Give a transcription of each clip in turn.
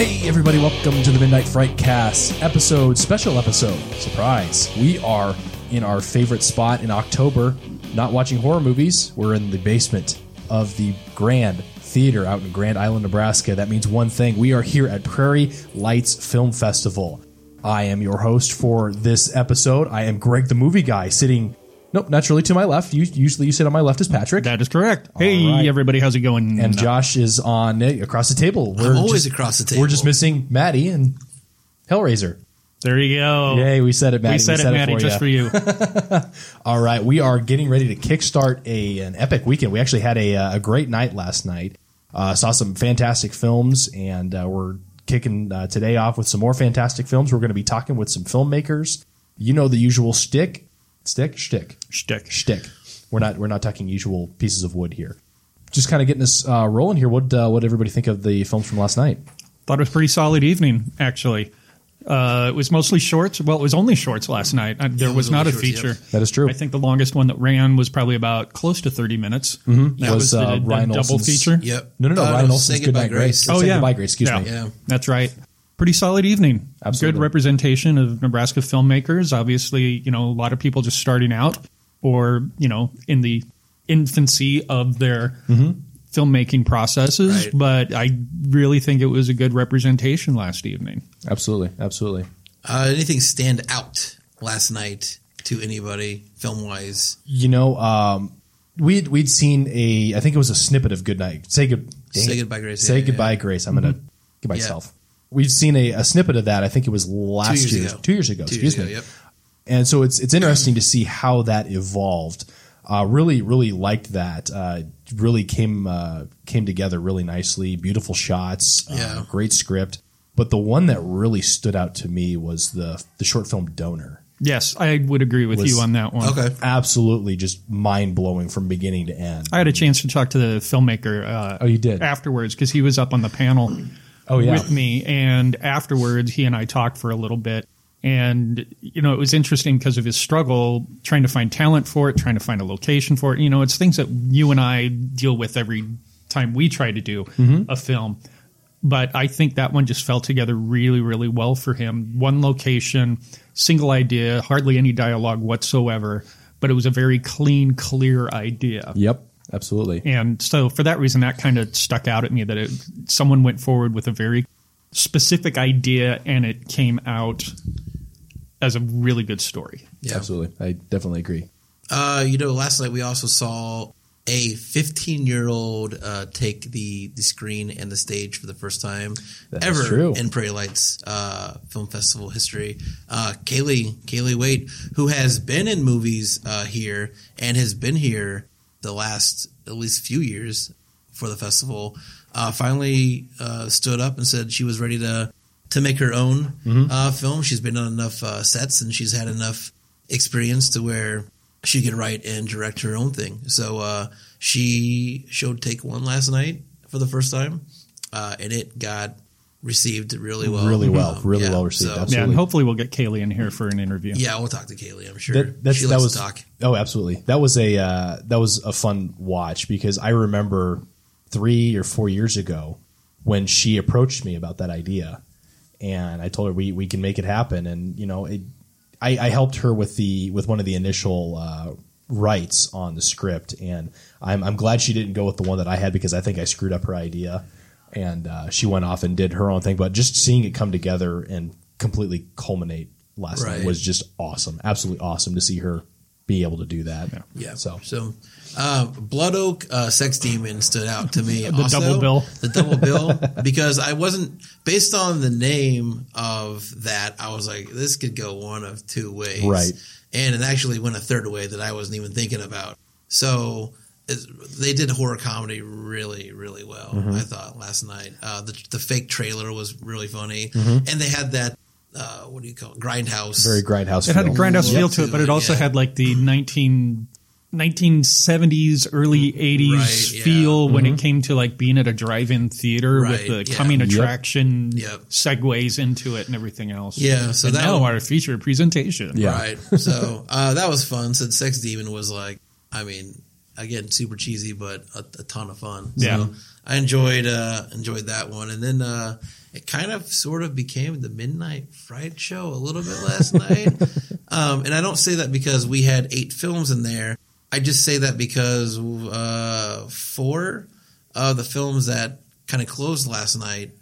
Hey, everybody, welcome to the Midnight Fright Cast episode, special episode. Surprise. We are in our favorite spot in October, not watching horror movies. We're in the basement of the Grand Theater out in Grand Island, Nebraska. That means one thing we are here at Prairie Lights Film Festival. I am your host for this episode. I am Greg the Movie Guy, sitting, nope, naturally to my left. You, usually you sit on my left is Patrick. That is correct. Hey, right. everybody, how's it going? and Josh is on across the table. We're always just- across the table. We're just missing Maddie and Hellraiser. there you go. Yay, we said it, Maddie. we said it, Maddie, for just for you. you. All right, we are getting ready to kickstart a an epic weekend. We actually had a uh, a great night last night. Uh, saw some fantastic films, and uh, we're kicking uh, today off with some more fantastic films. We're going to be talking with some filmmakers. You know the usual stick, stick, shtick, Shtick. shtick. We're not we're not talking usual pieces of wood here. Just kind of getting us uh, rolling here. What uh, what did everybody think of the films from last night? Thought it was a pretty solid evening, actually. Uh, it was mostly shorts. Well, it was only shorts last night. Uh, there it was was not a shorts, feature. yep. That is true. I think the longest one that ran was probably about close to 30 minutes. Mm-hmm. That Was, was, the, uh, the Ryan double Olsen's- feature. Yep. No, no, no. Uh, Ryan Say Olsen's Goodbye, Goodnight Grace. Grace. Oh, Say yeah. Goodbye Grace. Excuse Yeah. me. Yeah. That's right. Pretty solid evening. Absolutely. Good representation of Nebraska filmmakers. Obviously, you know, a lot of people just starting out or, you know, in the infancy of their filmmaking processes. Right. But I really think it was a good representation last evening. Absolutely, absolutely. Uh, anything stand out last night to anybody film wise? You know, um, we'd we'd seen a. I think it was a snippet of Goodnight. Say good. dang Say it. Goodbye, Grace. Say Yeah, goodbye, yeah. Grace. I'm gonna give myself. We've seen a, a snippet of that. I think it was last years year, ago. two years ago. Two excuse years me. ago, yep. And so it's it's interesting to see how that evolved. Uh, really, really liked that. Uh, really came uh, came together really nicely. Beautiful shots. uh, Yeah. great script. But the one that really stood out to me was the the short film Donor. Yes, I would agree with you on that one. Okay. Absolutely, just mind blowing from beginning to end. I had a chance to talk to the filmmaker. Uh, Oh, you did? afterwards because he was up on the panel Oh, yeah. with me, and afterwards he and I talked for a little bit. And you know, it was interesting because of his struggle trying to find talent for it, trying to find a location for it. You know, it's things that you and I deal with every time we try to do Mm-hmm. a film. But I think that one just fell together really, really well for him. One location, single idea, hardly any dialogue whatsoever, but it was a very clean, clear idea. Yep, absolutely. And so for that reason, that kind of stuck out at me that it, someone went forward with a very specific idea and it came out as a really good story. Yeah. Absolutely. I definitely agree. Uh, you know, last night we also saw a 15 year old uh, take the, the screen and the stage for the first time That is ever true. in Prairie Lights uh, Film Festival history. Uh, Kaylee Kaylee Wade, who has been in movies uh, here and has been here the last at least few years for the festival, uh, finally uh, stood up and said she was ready to to make her own Mm-hmm. uh, film. She's been on enough uh, sets and she's had enough experience to where she could write and direct her own thing. So uh, she showed Take One last night for the first time, uh, and it got received really well. Really well, Um, really yeah, well received, so- absolutely. Yeah, and hopefully we'll get Kaylee in here for an interview. yeah, we'll talk to Kaylee. I'm sure That, that's, she that likes was to talk. oh, absolutely. That was a uh, that was a fun watch because I remember three or four years ago when she approached me about that idea, and I told her we we can make it happen, and you know, it, I, I helped her with the with one of the initial uh, writes on the script, and I'm I'm glad she didn't go with the one that I had because I think I screwed up her idea, and uh, she went off and did her own thing. But just seeing it come together and completely culminate last night was just awesome, absolutely awesome to see her be able to do that. Yeah. So so uh, Blood Oak uh, Sex Demon stood out to me. The also, double bill. The double bill because I wasn't based on the name of that. I was like, this could go one of two ways, Right. And it actually went a third way that I wasn't even thinking about. So it's- they did horror comedy really, really well. Mm-hmm. I thought last night uh, the the fake trailer was really funny, Mm-hmm. and they had that uh, what do you call it? Grindhouse. Very grindhouse. It had a feel. grindhouse Yep. feel to it, but it also Yeah. had like the 19, 1970s, early 80s Right, yeah. feel when it came to like being at a drive-in theater Right, with the yeah. coming attraction Yep. segues into it and everything else. Yeah, so and that now one- our feature presentation. Yeah. Right. So uh, that was fun. Since Sex Demon was like, I mean, again, super cheesy, but a, a ton of fun. So Yeah. I enjoyed uh, enjoyed that one, and then uh, it kind of sort of became the Midnight Fright Show a little bit last night. Um, and I don't say that because we had eight films in there. I just say that because uh, four of the films that kind of closed last night,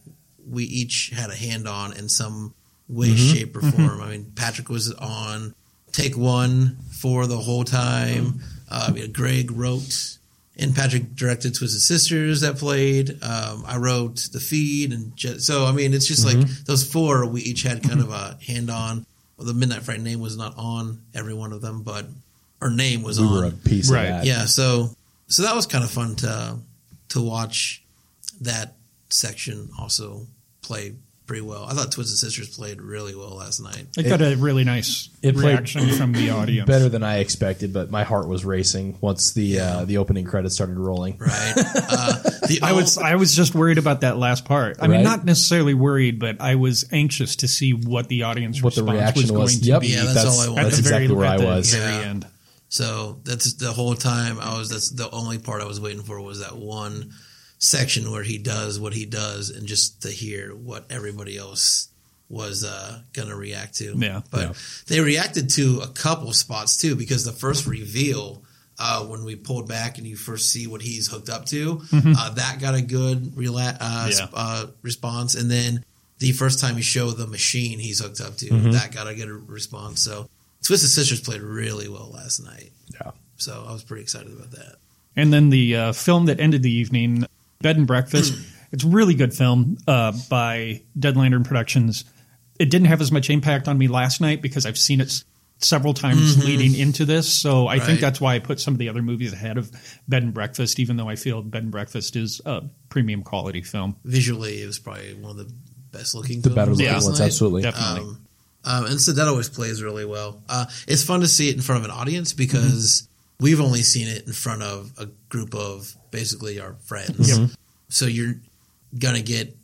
we each had a hand on in some way, shape, or form. I mean, Patrick was on take one for the whole time. Uh, we had Greg wrote, and Patrick directed Twisted Sisters that played. Um, I wrote the feed, and ju- so I mean, it's just like those four we each had kind of a hand on. Well, the Midnight Fright name was not on every one of them, but our name was We on were a piece Right. of that. yeah so so that was kind of fun to to watch that section also play pretty well i thought twisted sisters played really well last night It, got a really nice it played reaction from the audience. Better than I expected, but my heart was racing once the uh, the opening credits started rolling. right uh, the I was I was just worried about that last part. I mean, not necessarily worried, but I was anxious to see what the audience What the response reaction was was. going to Yep. be. Yeah, that's all I At wanted. the That's very, exactly where at I the was. very Yeah. end. So that's the whole time I was. That's the only part I was waiting for was that one section where he does what he does, and just to hear what everybody else was uh, gonna react to. Yeah. but Yeah. they reacted to a couple spots too because the first reveal. Uh, when we pulled back and you first see what he's hooked up to, uh, that got a good rela- uh, Yeah. uh, response. And then the first time you show the machine he's hooked up to, Mm-hmm. that got a good response. So Twisted Sisters played really well last night. Yeah. So I was pretty excited about that. And then the uh, film that ended the evening, Bed and Breakfast. it's a really good film uh, by Dead Lantern Productions. It didn't have as much impact on me last night because I've seen it s- several times leading into this. So I Right. think that's why I put some of the other movies ahead of Bed and Breakfast, even though I feel Bed and Breakfast is a premium quality film. Visually, it was probably one of the best looking. The better films looking Yeah. last ones, absolutely. Definitely. Um, um, and so that always plays really well. Uh, it's fun to see it in front of an audience because we've only seen it in front of a group of basically our friends. So you're gonna get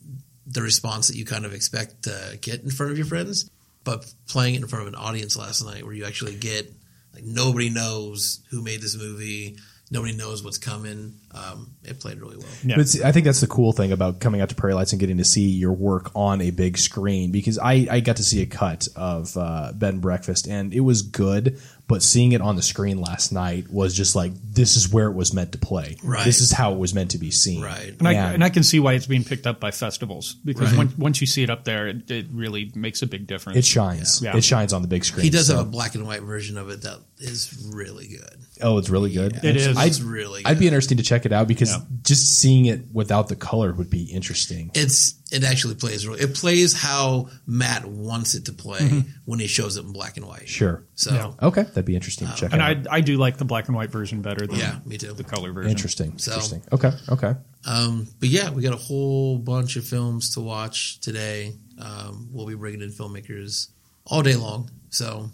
the response that you kind of expect to get in front of your friends. But playing it in front of an audience last night, where you actually get like nobody knows who made this movie, nobody knows what's coming. Um, it played really well. Yeah. But it's, I think that's the cool thing about coming out to Prairie Lights and getting to see your work on a big screen because I, I got to see a cut of uh, Bed and Breakfast and it was good, but seeing it on the screen last night was just like this is where it was meant to play. Right. This is how it was meant to be seen. Right. And I, and I can see why it's being picked up by festivals because Right. when, once you see it up there, it, it really makes a big difference. It shines. Yeah. It shines on the big screen. He does so- have a black and white version of it that is really good. Oh, it's really good. It is. I'd, It's really good. I'd be interested to check it out because Yeah. just seeing it without the color would be interesting. It's it actually plays real. It plays how Matt wants it to play when he shows it in black and white. Mm-hmm. Sure. So Yeah. Okay, that'd be interesting to check and out. I, I do like the black and white version better than yeah, me too. the color version. interesting. So- Interesting. Okay. Okay. Um, but yeah, we got a whole bunch of films to watch today. Um, we'll be bringing in filmmakers all day long. So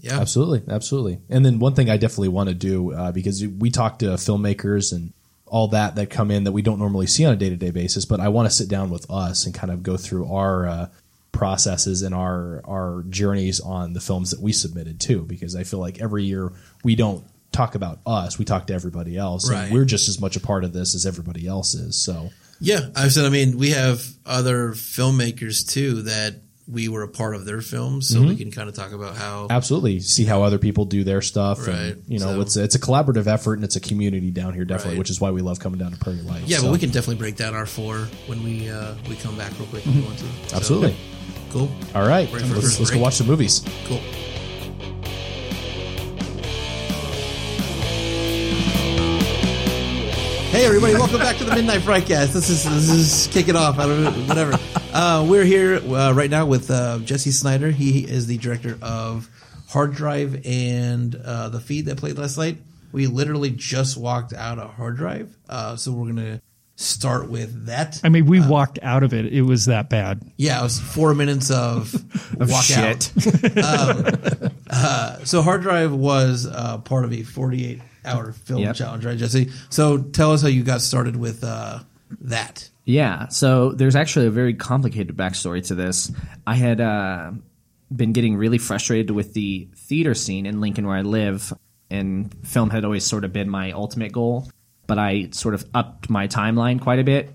yeah, Absolutely, absolutely. And then one thing I definitely want to do uh, because we talk to filmmakers and all that that come in that we don't normally see on a day to day basis, but I want to sit down with us and kind of go through our uh, processes and our our journeys on the films that we submitted too, because I feel like every year we don't talk about us, we talk to everybody else, Right. and we're just as much a part of this as everybody else is. So yeah. I've said. I mean, we have other filmmakers too that we were a part of their films, so Mm-hmm. we can kind of talk about how. absolutely see how other people do their stuff, Right. and you know So- it's it's a collaborative effort and it's a community down here definitely, Right. which is why we love coming down to Prairie Lights. Yeah, So- but we can definitely break down our four when we uh, we come back real quick if you want to. So, Mm-hmm. Absolutely. cool. All right, the let's, let's go watch some movies. Cool. Hey everybody, welcome back to the Midnight Frightcast. This is this is kick it off. I don't know, whatever. Uh, we're here uh, right now with uh, Jesse Snyder. He is the director of Hard Drive and uh, the feed that played last night. We literally just walked out of Hard Drive, uh, so we're gonna start with that. I mean, we walked out of it. It was that bad. Yeah, it was four minutes of, walk shit. out. Um, uh, so hard drive was uh, part of a 48 hour film Yep. challenge, right, Jesse? So tell us how you got started with uh, that. Yeah, so there's actually a very complicated backstory to this. I had uh, been getting really frustrated with the theater scene in Lincoln where I live, and film had always sort of been my ultimate goal. But I sort of upped my timeline quite a bit.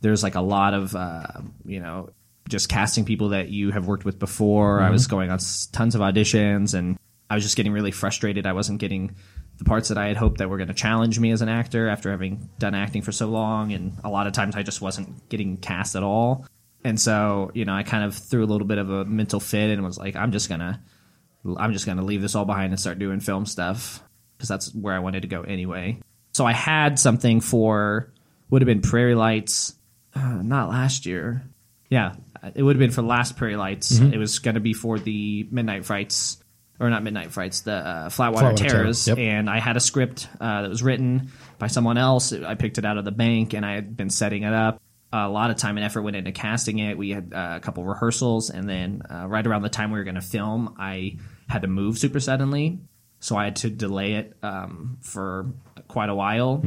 There's like a lot of, uh, you know, just casting people that you have worked with before. I was going on tons of auditions, and I was just getting really frustrated. I wasn't getting the parts that I had hoped that were going to challenge me as an actor after having done acting for so long, and a lot of times I just wasn't getting cast at all. And so, you know, I kind of threw a little bit of a mental fit and was like, I'm just gonna, I'm just gonna leave this all behind and start doing film stuff because that's where I wanted to go anyway. So I had something for would have been Prairie Lights, uh, not last year. Yeah, it would have been for last Prairie Lights. It was going to be for the Midnight Frights, or not Midnight Frights, the uh, Flatwater, Flatwater Terrors. Terror, yep. And I had a script uh, that was written by someone else. I picked it out of the bank, and I had been setting it up. A lot of time and effort went into casting it. We had uh, a couple rehearsals, and then uh, right around the time we were going to film, I had to move super suddenly, so I had to delay it um, for quite a while.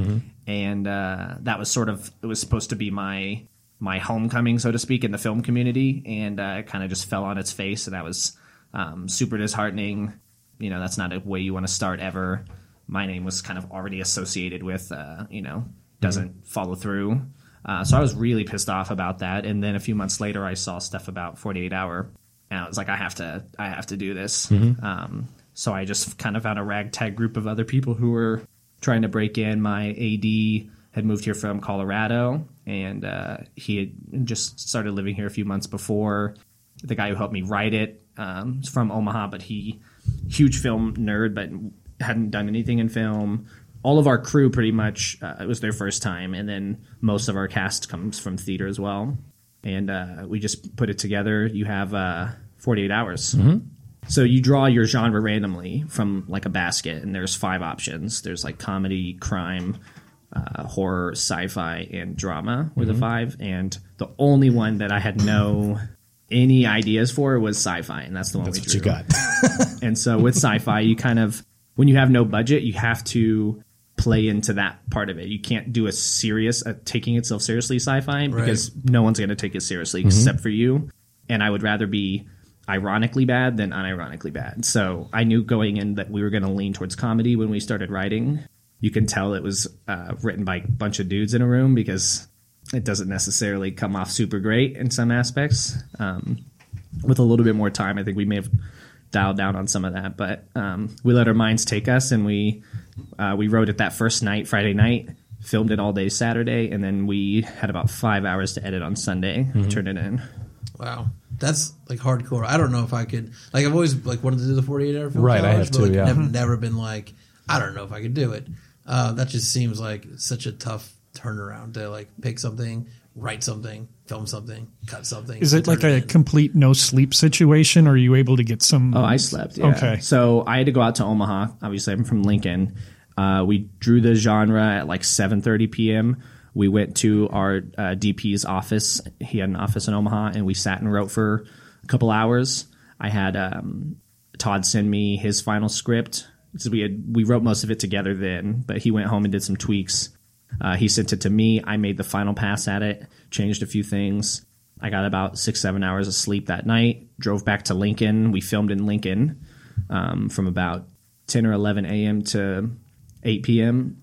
And uh, that was sort of it was supposed to be my my homecoming, so to speak, in the film community, and uh, it kind of just fell on its face, and that was um, super disheartening. You know, that's not a way you want to start ever. My name was kind of already associated with, uh, you know, doesn't follow through. Uh, so I was really pissed off about that. And then a few months later, I saw stuff about 48 Hour, and I was like, I have to, I have to do this. Um, so I just kind of found a ragtag group of other people who were trying to break in. My AD had moved here from Colorado, and uh, he had just started living here a few months before. The guy who helped me write it um, from Omaha, but he huge film nerd, but hadn't done anything in film. All of our crew pretty much uh, it was their first time, and then most of our cast comes from theater as well. And uh, we just put it together. You have uh, 48 hours. So you draw your genre randomly from like a basket, and there's five options. There's like comedy, crime, uh, horror, sci-fi, and drama were the five. And the only one that I had no any ideas for was sci-fi, and that's the one That's we what you drew. got. And so with sci-fi, you kind of when you have no budget, you have to play into that part of it. You can't do a serious, uh, taking itself seriously sci-fi because no one's going to take it seriously except for you. And I would rather be ironically bad than unironically bad. So I knew going in that we were going to lean towards comedy when we started writing. You can tell it was uh, written by a bunch of dudes in a room because it doesn't necessarily come off super great in some aspects. Um, with a little bit more time, I think we may have dialed down on some of that. But um, we let our minds take us, and we uh, we wrote it that first night, Friday night, filmed it all day Saturday, and then we had about five hours to edit on Sunday. And turn it in. Wow. That's like hardcore. I don't know if I could. Like I've always like wanted to do the 48 hour film Right, I have but, too, like, yeah. Never, never been like I don't know if I could do it. Uh, that just seems like such a tough turnaround to like pick something, write something, film something, cut something. Is it like turn a in. complete no sleep situation? Or are you able to get some? Oh, I slept. Yeah. Okay. So I had to go out to Omaha. Obviously, I'm from Lincoln. Uh, we drew the genre at like 7:30 p.m. We went to our uh, DP's office. He had an office in Omaha, and we sat and wrote for a couple hours. I had um, Todd send me his final script. because we had we wrote most of it together then, but he went home and did some tweaks. Uh, he sent it to me. I made the final pass at it, changed a few things. I got about six, seven hours of sleep that night. Drove back to Lincoln. We filmed in Lincoln um, from about 10 or 11 a.m. to 8 p.m.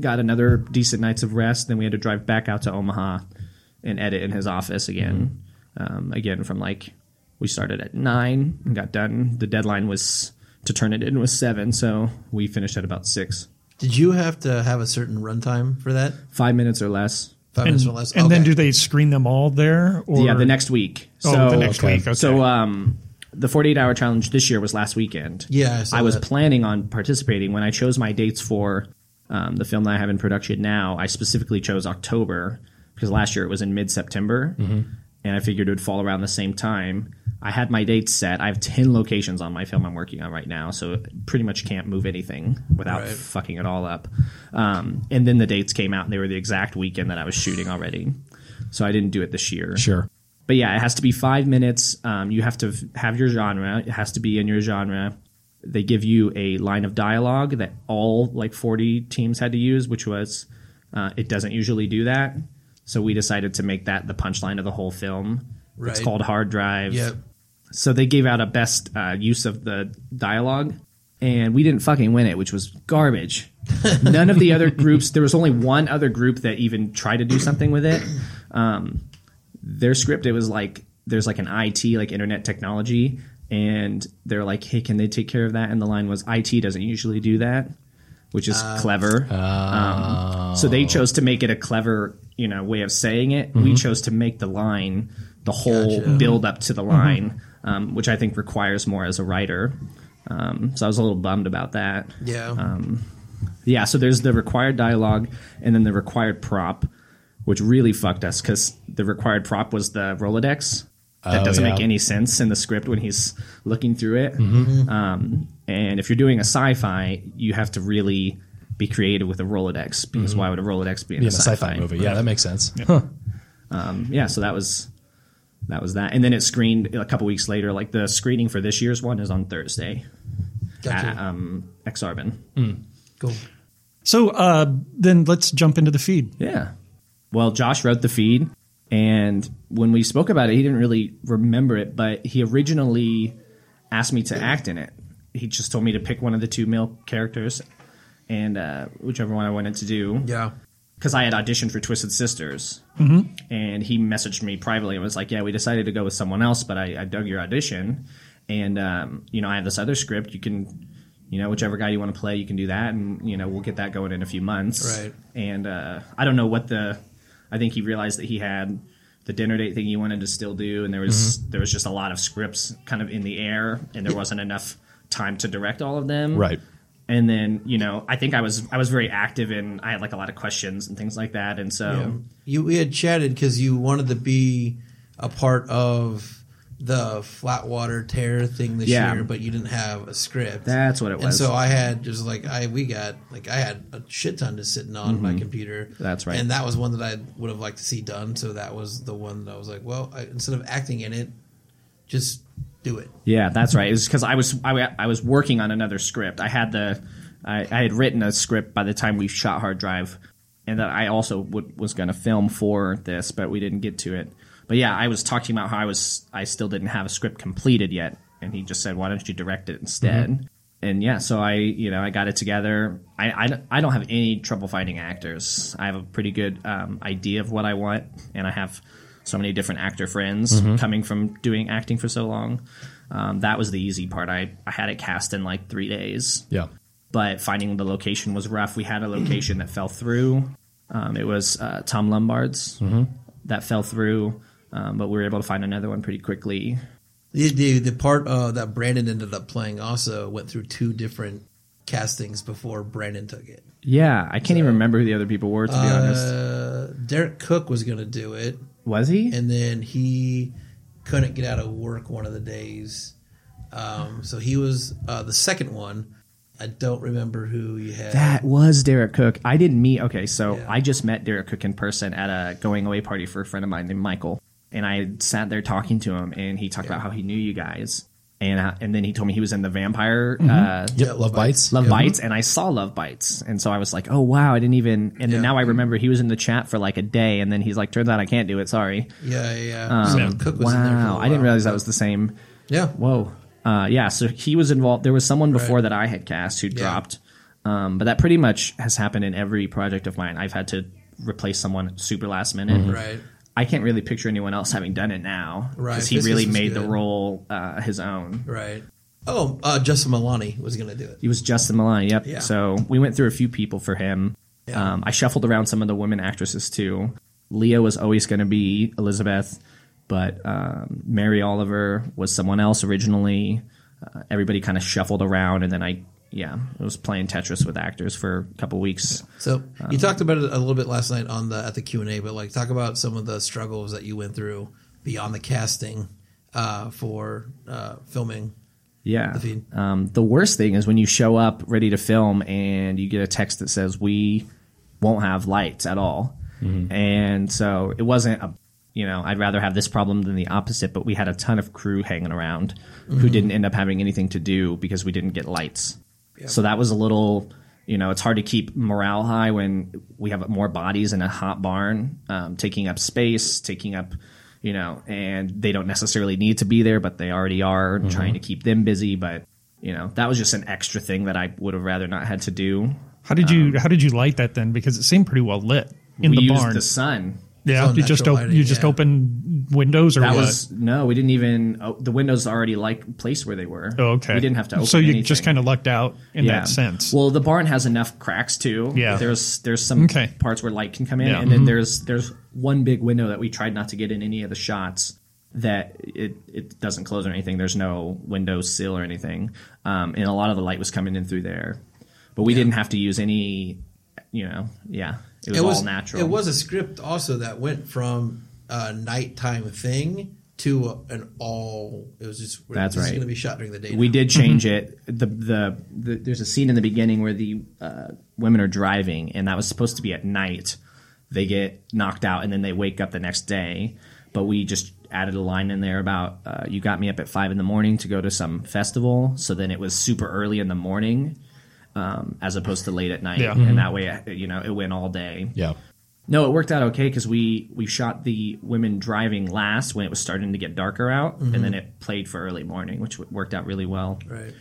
Got another decent nights of rest. Then we had to drive back out to Omaha and edit in his office again. Um, again, from like, we started at 9 and got done. The deadline was to turn it in was 7, so we finished at about 6. Did you have to have a certain runtime for that? Five minutes or less. Five and, minutes or less. and then do they screen them all there? Or Yeah, the next week. Oh, so, the next okay. week. Okay. So, um, the 48 hour challenge this year was last weekend. Yeah, I saw I was that. planning on participating when I chose my dates for um, the film that I have in production now. I specifically chose October because last year it was in mid September, Mm-hmm. And I figured it would fall around the same time. I had my dates set. I have 10 locations on my film I'm working on right now, so pretty much can't move anything without Right. fucking it all up. Um, and then the dates came out, and they were the exact weekend that I was shooting already. So I didn't do it this year. Sure. But yeah, it has to be five minutes. Um, you have to have your genre. It has to be in your genre. They give you a line of dialogue that all like 40 teams had to use, which was uh, it doesn't usually do that. So we decided to make that the punchline of the whole film. It's called Hard Drive. Yep. So they gave out a best uh, use of the dialogue, and we didn't fucking win it, which was garbage. None of the other groups. There was only one other group that even tried to do something with it. Um, their script, it was like there's like an IT, like internet technology, and they're like, "Hey, can they take care of that?" And the line was, "IT doesn't usually do that," which is clever. Um, so they chose to make it a clever, you know, way of saying it. We chose to make the line the whole Gotcha. build up to the line, um, which I think requires more as a writer. Um, so I was a little bummed about that. Yeah. Yeah, so there's the required dialogue and then the required prop, which really fucked us because the required prop was the Rolodex. That Oh, doesn't yeah. make any sense in the script when he's looking through it. Um, and if you're doing a sci-fi, you have to really be creative with a Rolodex because why would a Rolodex be in, Be a, in a sci-fi movie. Yeah, that makes sense. Huh. yeah, so that was that was that, and then it screened a couple weeks later. Like the screening for this year's one is on Thursday Gotcha. at um, Aksarben. cool. So uh, then let's jump into the feed. Yeah. Well, Josh wrote the feed, and when we spoke about it, he didn't really remember it, but he originally asked me to act in it. He just told me to pick one of the two male characters, and uh, whichever one I wanted to do. Yeah. Because I had auditioned for Twisted Sisters, and he messaged me privately and was like, "Yeah, we decided to go with someone else, but I, I dug your audition, and um, you know, I have this other script. You can." You know, whichever guy you want to play, you can do that, and you know we'll get that going in a few months. Right. And uh, I don't know what the. I think he realized that he had the dinner date thing he wanted to still do, and there was mm-hmm. there was just a lot of scripts kind of in the air, and there wasn't enough time to direct all of them. Right. And then you know, I think I was I was very active, and I had like a lot of questions and things like that, and so Yeah. You we had chatted because you wanted to be a part of the flat water Terror thing this Yeah. year, but you didn't have a script. that's what it was. and so I had just like I we got like I had a shit ton just sitting on my computer. Mm-hmm. That's right. And that was one that I would have liked to see done. So that was the one that I was like, well, I, instead of acting in it, just do it. Yeah, that's right. It's because I was I, I was working on another script. I had the I, I had written a script by the time we shot Hard Drive, and that I also would, was going to film for this, but we didn't get to it. But yeah, I was talking about how I was I still didn't have a script completed yet, and he just said, "Why don't you direct it instead?" And yeah, so I you know I got it together. I, I, I don't have any trouble finding actors. I have a pretty good um, idea of what I want, and I have so many different actor friends coming from doing acting for so long. Um, that was the easy part. I, I had it cast in like three days, Yeah. but finding the location was rough. We had a location that fell through. Um, it was uh, Tom Lombard's that fell through, um, but we were able to find another one pretty quickly. The the, the part uh, that Brandon ended up playing also went through two different castings before Brandon took it. Yeah, I can't even remember who the other people were, to be honest. Uh, Derek Cook was going to do it, Was he? and then he couldn't get out of work one of the days. Um, so he was uh, the second one. I don't remember who you had. That was Derek Cook. I didn't meet. Okay, so Yeah. I just met Derek Cook in person at a going away party for a friend of mine named Michael, and I sat there talking to him, and he talked about how he knew you guys, and uh, and then he told me he was in the vampire uh, Yep. Love bites. Love Yep. Bites, and I saw Love Bites, and so I was like, oh wow, I didn't even. And then now I remember he was in the chat for like a day, and then he's like, turns out I can't do it. Sorry. yeah, yeah. yeah. So Cook was in there for a Um, Wow, I didn't realize that was the same. Yeah, Whoa. Uh, yeah, so he was involved. There was someone before Right. that I had cast who dropped. Um, but that pretty much has happened in every project of mine. I've had to replace someone super last minute. right. I can't really picture anyone else having done it now. Right, Because he really made the role uh, his own. Right. Oh, uh, Justin Milani was going to do it. He was Justin Milan. Yep. Yeah. So we went through a few people for him. Yeah. Um, I shuffled around some of the women actresses too. Leah was always going to be Elizabeth, but um, Mary Oliver was someone else originally. Uh, everybody kind of shuffled around, and then I, yeah, I was playing Tetris with actors for a couple weeks. So you talked about it a little bit last night on the at the Q and A, but like talk about some of the struggles that you went through beyond the casting uh, for uh, filming. Yeah. The feed. Um, the worst thing is when you show up ready to film and you get a text that says we won't have lights at all. And so it wasn't a, you know, I'd rather have this problem than the opposite, but we had a ton of crew hanging around who didn't end up having anything to do because we didn't get lights. So that was a little, you know, it's hard to keep morale high when we have more bodies in a hot barn, um, taking up space, taking up, you know, and they don't necessarily need to be there, but they already are, and trying to keep them busy. But you know, that was just an extra thing that I would have rather not had to do. How did you how did you light that then? Because it seemed pretty well lit in we the used barn. the sun. Yeah, you just op- lighting, you just yeah. open windows or That what? was no, we didn't even. Oh, the windows already like placed where they were. oh, okay. we didn't have to open. So you anything. just kind of lucked out in Yeah. that sense. Well, the barn has enough cracks too. Yeah. there's there's some Okay. parts where light can come in, Yeah. and then there's there's one big window that we tried not to get in any of the shots that it it doesn't close or anything. There's no window sill or anything, um, and a lot of the light was coming in through there, but we didn't have to use any. You know, yeah, it was, it was all natural. It was a script also that went from a nighttime thing to an all. It was just That's right. going to be shot during the day. We now. did change it. The, the the there's a scene in the beginning where the uh, women are driving, and that was supposed to be at night. They get knocked out, and then they wake up the next day. But we just added a line in there about uh, you got me up at five in the morning to go to some festival. So then it was super early in the morning, um, as opposed to late at night, Yeah. and that way you know it went all day. Yeah. No, it worked out okay because we we shot the women driving last when it was starting to get darker out, and then it played for early morning, which worked out really well. right.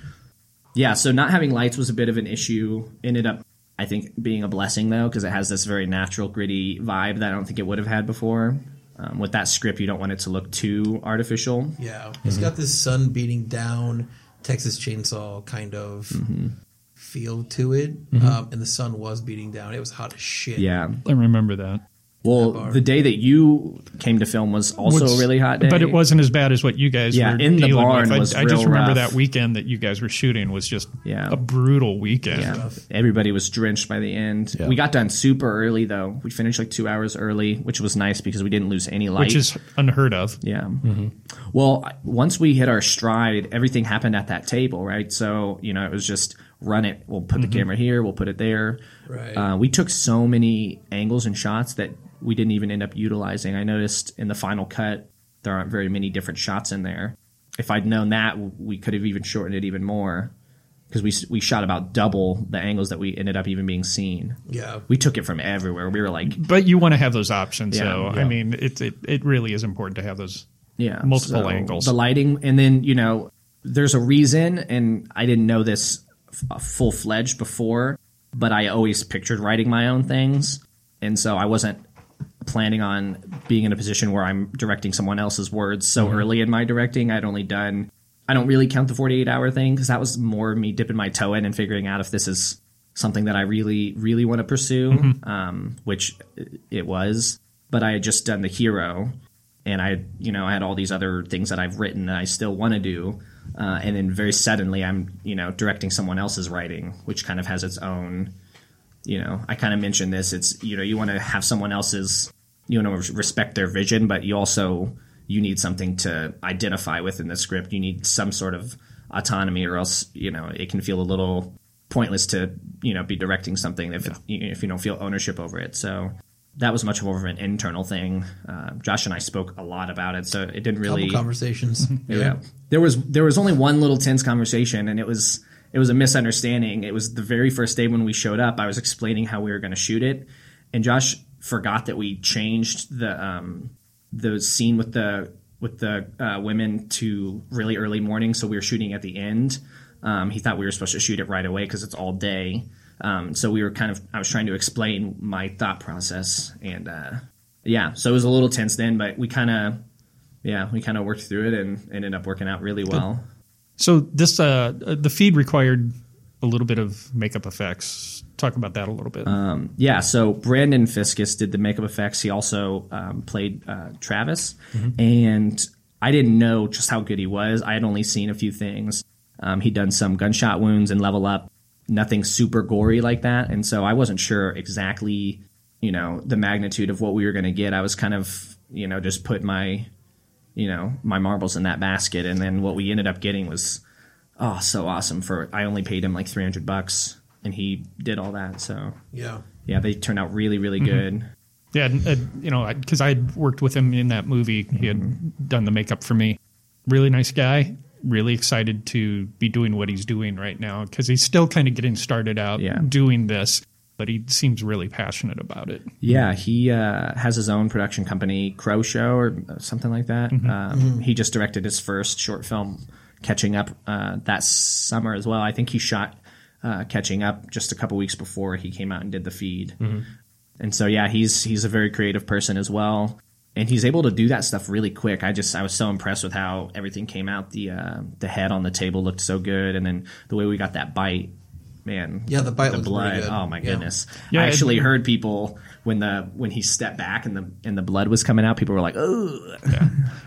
Yeah, so not having lights was a bit of an issue. Ended up, I think, being a blessing though, because it has this very natural, gritty vibe that I don't think it would have had before. Um, with that script, you don't want it to look too artificial. Yeah, it's got this sun beating down, Texas Chainsaw kind of Mm-hmm. Feel to it, um, and the sun was beating down. It was hot as shit. Yeah. I remember that. Well, bar. the day that you came to film was also Was- a really hot day, But it wasn't as bad as what you guys Yeah, were in the dealing barn with. was I, I just remember rough. that weekend that you guys were shooting was just Yeah. a brutal weekend. Yeah, everybody was drenched by the end. Yeah. We got done super early though. We finished like two hours early, which was nice because we didn't lose any light. Which is unheard of. Yeah. Well, once we hit our stride, everything happened at that table, right? So, you know, it was just run it. We'll put the camera here. We'll put it there. Right. Uh, we took so many angles and shots that we didn't even end up utilizing. I noticed in the final cut, there aren't very many different shots in there. If I'd known that, we could have even shortened it even more because we, we shot about double the angles that we ended up even being seen. yeah. We took it from everywhere. We were like, But you want to have those options. Yeah, so, yeah. I mean, it, it, it really is important to have those. yeah multiple so angles. the lighting and then you know there's a reason and i didn't know this f- uh, full fledged before but i always pictured writing my own things. And so i wasn't planning on being in a position where i'm directing someone else's words so mm-hmm. early in my directing. I'd only done i don't really count the 48 hour thing because that was more me dipping my toe in and figuring out if this is something that i really really want to pursue mm-hmm. um, which it was. But i had just done the hero and I, you know, I had all these other things that I've written that I still want to do, uh, and then very suddenly I'm, you know, directing someone else's writing, which kind of has its own, you know, I kind of mentioned this. It's you know, you want to have someone else's, you want to respect their vision, but you also you need something to identify with in the script. You need some sort of autonomy, or else you know it can feel a little pointless to you know be directing something if if you don't feel ownership over it. So that was much more of an internal thing. Uh, Josh and I spoke a lot about it, so it didn't really. Couple conversations. yeah. there was there was only one little tense conversation, and it was it was a misunderstanding. It was the very first day when we showed up. I was explaining how we were going to shoot it, and Josh forgot that we changed the um, the scene with the with the uh, women to really early morning, so we were shooting at the end. Um, he thought we were supposed to shoot it right away because it's all day. Um, so we were kind of I was trying to explain my thought process, and uh, yeah, so it was a little tense then, but we kind of yeah we kind of worked through it and ended up working out really well. So this uh, the feed required a little bit of makeup effects. Talk about that a little bit. Um, yeah, so Brandon Fiskus did the makeup effects. He also um, played uh, Travis, and I didn't know just how good he was. I had only seen a few things. Um, he'd done some gunshot wounds and level up, nothing super gory like that, and so I wasn't sure exactly, you know, the magnitude of what we were going to get. I was kind of, you know, just put my you know, my marbles in that basket. And then what we ended up getting was, oh, so awesome. For I only paid him like three hundred bucks, and he did all that. So Yeah. yeah, they turned out really, really good. Yeah, uh, you know, because I had worked with him in that movie. He had done the makeup for me. Really nice guy. Really excited to be doing what he's doing right now because he's still kind of getting started out Yeah. doing this, but he seems really passionate about it. Yeah, he uh, has his own production company, Crow Show or something like that. Um, He just directed his first short film, Catching Up, uh, that summer as well. I think he shot uh, Catching Up just a couple weeks before he came out and did the feed. And so, yeah, he's he's a very creative person as well, and he's able to do that stuff really quick. I just I was so impressed with how everything came out. The uh, the head on the table looked so good, and then the way we got that bite. Man, Yeah, the bite the blood. good. Oh my Yeah. goodness! Yeah, I it- actually heard people when the when he stepped back and the and the blood was coming out. People were like, "Oh,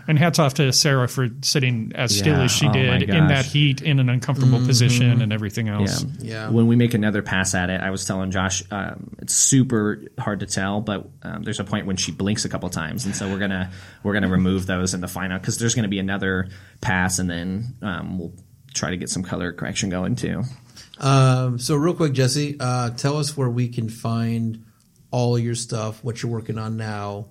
And hats off to Sarah for sitting as still Yeah, as she oh did in that heat, in an uncomfortable position, and everything else. Yeah. When we make another pass at it, I was telling Josh, um, it's super hard to tell, but um, there's a point when she blinks a couple times, and so we're gonna we're gonna remove those in the final because there's gonna be another pass, and then um, we'll try to get some color correction going too. Um, so real quick, Jesse, uh, tell us where we can find all your stuff, what you're working on now.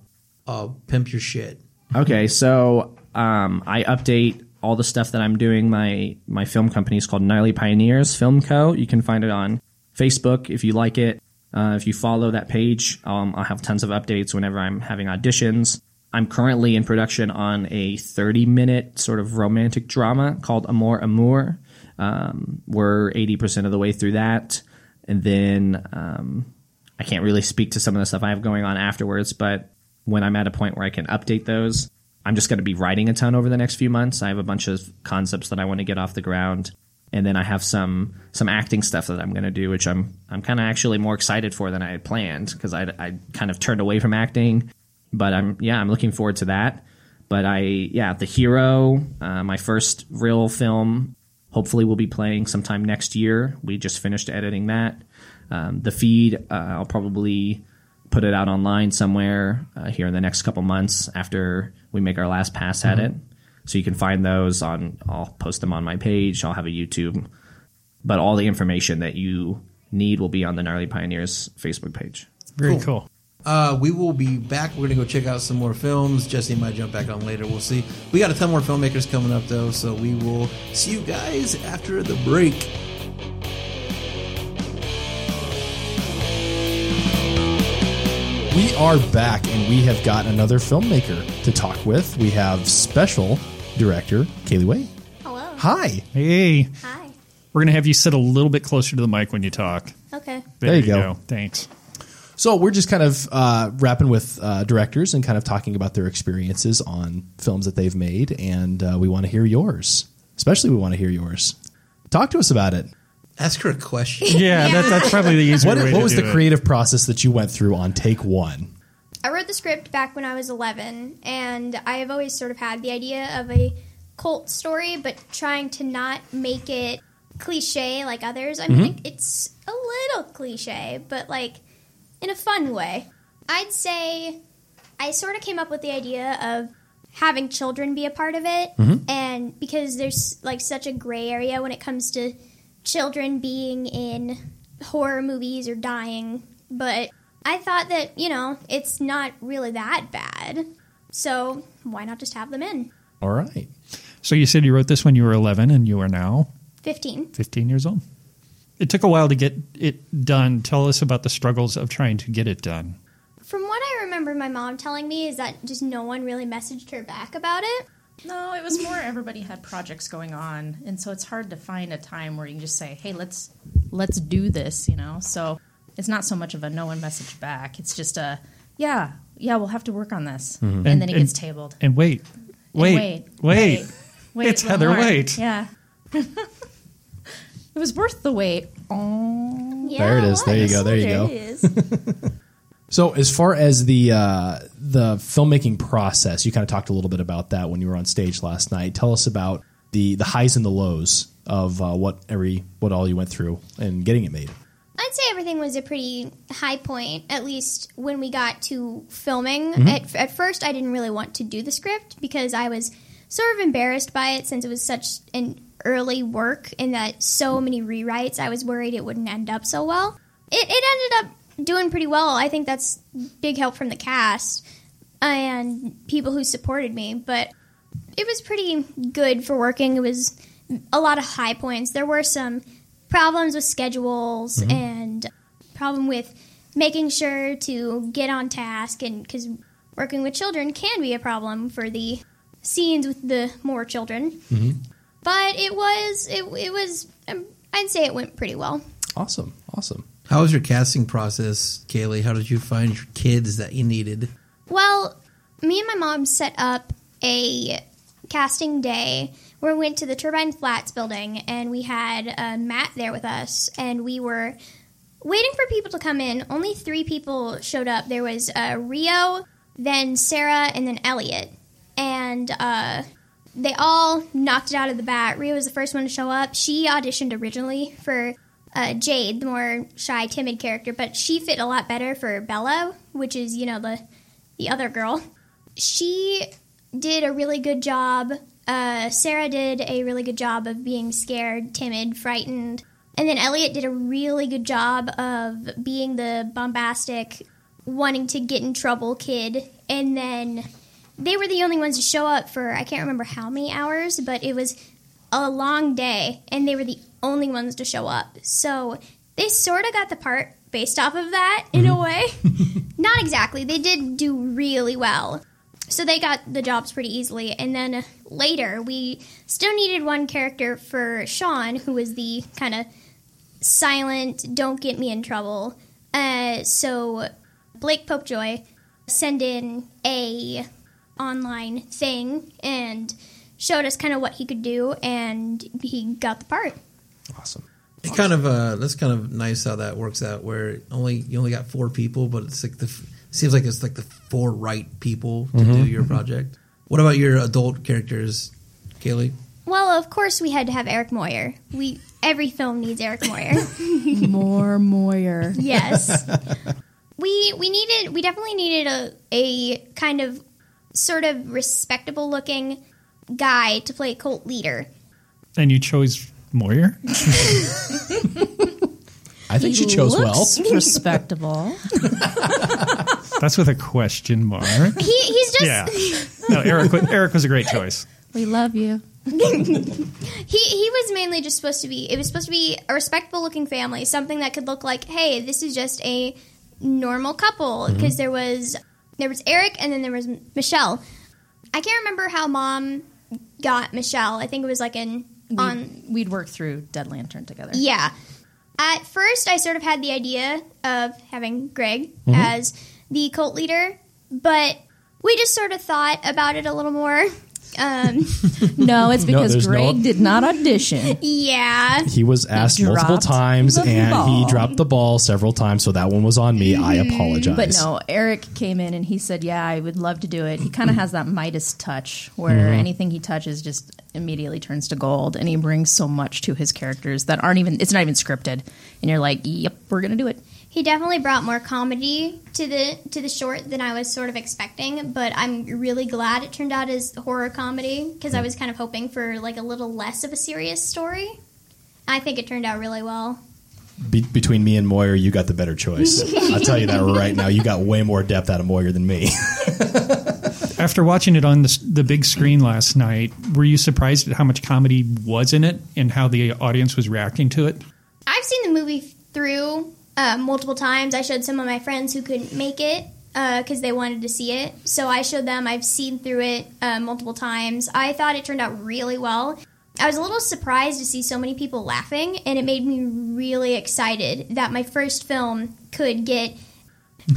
Uh, pimp your shit. Okay, so um, I update all the stuff that I'm doing. My my film company is called Gnarly Pioneers Film Co. You can find it on Facebook if you like it. Uh, if you follow that page, um, I'll have tons of updates whenever I'm having auditions. I'm currently in production on a 30 minute sort of romantic drama called Amour Amour. Um, we're 80% of the way through that. And then um, I can't really speak to some of the stuff I have going on afterwards, but when I'm at a point where I can update those, I'm just going to be writing a ton over the next few months. I have a bunch of concepts that I want to get off the ground, and then I have some some acting stuff that I'm going to do, which I'm I'm kind of actually more excited for than I had planned because I I kind of turned away from acting, but I'm yeah I'm looking forward to that. But I yeah the hero, uh, my first real film, hopefully will be playing sometime next year. We just finished editing that. Um, the feed, uh, I'll probably put it out online somewhere uh, here in the next couple months after we make our last pass at it. So you can find those on. I'll post them on my page. I'll have a YouTube, but all the information that you need will be on the Gnarly Pioneers Facebook page. Very Cool. cool. Uh, we will be back. We're gonna go check out some more films. Jesse might jump back on later. We'll see. We got a ton more filmmakers coming up though, so we will see you guys after the break. We are back, and we have got another filmmaker to talk with. We have special director Kaylee Wade. Hello. Hi. Hey, Hi. we're going to have you sit a little bit closer to the mic when you talk. Okay. There you go. Thanks. So we're just kind of uh, wrapping with uh, directors and kind of talking about their experiences on films that they've made, and uh, we want to hear yours. Especially, we want to hear yours. Talk to us about it. Ask her a question. Yeah, That, that's probably the easier What, way what to was do the it. creative process that you went through on take one? I wrote the script back when I was 11, and I have always sort of had the idea of a cult story, but trying to not make it cliche like others. I mean, mm-hmm. it's a little cliche, but like in a fun way. I'd say I sort of came up with the idea of having children be a part of it, mm-hmm. and because there's like such a gray area when it comes to children being in horror movies or dying, but I thought that, you know, it's not really that bad. So why not just have them in? All right. So you said you wrote this when you were 11 and you are now 15. 15 years old. It took a while to get it done. Tell us about the struggles of trying to get it done. From what I remember my mom telling me is that just no one really messaged her back about it. No, it was more everybody had projects going on, and so it's hard to find a time where you can just say, "Hey, let's let's do this," you know. So it's not so much of a no one message back. It's just a yeah, yeah, we'll have to work on this, mm-hmm. and, then it And- gets tabled. And wait, And wait, wait, wait. wait, wait, It's Heather more. Wait. Yeah. it was worth the wait. Oh, Yeah, There it is. There you go. There you there go. So, as far as the uh, the filmmaking process, you kind of talked a little bit about that when you were on stage last night. Tell us about the the highs and the lows of uh, what every what all you went through and getting it made. I'd say everything was a pretty high point, at least when we got to filming. Mm-hmm. At, at first, I didn't really want to do the script because I was sort of embarrassed by it since it was such an early work and that so many rewrites. I was worried it wouldn't end up so well. It, it ended up doing pretty well. I think that's big help from the cast and people who supported me, but it was pretty good for working. It was a lot of high points. There were some problems with schedules and problem with making sure to get on task and because working with children can be a problem for the scenes with the more children. But it was it, it was um, I'd say it went pretty well. Awesome, awesome. How was your casting process, Kaylee? How did you find your kids that you needed? Well, me and my mom set up a casting day where we went to the Turbine Flats building and we had uh, Matt there with us and we were waiting for people to come in. Only three people showed up. There was uh, Rio, then Sarah, and then Elliot. And uh, they all knocked it out of the bat. Rio was the first one to show up. She auditioned originally for uh, Jade, the more shy, timid character, but she fit a lot better for Bella, which is, you know, the the other girl. She did a really good job. Uh, Sarah did a really good job of being scared, timid, frightened. And then Elliot did a really good job of being the bombastic, wanting to get in trouble kid. And then they were the only ones to show up for I can't remember how many hours, but it was a long day, and they were the only ones to show up. So they sort of got the part based off of that in a way. Not exactly. They did do really well. So they got the jobs pretty easily. And then later, we still needed one character for Sean, who was the kind of silent, don't get me in trouble. Uh, so Blake Popejoy sent in a online thing and showed us kind of what he could do, and he got the part. Awesome. It kind of uh, that's kind of nice how that works out. Where only you only got four people, but it's like the seems like it's like the four right people to do your project. What about your adult characters, Kaylee? Well, of course, we had to have Eric Moyer. We every film needs Eric Moyer. More Moyer. yes, we we needed we definitely needed a a kind of sort of respectable looking guy to play a cult leader. And you chose Moyer? I think she chose well. Looks respectable. That's with a question mark. He he's just Yeah. No, Eric. wa- Eric was a great choice. we love you. he he was mainly just supposed to be it was supposed to be a respectable looking family something that could look like hey this is just a normal couple mm-hmm. because there was there was eric and then there was michelle i can't remember how mom got michelle i think it was like in on We'd work through Dead Lantern together. yeah at first i sort of had the idea of having greg Mm-hmm. as the cult leader but we just sort of thought about it a little more um, No, it's because there's no- Greg did not audition. yeah He was asked multiple dropped times, the and he dropped the ball several times. So that one was on me. I apologize. But no, Eric came in and he said, "Yeah, I would love to do it." He kind of has that Midas touch, where Mm-hmm. anything he touches just immediately turns to gold, and he brings so much to his characters that aren't even. It's not even scripted, and you're like, "Yep, we're gonna do it." He definitely brought more comedy to the to the short than I was sort of expecting, but I'm really glad it turned out as horror comedy because I hmm. was kind of hoping for like a little less of a serious story. I think it turned out really well. Be- between me and Moyer, you got the better choice. I'll tell you that right now. You got way more depth out of Moyer than me. After watching it on the, the big screen last night, were you surprised at how much comedy was in it and how the audience was reacting to it? I've seen the movie through uh, multiple times. I showed some of my friends who couldn't make it because they wanted to see it. So I showed them. I've seen through it uh, multiple times. I thought it turned out really well. I was a little surprised to see so many people laughing, and it made me really excited that my first film could get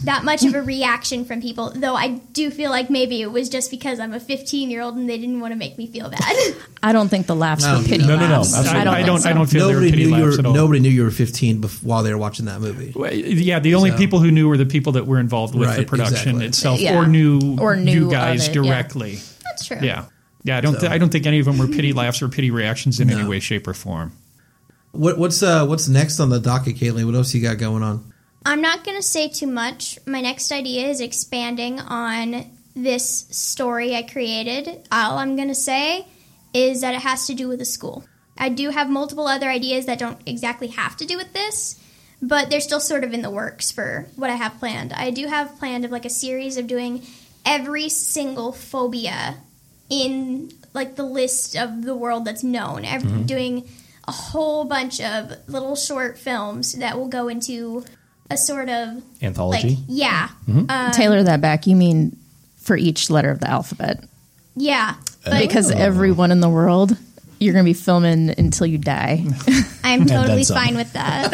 that much of a reaction from people. Though I do feel like maybe it was just because I'm a 15 year old and they didn't want to make me feel bad. I don't think the laughs No. were pity No, no, no, laughs. I don't. I don't. so. I don't feel there were Nobody pity knew you laughs were at all. nobody knew you were 15 bef- while they were watching that movie. Well, Yeah, the only So- people who knew were the people that were involved with the production exactly. itself, Yeah. or knew Or knew you guys it, yeah. directly. That's true. Yeah, yeah. I don't. So- th- I don't think any of them were pity laughs or pity reactions in any way, shape, or form. What, what's uh what's next on the docket, Kaylee? What else you got going on? I'm not going to say too much. My next idea is expanding on this story I created. All I'm going to say is that it has to do with a school. I do have multiple other ideas that don't exactly have to do with this, but they're still sort of in the works for what I have planned. I do have planned of like a series of doing every single phobia in like the list of the world that's known. Every, mm-hmm. Doing a whole bunch of little short films that will go into a sort of Anthology. like yeah, Tailor that back. You mean for each letter of the alphabet? yeah. But Because everyone in the world, you're going to be filming until you die. I'm totally fine with that.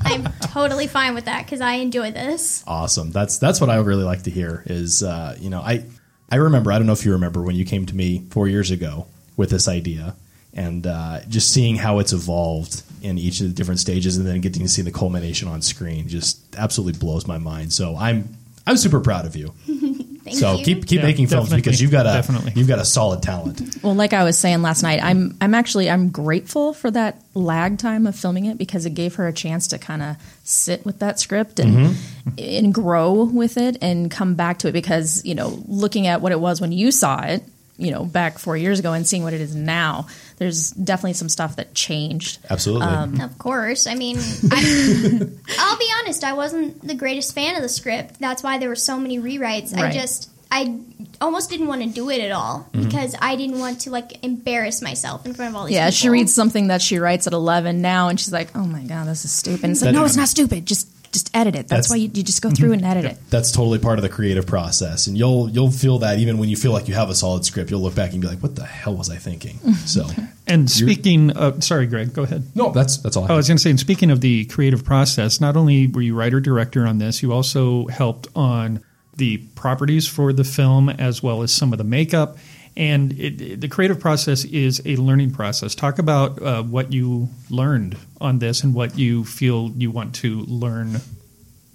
I'm totally fine with that because I enjoy this. Awesome. That's that's what I really like to hear. Is uh, you know I I remember I don't know if you remember when you came to me four years ago with this idea and uh, just seeing how it's evolved in each of the different stages and then getting to see the culmination on screen just absolutely blows my mind. So I'm I'm super proud of you. Thank so you. keep keep Yeah, making films because you've got a Definitely. you've got a solid talent. Well, like I was saying last night, I'm I'm actually I'm grateful for that lag time of filming it because it gave her a chance to kind of sit with that script and and grow with it and come back to it because you know looking at what it was when you saw it you know back four years ago and seeing what it is now there's definitely some stuff that changed Absolutely. Um, of course. I mean, I, I'll be honest. I wasn't the greatest fan of the script. That's why there were so many rewrites. I just, I almost didn't want to do it at all mm-hmm. because I didn't want to like embarrass myself in front of all these. yeah people. she reads something that she writes at 11 now and she's like oh my god this is stupid it's like That- no it's not stupid just just edit it that's, That's- why you, you just go through and mm-hmm. edit it That's totally part of the creative process, and you'll you'll feel that even when you feel like you have a solid script, you'll look back and be like, "What the hell was I thinking?" Mm-hmm. So, And speaking of, sorry, Greg, go ahead. no, that's that's all. I oh, I was going to say, and speaking of the creative process, not only were you writer director on this, you also helped on the properties for the film as well as some of the makeup. And it, it- the creative process is a learning process. Talk about uh, what you learned on this and what you feel you want to learn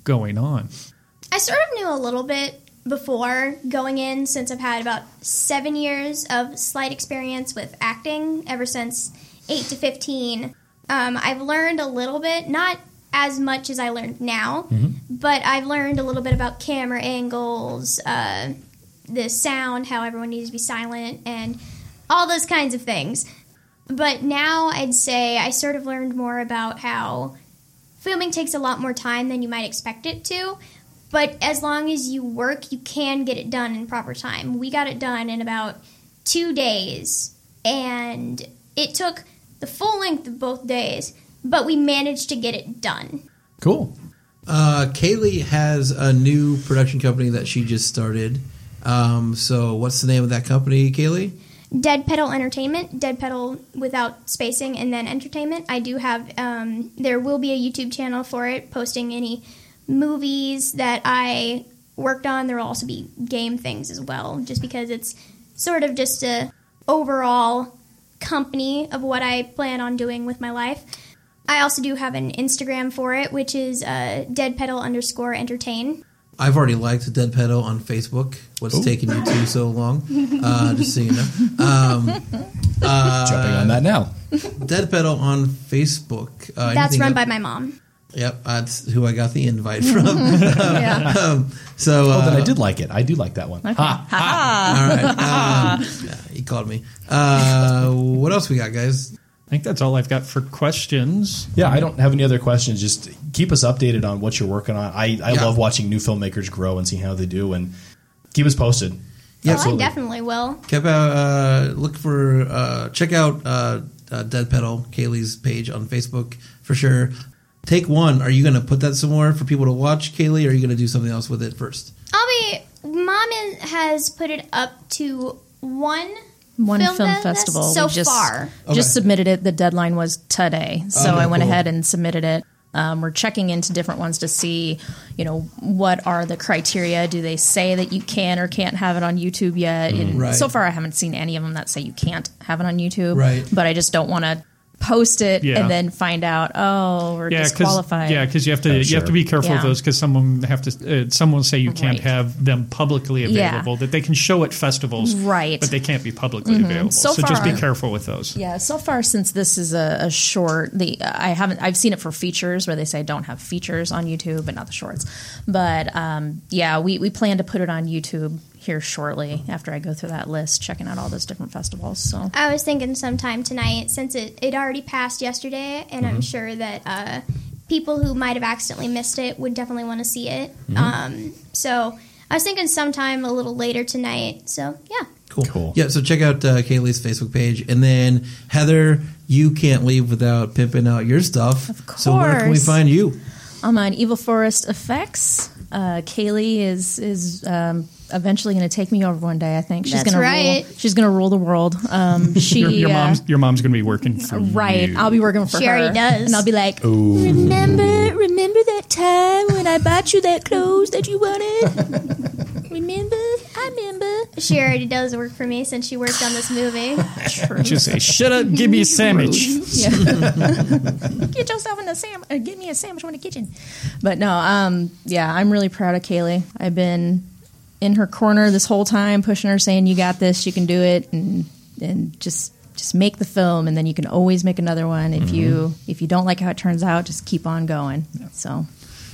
going on. I sort of knew a little bit before going in since I've had about seven years of slight experience with acting ever since eight to 15. Um, I've learned a little bit, not as much as I learned now, but I've learned a little bit about camera angles, uh, the sound, how everyone needs to be silent, and all those kinds of things. But now I'd say I sort of learned more about how filming takes a lot more time than you might expect it to. But as long as you work, you can get it done in proper time. We got it done in about two days, and it took the full length of both days, but we managed to get it done. cool. Uh, Kaylee has a new production company that she just started. Um, so what's the name of that company, Kaylee? Dead Pedal Entertainment, Dead Pedal without spacing, and then entertainment. I do have, um, there will be a YouTube channel for it, posting any movies that I worked on. There will also be game things as well, just because it's sort of just a overall company of what I plan on doing with my life. I also do have an Instagram for it, which is uh, dead pedal underscore entertain. I've already liked Dead Pedal on Facebook. What's taking you two so long? Uh, just so you know. Um, Jumping on that now. Dead Pedal on Facebook. Uh, That's run up- by my mom. Yep, that's who I got the invite from. yeah um, so, uh, Oh, then I did like it. I do like that one. Ha. all right. Um, yeah, he called me. Uh, what else we got, guys? I think that's all I've got for questions. Yeah, I don't have any other questions. Just keep us updated on what you're working on. I, I Yeah. love watching new filmmakers grow and seeing how they do, and keep us posted. Yeah, Oh, I definitely will. Keep out, uh, look for, uh, check out uh, uh, Dead Pedal, Kaylee's page on Facebook for sure. Take one. Are you going to put that somewhere for people to watch, Kaylee, or are you going to do something else with it first? I'll be. Mom has put it up to one one film, fe- festival so we just, far. Okay. just submitted it the deadline was today so Okay, i went cool. ahead and submitted it um, we're checking into different ones to see you know what are the criteria do they say that you can or can't have it on youtube yet and Right. so far i haven't seen any of them that say you can't have it on youtube Right. but i just don't want to post it Yeah. and then find out, oh, we're Yeah, because disqualified. yeah, because you have to Oh, you sure. have to be careful of those because someone have to uh, someone will say you can't Right. have them publicly Yeah. available that they can show at festivals, Right. Mm-hmm. But they can't be publicly available. So So, just be careful with those. Yeah, so far since this is a, a short, the I haven't I've seen it for features where they say don't have features on YouTube, but not the shorts. But um, yeah, we we plan to put it on YouTube here shortly after I go through that list, checking out all those different festivals. So I was thinking sometime tonight, since it, it already passed yesterday, and Mm-hmm. I'm sure that uh, people who might have accidentally missed it would definitely want to see it. Mm-hmm. Um, so I was thinking sometime a little later tonight. So yeah, Cool. Cool. Yeah, so check out uh, Kaylee's Facebook page. And then, Heather, you can't leave without pimping out your stuff. Of course. So, where can we find you? I'm on Evil Forest Effects. Uh, Kaylee is is um, eventually going to take me over one day. I think she's going right. to rule. She's going to rule the world. Um, she Your, your uh, mom's your mom's going to be working for Right. you. I'll be working for She her. already does. And I'll be like, remember, remember that time when I bought you that clothes that you wanted? remember? I remember. she already does work for me since she worked on this movie. Just say, "Shut up, give me a sandwich." Get yourself in the sam. Uh, get me a sandwich from the kitchen. But no, um, yeah, I'm really proud of Kaylee. I've been in her corner this whole time, pushing her, saying, "You got this. You can do it," and and just just make the film, and then you can always make another one. If you if you don't like how it turns out, just keep on going. So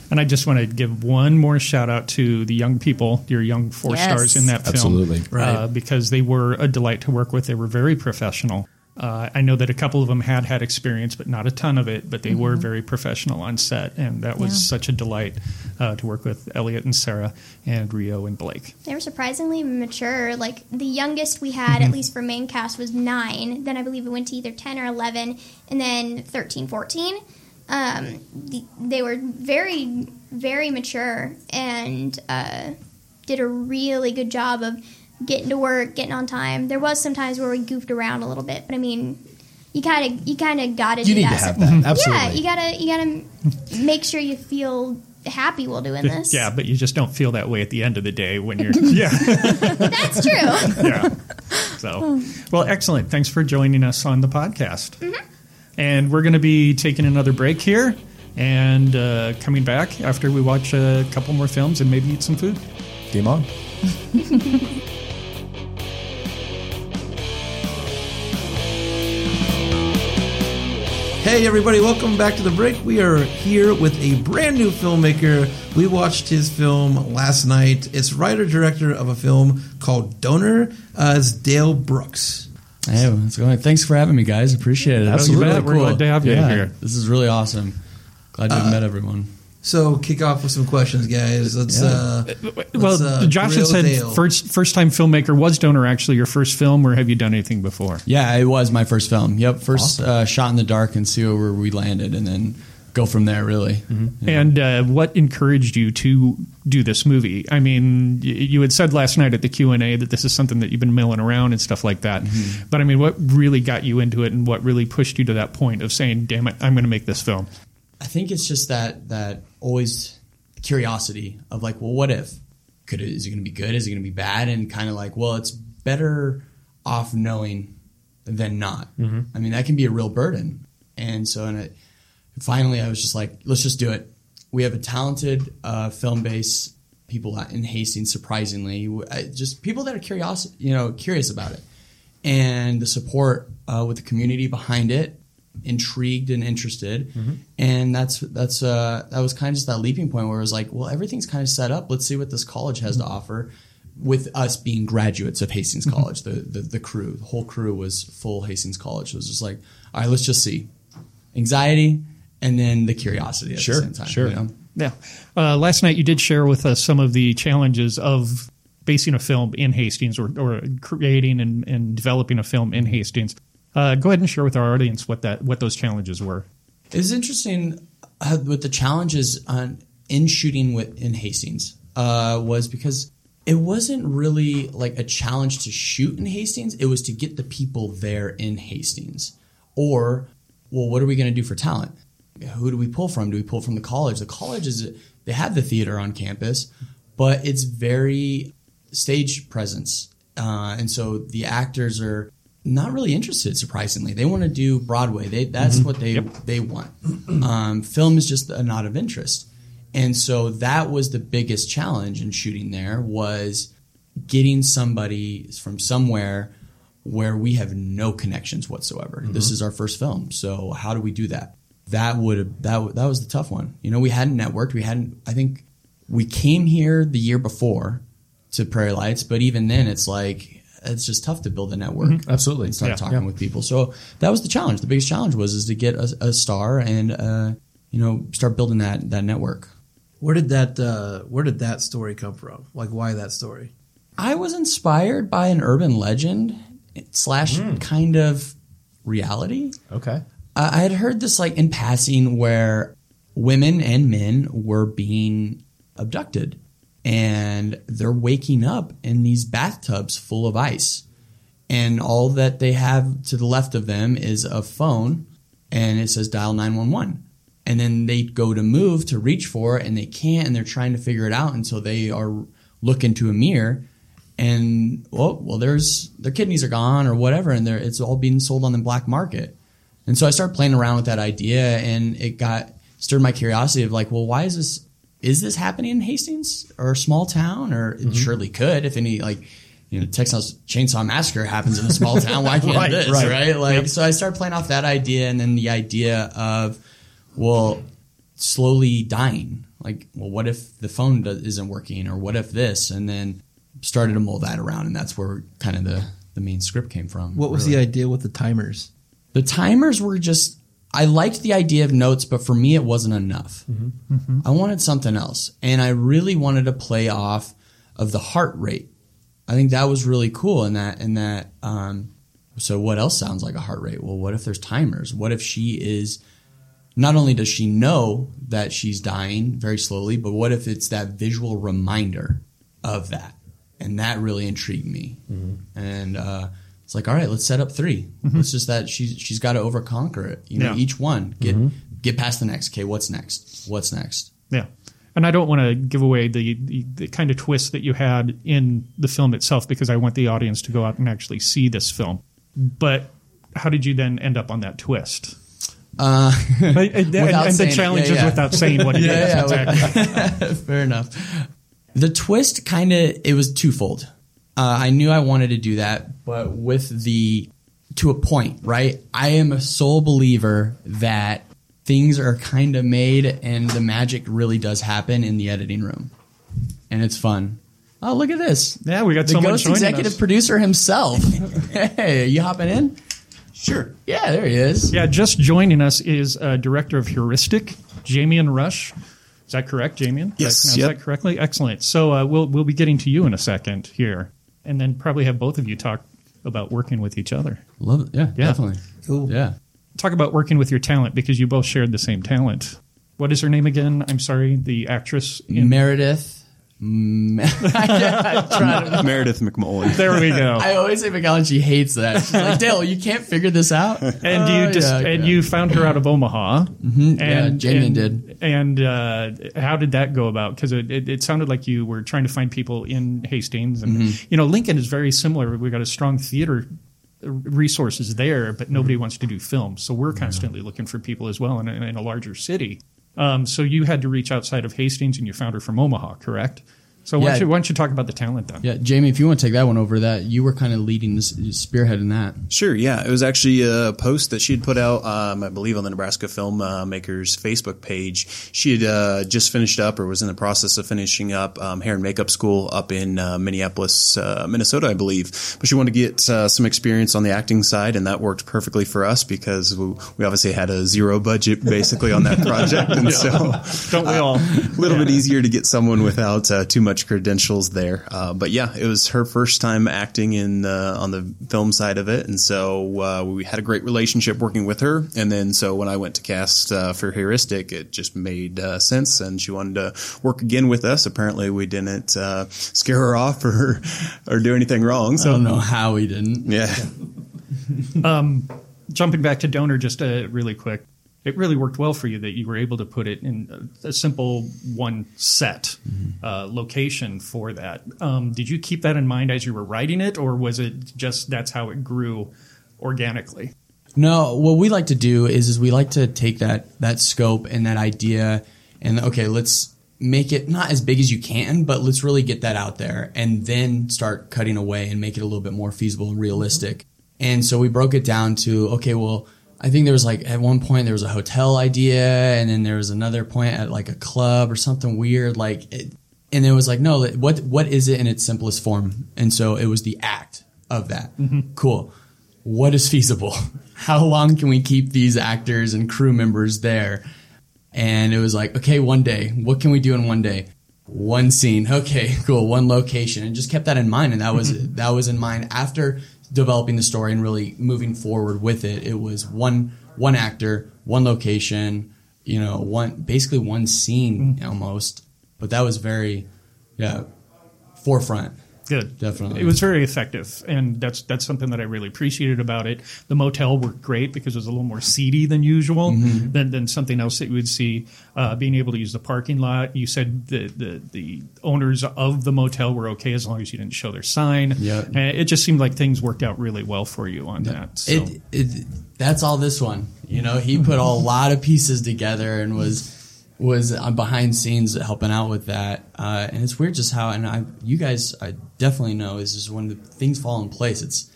And I just want to give one more shout out to the young people, your young four Yes. stars in that film. Absolutely. Right. Uh, because they were a delight to work with. They were very professional. Uh, I know that a couple of them had had experience, but not a ton of it. But they were very professional on set, and that was Mm-hmm. Yeah. such a delight uh, to work with Elliot and Sarah and Rio and Blake. They were surprisingly mature. Like the youngest we had, Mm-hmm. at least for main cast, was nine. Then I believe it went to either 10 or 11, and then 13, 14. Um, the, they were very, very mature and uh, did a really good job of getting to work, getting on time. There was some times where we goofed around a little bit, but I mean, you kind of, you kind of got to do You need that. to have that. Absolutely. Yeah, you gotta, you gotta make sure you feel happy while doing this. Yeah, but you just don't feel that way at the end of the day when you're. yeah, that's true. yeah. So, well, excellent. Thanks for joining us on the podcast. And we're going to be taking another break here and uh, coming back after we watch a couple more films and maybe eat some food. Game on. Hey, everybody, welcome back to the break. We are here with a brand new filmmaker. We watched his film last night. It's writer director of a film called Donor. Uh, it's Dale Brooks. Hey, what's going? Thanks for having me, guys. Appreciate it. Absolutely. We're glad to have you yeah, here. This is really awesome. Glad to have met everyone. So, kick off with some questions, guys. Let's. Yeah. Uh, Well, let's, uh, Josh had said Dale. first first time filmmaker was Donor actually your first film, or have you done anything before? Yeah, it was my first film. Yep, first uh, shot in the dark and see where we landed, and then go from there. Really. Yeah. And uh, what encouraged you to do this movie? I mean, you had said last night at the Q and A that this is something that you've been milling around and stuff like that. Mm-hmm. But I mean, what really got you into it, and what really pushed you to that point of saying, "Damn it, I'm going to make this film"? I think it's just that that always curiosity of like, well, what if? Could it, is it going to be good? Is it going to be bad? And kind of like, well, it's better off knowing than not. I mean, that can be a real burden. And so, and it, finally, I was just like, let's just do it. We have a talented uh, film base, people in Hastings, surprisingly, I- just people that are curious, you know, curious about it, and the support uh, with the community behind it, intrigued and interested, and that's that's uh, that was kind of just that leaping point where it was like, well, everything's kind of set up. Let's see what this college has to offer. With us being graduates of Hastings College, the, the the crew, the whole crew was full Hastings College. It was just like, all right, let's just see anxiety and then the curiosity at Sure, the same time. sure. you know? Yeah. Uh, last night you did share with us some of the challenges of basing a film in Hastings or, or creating and, and developing a film in Hastings. Uh, go ahead and share with our audience what that what those challenges were. It was interesting uh, with the challenges on in shooting with in Hastings uh, was because it wasn't really like a challenge to shoot in Hastings. It was to get the people there in Hastings. Or, well, what are we going to do for talent? Who do we pull from? Do we pull from the college? The college is they have the theater on campus, but it's very stage presence, uh, and so the actors are not really interested. Surprisingly, they want to do Broadway. They that's what they they want. Um, film is just a not of interest, and so that was the biggest challenge in shooting there was getting somebody from somewhere where we have no connections whatsoever. This is our first film, so how do we do that? That would that that was the tough one. You know, we hadn't networked. We hadn't. I think we came here the year before to Prairie Lights, but even then, it's like it's just tough to build a network. Absolutely. and start Yeah. talking with people. So that was the challenge. The biggest challenge was is to get a, a star and uh, you know start building that that network. Where did that uh, Where did that story come from? Like, why that story? I was inspired by an urban legend slash kind of reality. Okay. I I had heard this like in passing where women and men were being abducted and they're waking up in these bathtubs full of ice. And all that they have to the left of them is a phone and it says dial 911. And then they go to move to reach for it and they can't and they're trying to figure it out until they are look into a mirror and well, well there's their kidneys are gone or whatever and they're, it's all being sold on the black market. And so I started playing around with that idea, and it got stirred my curiosity of like, well, why is this? Is this happening in Hastings or a small town? Or it mm-hmm. surely could if any like. You know, Texas Chainsaw Massacre happens in a small town. Why can't Right, this? right. Right? Like, so I started playing off that idea, and then the idea of, well, slowly dying. Like, well, what if the phone do- isn't working, or what if this? And then started to mold that around, and that's where kind of the the main script came from. What was the idea with the timers? The timers were just. I liked the idea of notes, but for me, it wasn't enough. I wanted something else, and I really wanted to play off of the heart rate. I think that was really cool, in that in that. Um, so, what else sounds like a heart rate? Well, what if there's timers? What if she is? Not only does she know that she's dying very slowly, but what if it's that visual reminder of that? And that really intrigued me. And uh, it's like, all right, let's set up 3 mm-hmm. It's just that she's she's got to overconquer it. You know, Yeah. each one get mm-hmm. get past the next. Okay, what's next? What's next? Yeah. And I don't want to give away the, the, the kind of twist that you had in the film itself because I want the audience to go out and actually see this film. But how did you then end up on that twist? Uh, uh and, and- Without and the saying it. challenge Yeah, is yeah. without saying what it is. Yeah, yeah, exactly. Fair enough. The twist kind of it was twofold. Uh, I knew I wanted to do that, but with the to a point, right? I am a sole believer that things are kind of made and the magic really does happen in the editing room, and it's fun. Oh, look at this! Yeah, we got the someone ghost joining executive us. producer himself. hey, you hopping in? Sure. Yeah, there he is. Yeah, just joining us is uh, director of Heuristic, Jamian Rush. Is that correct, Jamian? Did I Yes, pronounce yep. that correctly? Excellent. So uh, we'll we'll be getting to you in a second here, and then probably have both of you talk about working with each other. Love it. Yeah, Yeah. definitely. Cool. Yeah. Talk about working with your talent because you both shared the same talent. What is her name again? I'm sorry, the actress. In, Meredith. M- I try to- Meredith McMullen. there we go. I always say McAllen, she hates that. She's like, Dale, you can't figure this out. and Oh, you just yeah, and yeah. you found her out of Omaha. Mm-hmm. Yeah, Jamian and, did. And uh, how did that go about? Because it, it, it sounded like you were trying to find people in Hastings, and Mm-hmm. you know Lincoln is very similar. We've got a strong theater resources there, but nobody Mm-hmm. wants to do film, so we're constantly looking for people as well in a, in a larger city. Um, so you had to reach outside of Hastings, and you found her from Omaha, correct? So why, Yeah. don't you, why don't you talk about the talent then? Yeah, Jamie, if you want to take that one over, that you were kind of leading this spearhead in that. Sure, yeah. It was actually a post that she had put out, um, I believe, on the Nebraska Film uh, Facebook page. She had uh, just finished up or was in the process of finishing up um, hair and makeup school up in uh, Minneapolis, uh, Minnesota, I believe. But she wanted to get uh, some experience on the acting side, and that worked perfectly for us because we, we obviously had a zero budget basically on that project. And so Don't we all? a little bit easier to get someone without uh, too much credentials there. Uh, but yeah, it was her first time acting in uh, on the film side of it, and so uh, we had a great relationship working with her. And then so when I went to cast uh, for Heuristic, it just made uh, sense, and she wanted to work again with us. Apparently, we didn't uh, scare her off or or do anything wrong. So I don't know how he didn't. yeah. um, jumping back to donor just uh, really quick it really worked well for you that you were able to put it in a, a simple one set uh, location for that um, did you keep that in mind as you were writing it or was it just that's how it grew organically. No, what we like to do is is we like to take that that scope and that idea and okay, let's make it not as big as you can, but let's really get that out there and then start cutting away and make it a little bit more feasible and realistic. And so we broke it down to okay, well, I think there was like at one point there was a hotel idea and then there was another point at like a club or something weird like it, and it was like no, what what is it in its simplest form? And so it was the act of that. Mm-hmm. Cool what is feasible? How long can we keep these actors and crew members there? And it was like, okay, one day, what can we do in one day? One scene. Okay, cool. One location. And just kept that in mind. And that was, mm-hmm. that was in mind after developing the story and really moving forward with it. It was one, one actor, one location, you know, one, basically one scene mm. almost. But that was very, yeah, forefront. Good, Definitely. It was very effective, and that's that's something that I really appreciated about it. The motel worked great because it was a little more seedy than usual Mm-hmm. than, than something else that you would see. Uh, being able to use the parking lot. You said the, the the owners of the motel were okay as long as you didn't show their sign. Yeah. It just seemed like things worked out really well for you on that. So. It, it that's all this one. You know, he put a lot of pieces together and was was uh, behind scenes helping out with that. Uh, and it's weird just how and I you guys I definitely know is just when the things fall in place. It's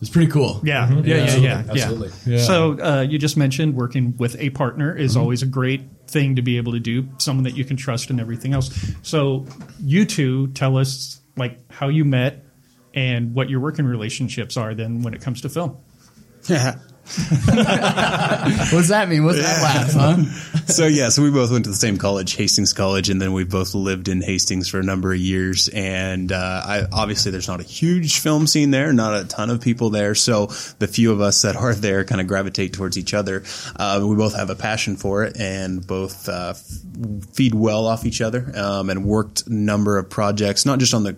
it's pretty cool. Yeah, yeah, yeah, Absolutely, yeah, yeah. absolutely. So uh, you just mentioned working with a partner is Mm-hmm. always a great thing to be able to do. Someone that you can trust and everything else. So you two tell us like how you met and what your working relationships are. Then when it comes to film. What's that mean? What's that laugh, huh? so yeah, so we both went to the same college, Hastings College, and then we both lived in Hastings for a number of years. And uh, I, obviously, there's not a huge film scene there, not a ton of people there. So the few of us that are there kind of gravitate towards each other. Uh, we both have a passion for it, and both uh, f- feed well off each other, um, and worked a number of projects, not just on the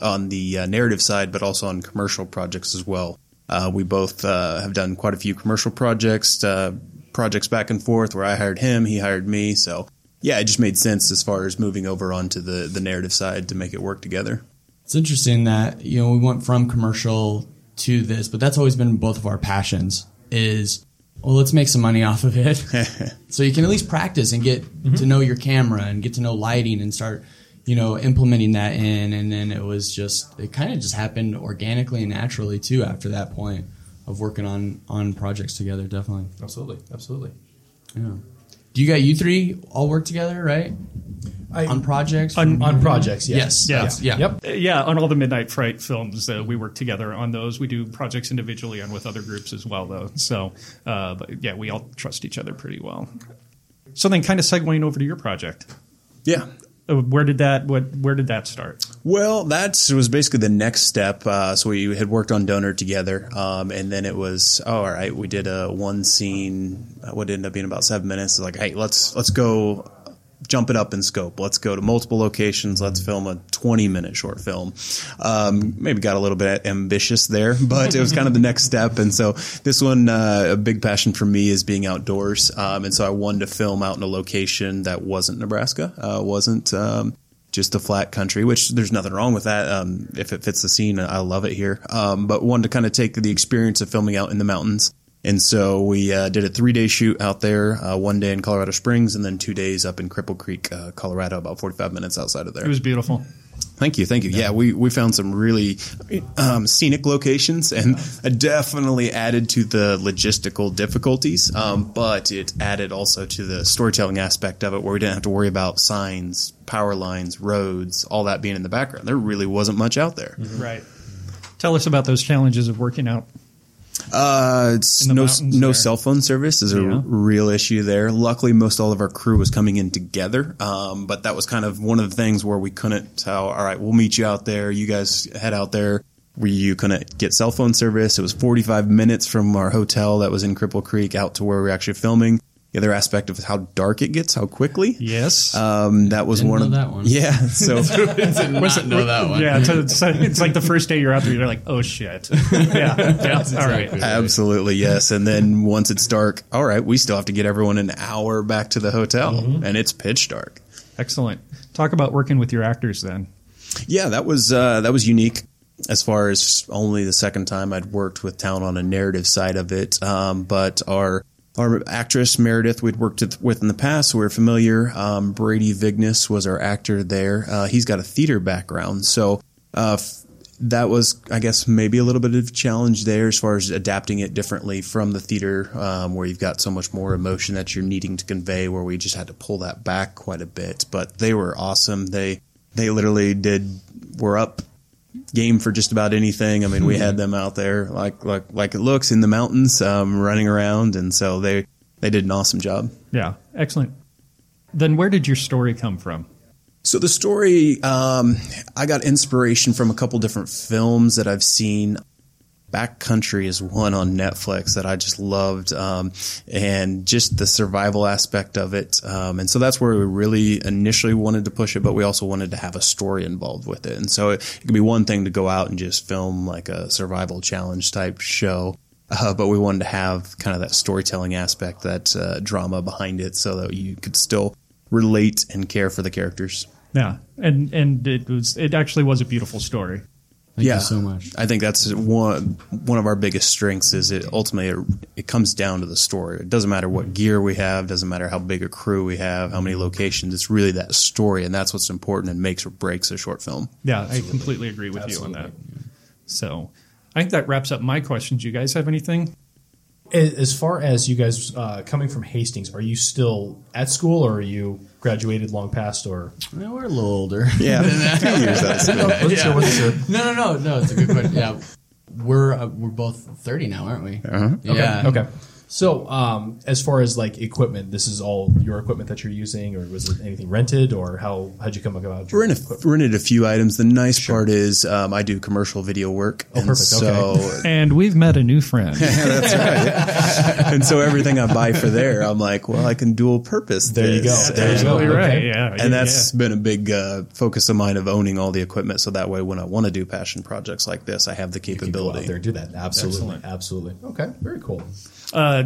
on the uh, narrative side, but also on commercial projects as well. Uh, we both uh, have done quite a few commercial projects, uh, projects back and forth where I hired him, he hired me. So yeah, it just made sense as far as moving over onto the the narrative side to make it work together. It's interesting that you know we went from commercial to this, but that's always been both of our passions. Is well, let's make some money off of it, so you can at least practice and get to know your camera and get to know lighting and start, you know, implementing that in. And then it was just it kind of just happened organically and naturally too after that point of working on on projects together. Definitely, Absolutely, absolutely. yeah. Do you got you three all work together, right? I, On projects, On- on projects, yes. Yes. Yeah. Yeah. Yep. Yeah, on all the Midnight Fright films, uh, we work together on those. We do projects individually and with other groups as well, though. So, uh, but yeah, we all trust each other pretty well. So then, kind of segueing over to your project, Yeah. Uh, where did that what where did that start? Well, that was basically the next step. Uh, so we had worked on Donor together, um, and then it was oh, all right. We did a one scene, uh, what ended up being about seven minutes. Like, hey, let's let's go jump it up in scope. Let's go to multiple locations. Let's film a twenty minute short film. Um, maybe got a little bit ambitious there, but it was kind of the next step. And so this one, uh, a big passion for me is being outdoors, um, and so I wanted to film out in a location that wasn't Nebraska, uh, wasn't. Um, just a flat country, which there's nothing wrong with that. Um, if it fits the scene, I love it here. Um, but wanted to kind of take the experience of filming out in the mountains. And so we uh, did a three day shoot out there, uh, one day in Colorado Springs, and then two days up in Cripple Creek, uh, Colorado, about 45 minutes outside of there. It was beautiful. Thank you, thank you. Yeah, we, we found some really um, scenic locations, and it definitely added to the logistical difficulties. Um, but it added also to the storytelling aspect of it, where we didn't have to worry about signs, power lines, roads, all that being in the background. There really wasn't much out there. Right. Tell us about those challenges of working out. Uh, it's no no there. cell phone service is a Yeah. r- real issue there. Luckily, most all of our crew was coming in together, um, but that was kind of one of the things where we couldn't tell. All right, we'll meet you out there. You guys head out there. We you couldn't get cell phone service. It was 45 minutes from our hotel that was in Cripple Creek out to where we were actually filming. The other aspect of how dark it gets, how quickly. Yes. Um, that was Didn't one know of that one. Yeah, so Did not know that one. yeah, so it's, it's like the first day you're out there, you're like, oh shit. Yeah, yeah. All right. Absolutely, yes. And then once it's dark, all right, we still have to get everyone an hour back to the hotel, and it's pitch dark. Excellent. Talk about working with your actors then. Yeah, that was uh, that was unique. as far as only the second time I'd worked with Town on a narrative side of it. Um, but our our actress Meredith we'd worked with- in the past, so we are familiar. Um, Brady Vignes was our actor there. Uh, he's got a theater background, so uh, f- that was, I guess, maybe a little bit of a challenge there as far as adapting it differently from the theater, um, where you've got so much more emotion that you're needing to convey. Where we just had to pull that back quite a bit, but they were awesome. They they literally did were up game for just about anything. I mean, we had them out there like like like it looks in the mountains, um, running around, and so they they did an awesome job. Yeah, excellent. Then where did your story come from? So the story, um, I got inspiration from a couple different films that I've seen. Backcountry is one on Netflix that I just loved, um, and just the survival aspect of it. Um, and so that's where we really initially wanted to push it, but we also wanted to have a story involved with it. And so it, it could be one thing to go out and just film like a survival challenge type show. Uh, but we wanted to have kind of that storytelling aspect, that uh, drama behind it, so that you could still relate and care for the characters. Yeah, and and it was it actually was a beautiful story. Thank yeah, you so much. I think that's one one of our biggest strengths. Is it ultimately it, it comes down to the story. It doesn't matter what gear we have, doesn't matter how big a crew we have, how many locations. It's really that story, and that's what's important and makes or breaks a short film. Yeah, I completely agree with you on that. So, I think that wraps up my questions. You guys have anything? As far as you guys uh, coming from Hastings, are you still at school or are you graduated long past or? Well, we're a little older. Yeah, a few years out of school. Sure, sure. No, no, no, no. It's a good question. Yeah, we're uh, we're both thirty now, aren't we? Uh-huh. Yeah. Okay. So, um, as far as like equipment, this is all your equipment that you're using, or was it anything rented, or how how'd you come about? your Rented, equipment? rented a few items. The nice part is um, I do commercial video work, and perfect. so And we've met a new friend. and so everything I buy for there, I'm like, well, I can dual purpose. There you go. There you go. Absolutely Okay. right. Yeah, and that's been a big uh, focus of mine of owning all the equipment. So that way, when I want to do passion projects like this, I have the You could go capability. out there and do that. Absolutely, Excellent. absolutely. Okay, very cool. Uh,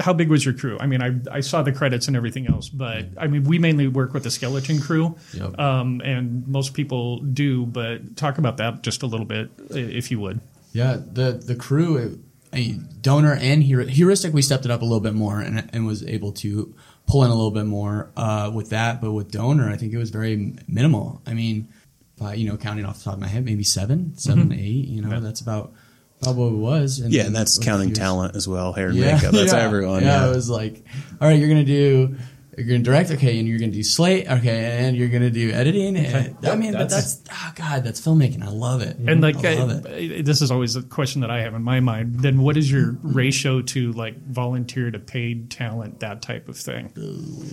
how big was your crew? I mean, I, I saw the credits and everything else, but I mean, we mainly work with the skeleton crew, Yep. um, and most people do. But talk about that just a little bit, if you would. Yeah, the the crew, I mean, donor and hero, heuristic, we stepped it up a little bit more and, and was able to pull in a little bit more uh, with that. But with donor, I think it was very minimal. I mean, I, you know, counting off the top of my head, maybe seven, seven, Mm-hmm. eight. You know, that's about it was. And, yeah, and that's counting years- talent as well, hair and makeup. That's yeah, everyone. Yeah, Yeah, it was like, all right, you're gonna do, you're gonna direct, okay, and you're gonna do slate, okay, and you're gonna do editing. And, I mean, but that's- that's oh god, that's filmmaking. I love it. And like, I love uh, it. this is always a question that I have in my mind. Then, what is your ratio to like volunteer to paid talent, that type of thing?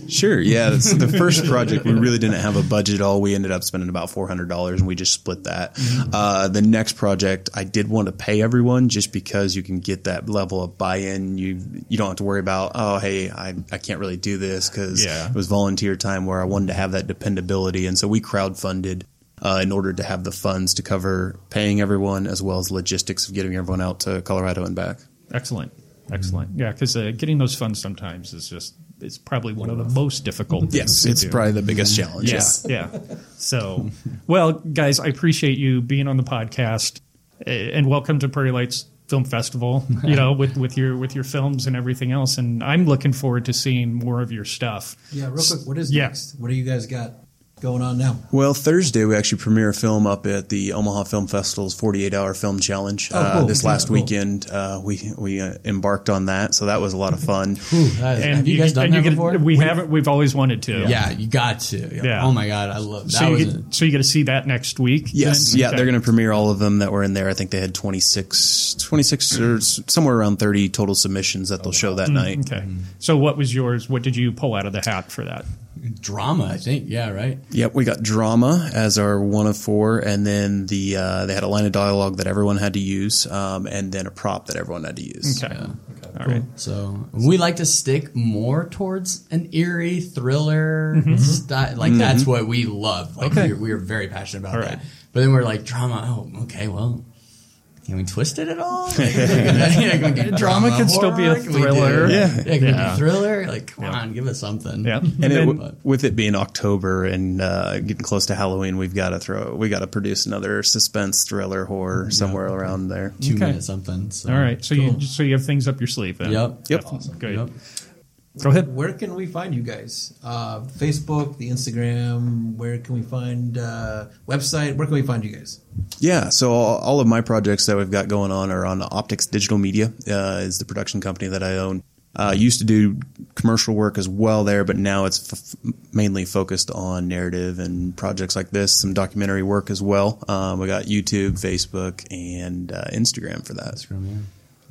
sure. Yeah, that's the first project. We really didn't have a budget at all. We ended up spending about four hundred dollars, and we just split that. Uh, the next project, I did want to pay everyone just because you can get that level of buy-in. You you don't have to worry about oh hey I I can't really do this because Yeah. it was volunteer time where I wanted to have that dependability, and so we crowdfunded. Uh, in order to have the funds to cover paying everyone as well as logistics of getting everyone out to Colorado and back. Excellent, excellent. Yeah, because uh, getting those funds sometimes is just it's probably one of the most difficult. Things Yes, it's do. probably the biggest challenge. Yeah, yeah. So, well, guys, I appreciate you being on the podcast, and welcome to Prairie Lights Film Festival. You know, with with your with your films and everything else, and I'm looking forward to seeing more of your stuff. Yeah, real quick, what is Yeah. next? What do you guys got going on now? Well, Thursday we actually premiere a film up at the Omaha Film Festival's 48 Hour Film Challenge. Oh, uh, this Yeah, last cool. weekend, uh, we we uh, embarked on that, so that was a lot of fun. Ooh, that- have you guys done and that you get- before? We haven't. We've always wanted to. Yeah, you got to. Yeah. Oh my god, I love that. So you, was get, a- so you get to see that next week. Yes, then? yeah, Okay. they're going to premiere all of them that were in there. I think they had 26, 26 or somewhere around 30 total submissions that they'll show that night. Okay. So what was yours? What did you pull out of the hat for that? Drama. I think. Yeah, right. Yep, we got drama as our one of four, and then the uh, they had a line of dialogue that everyone had to use, um, and then a prop that everyone had to use. Okay. All right. So we like to stick more towards an eerie thriller Mm-hmm. style. Like that's what we love. Like Okay. we're, we're very passionate about All that. right. But then we're like drama. Oh, okay. Well, can we twist it at all? Like, can we get Drama could still be a Can we do- thriller. yeah, Yeah. yeah, can we Yeah. do thriller? Like, come on, give us something. Yeah. And it, then- w- with it being October and uh, getting close to Halloween, we've got to throw we got to produce another suspense thriller horror somewhere around there. two Okay. minutes something. So. All right. So you so you have things up your sleeve then. Yep. Yep. Good. Yep. Go ahead. Where can we find you guys? Uh, Facebook, the Instagram. Where can we find uh, website? Where can we find you guys? Yeah, so all, all of my projects that we've got going on are on Optics Digital Media, uh, is the production company that I own. Uh, used to do commercial work as well there, but now it's f- mainly focused on narrative and projects like this, some documentary work as well. Um, we got YouTube, Facebook, and uh, Instagram for that. Scrum, yeah.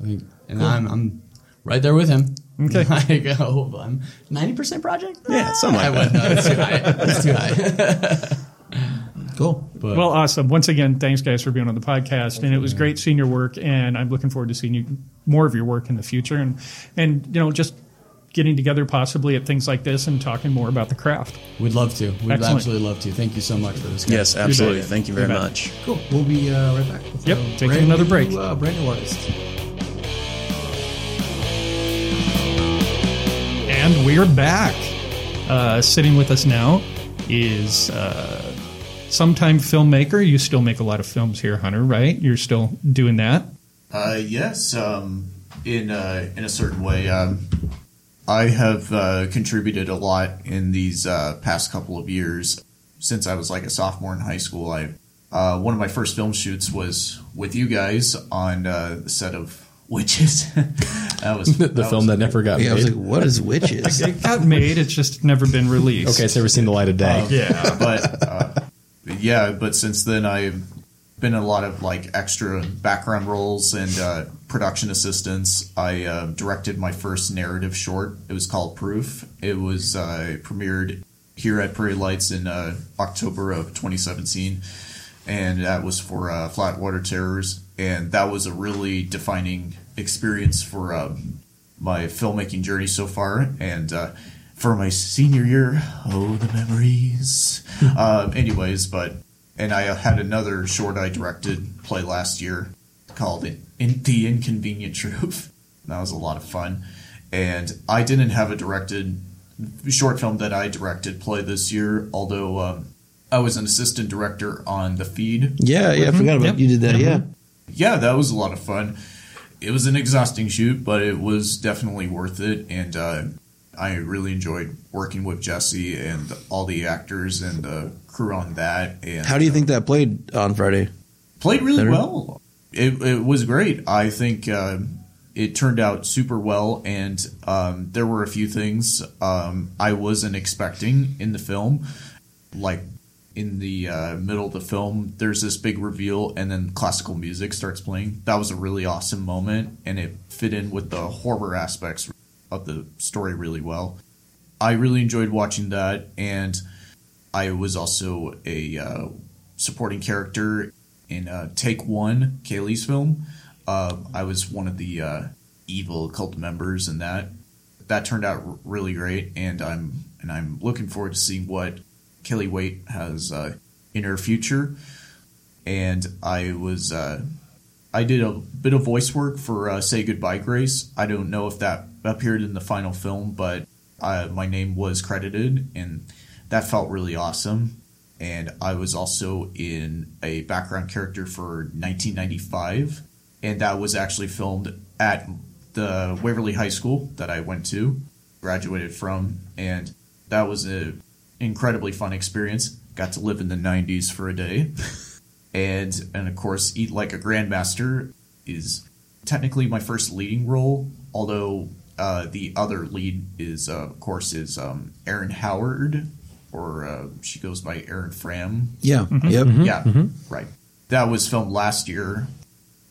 I think- And I'm, I'm right there with him. Okay. like, oh, I'm 90% project? Yeah, something I like wouldn't that. know. It's too high. It's too high. Cool. But Well, awesome. Once again, thanks guys for being on the podcast, and it was great seeing your work, and I'm looking forward to seeing you more of your work in the future, and and you know just getting together possibly at things like this and talking more about the craft. we'd love to. We'd Excellent. absolutely love to. Thank you so much for this. guys. Yes, absolutely. Thank you very much. Cool. We'll be uh, right back. with Yep, taking brand another new, break. Uh, brand new artist. And we're back. Uh, sitting with us now is uh, sometime filmmaker. You still make a lot of films here, Hunter, right? You're still doing that. Uh, yes, um, in uh, in a certain way. Um, I have uh, contributed a lot in these uh, past couple of years. Since I was like a sophomore in high school, I uh, one of my first film shoots was with you guys on uh, the set of Witches. that was the, the film that never got Yeah, I made. was like, what is witches? It got made. It's just never been released. okay, it's never seen the light of day. Yeah. but uh, yeah, but since then I've been in a lot of like extra background roles and uh, production assistants. I uh, directed my first narrative short. It was called Proof. It was uh, premiered here at Prairie Lights in uh, October of 2017, and that was for uh, Flatwater Terrors, and that was a really defining experience for um, my filmmaking journey so far, and. Uh, for my senior year, oh the memories. uh, anyways, but and I had another short I directed play last year called In, In- "The Inconvenient Truth." That was a lot of fun, and I didn't have a directed short film that I directed play this year, although um, I was an assistant director on the feed yeah, yeah. I forgot about Yep. you did that. Yeah. yeah, that was a lot of fun. It was an exhausting shoot, but it was definitely worth it, and uh, I really enjoyed working with Jesse and all the actors and the crew on that. And How do you think that played on Friday? played really Better? well. It, it was great. I think uh, it turned out super well, and um, there were a few things um, I wasn't expecting in the film, like in the uh, middle of the film, there's this big reveal, and then classical music starts playing. That was a really awesome moment, and it fit in with the horror aspects of the story really well. I really enjoyed watching that, and I was also a uh, supporting character in uh, Take One, Kaylee's film. Uh, I was one of the uh, evil cult members in that. That turned out really great, and I'm and I'm looking forward to seeing what Kelly Waite has uh, in her future. And I was uh, I did a bit of voice work for uh, "Say Goodbye, Grace." I don't know if that appeared in the final film, but uh, my name was credited, and that felt really awesome. And I was also in a background character for 1995, and that was actually filmed at the Waverly High School that I went to, graduated from, and that was a incredibly fun experience. Got to live in the 90s for a day. and and of course eat like a grandmaster is technically my first leading role although uh, the other lead is uh, of course is um, Erin Howard or uh, she goes by Erin Fram Yeah. Yep. yeah right that was filmed last year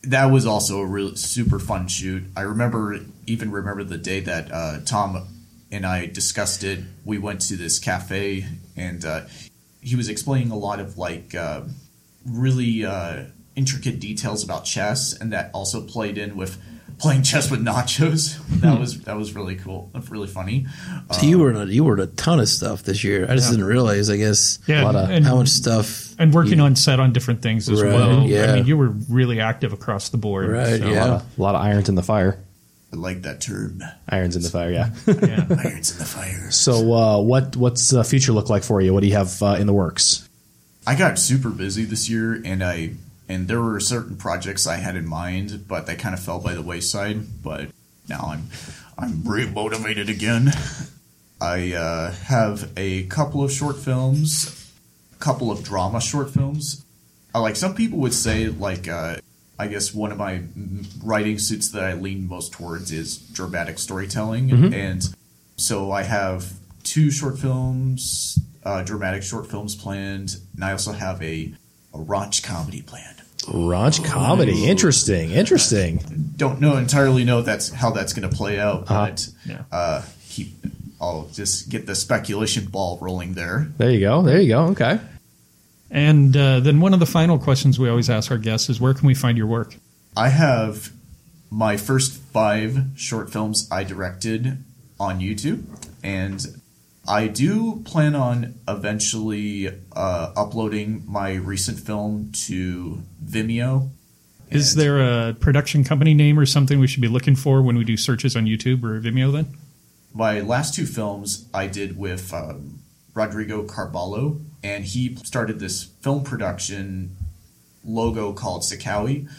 that was also a really super fun shoot I remember even remember the day that uh, Tom and I discussed it we went to this cafe and uh, he was explaining a lot of like uh, really uh, intricate details about chess, and that also played in with playing chess with nachos. That was that was really cool, really funny. So you were in a, you were in a ton of stuff this year. I just didn't realize. I guess Yeah, A lot of- and, how much stuff. and working you- on set on different things as Right, well. yeah. I mean, you were really active across the board. Right, so- A lot, yeah. of, a lot of irons in the fire. I like that term. Irons in the fire, yeah. yeah. Irons in the fire. so, uh, what what's the future look like for you? What do you have uh, in the works? I got super busy this year, and I and there were certain projects I had in mind, but they kind of fell by the wayside. But now I'm I'm re-motivated again. I uh, have a couple of short films, a couple of drama short films. I like some people would say like uh, I guess one of my writing suits that I lean most towards is dramatic storytelling, and so I have two short films, uh, dramatic short films planned, and I also have a, a raunch comedy planned. Raunch comedy. Interesting. Interesting. Don't know entirely know that's how that's going to play out, but Yeah. uh, keep. I'll just get the speculation ball rolling there. There you go. There you go. Okay. And uh, then one of the final questions we always ask our guests is where can we find your work? I have my first five short films I directed on YouTube, and I do plan on eventually uh, uploading my recent film to Vimeo. Is there a production company name or something we should be looking for when we do searches on YouTube or Vimeo then? my last two films I did with um, Rodrigo Carballo, and he started this film production logo called Sikawi,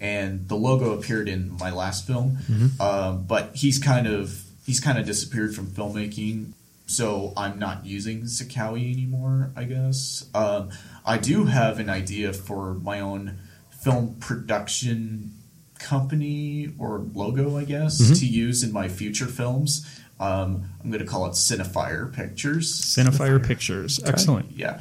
and the logo appeared in my last film, um, but he's kind of he's kind of disappeared from filmmaking, so I'm not using Sikawi anymore. I guess um, I do have an idea for my own film production company or logo, I guess, to use in my future films. Um, I'm going to call it Cinefire Pictures. Cinefire Pictures. Excellent. Yeah.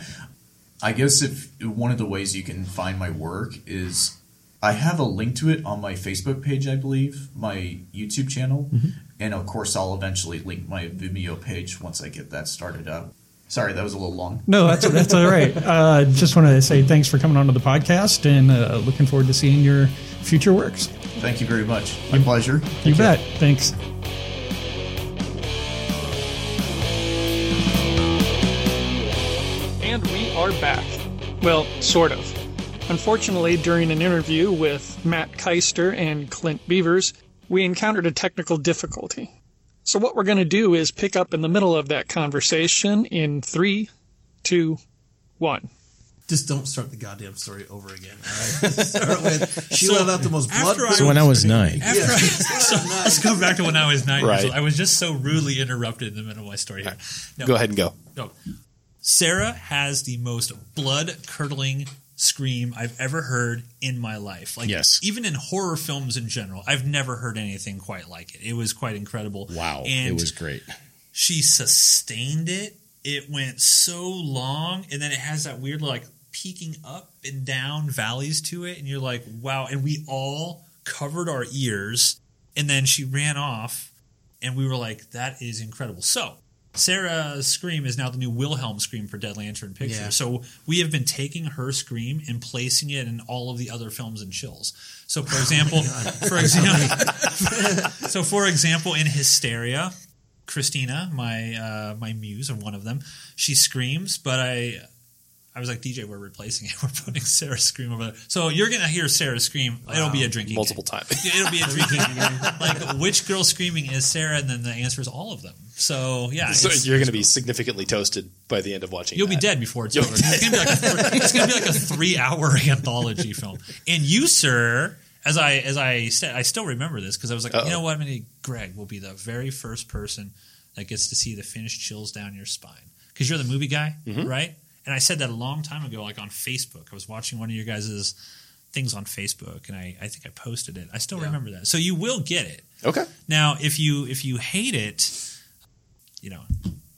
I guess if one of the ways you can find my work is I have a link to it on my Facebook page, I believe, my YouTube channel, and of course I'll eventually link my Vimeo page once I get that started up. Sorry, that was a little long. No, that's that's all right. Uh, just want to say thanks for coming onto the podcast and uh, looking forward to seeing your future works. Thank you very much. My pleasure. You bet. Thanks. Well, sort of. Unfortunately, during an interview with Matt Keister and Clint Beavers, we encountered a technical difficulty. So, what we're going to do is pick up in the middle of that conversation in three, two, one. Just don't start the goddamn story over again. All right. start with she let out the most blood. after I So when I was nine, After I, so let's go back to when I was nine years Right. old. I was just so rudely interrupted in the middle of my story here. No, Go ahead and go. No. Sarah has the most blood curdling scream I've ever heard in my life. Like Yes. even in horror films in general, I've never heard anything quite like it. It was quite incredible. wow, And it was great. she sustained it. It went so long, and then it has that weird like peaking up and down valleys to it, and you're like, wow. And we all covered our ears, and then she ran off, and we were like, that is incredible. So. Sarah's scream is now the new Wilhelm scream for Dead Lantern Pictures. Yeah. So we have been taking her scream and placing it in all of the other films and chills. So for example, for example, so for example, in Hysteria, Christina, my uh, my muse or one of them, she screams, but I I was like DJ, we're replacing it. We're putting Sarah's scream over there. So you're gonna hear Sarah scream. It'll be a drinking Multiple times. It'll be a drinking game. Like which girl screaming is Sarah, and then the answer is all of them. So yeah, So you're going to be significantly toasted by the end of watching. You'll be dead before it's You'll over. be It's gonna be like a, gonna be like a three hour anthology film. And you, sir, as I as I said, I still remember this because I was like, Uh-oh. you know what? I'm gonna Greg will be the very first person that gets to see the finished chills down your spine because you're the movie guy, Mm-hmm. right? And I said that a long time ago, like on Facebook. I was watching one of your guys' things on Facebook, and I, I think I posted it. I still remember that. So you will get it. Okay. Now, if you if you hate it, you know,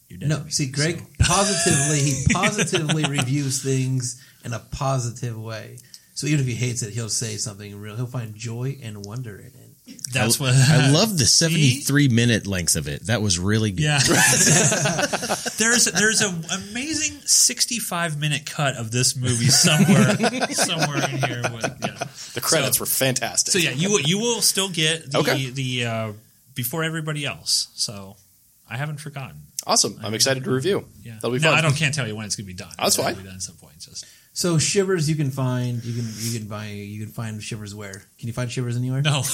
you're dead. No, me. see, Greg So- positively he positively reviews things in a positive way. So even if he hates it, he'll say something real. He'll find joy and wonder in it. That's I, what I love the 73 minute length of it. That was really good. Yeah. there's there's an amazing 65 minute cut of this movie somewhere somewhere in here. With, yeah. The credits So- were fantastic. So yeah, you will you will still get the Okay. the uh, before everybody else. So I haven't forgotten. awesome. I'm excited to review. Yeah, That'll be no, fun. I don't can't tell you when it's going to be done. That's why. It'll fine. Be done at some point. Just So Shivers, you can find you can you can buy you can find Shivers where? Can you find Shivers anywhere? no.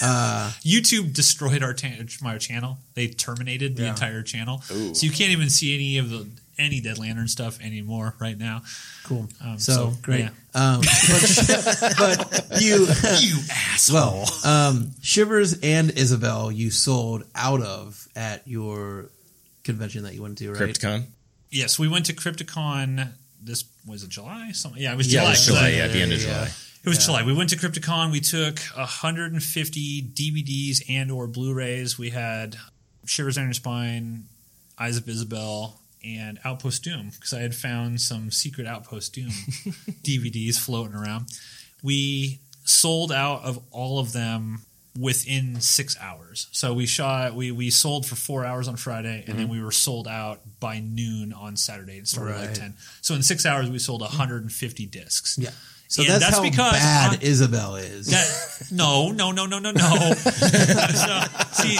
Uh, YouTube destroyed our ta- my channel. They terminated the Yeah. entire channel, Ooh. so you can't even see any of the any Dead Lantern stuff anymore right now. cool. Um, so, so, great. yeah. Um, but, but you You asshole. well um, Shivers and Isabel you sold out of at your convention that you went to, right? Crypticon? yes, we went to Crypticon. This was it July? Something. Yeah, it was Yeah, July. it was July. So- Yeah, at the end of yeah, July. It was July. We went to Crypticon. We took 150 DVDs and or Blu-rays. We had Shivers on Your Spine, Eyes of Isabel, and Outpost Doom because I had found some secret Outpost Doom DVDs floating around. We sold out of all of them within six hours. So we shot. We we sold for four hours on Friday, and then mm-hmm. we were sold out by noon on Saturday. It started at like ten. So in six hours, we sold 150 discs. Yeah. So that's, that's how because bad I- Isabel is. That, no, no, no, no, no, no. so, see,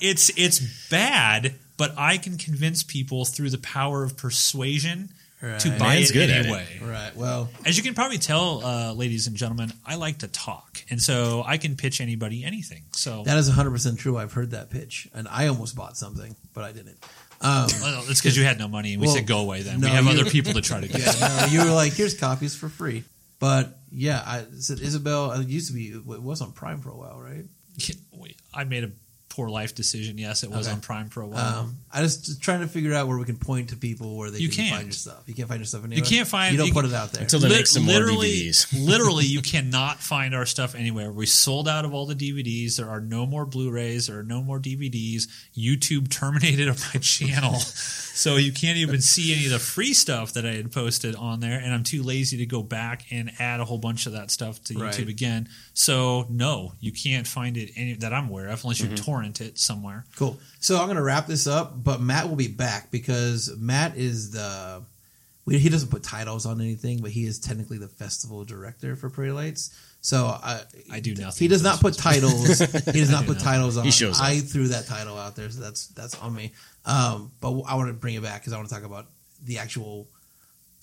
it's it's bad, but I can convince people through the power of persuasion to buy Man's it good at it. anyway. right. Well, As you can probably tell, uh, ladies and gentlemen, I like to talk, and so I can pitch anybody anything. So that is 100 percent true. I've heard that pitch, and I almost bought something, but I didn't. Um, well, it's because you had no money, and we Well, said go away. Then no, we have you- other people to try to get. yeah, no, you were like, "Here's copies for free." But yeah, I said Isabel. It used to be. It was on Prime for a while, right? Wait, I made a poor life decision. Yes, it was Okay. on Prime for a while. Um, I just just trying to figure out where we can point to people where they You can find can't. your stuff. You can't find your stuff anywhere. You can't find. You don't you put can- it out there. Until they Lit- make some more literally, DVDs. literally, you cannot find our stuff anywhere. We sold out of all the DVDs. There are no more Blu-rays. There are no more DVDs. YouTube terminated my channel, so you can't even see any of the free stuff that I had posted on there. And I'm too lazy to go back and add a whole bunch of that stuff to Right. YouTube again. So no, you can't find it any that I'm aware of unless you mm-hmm. torrent it somewhere. Cool. So I'm going to wrap this up, but Matt will be back because Matt is the. We, he doesn't put titles on anything, but he is technically the festival director for Prairie Lights. So I, I do nothing. he does not put titles. he does not do put nothing. titles on. He shows I up. threw that title out there, so that's that's on me. Um, but I want to bring it back because I want to talk about the actual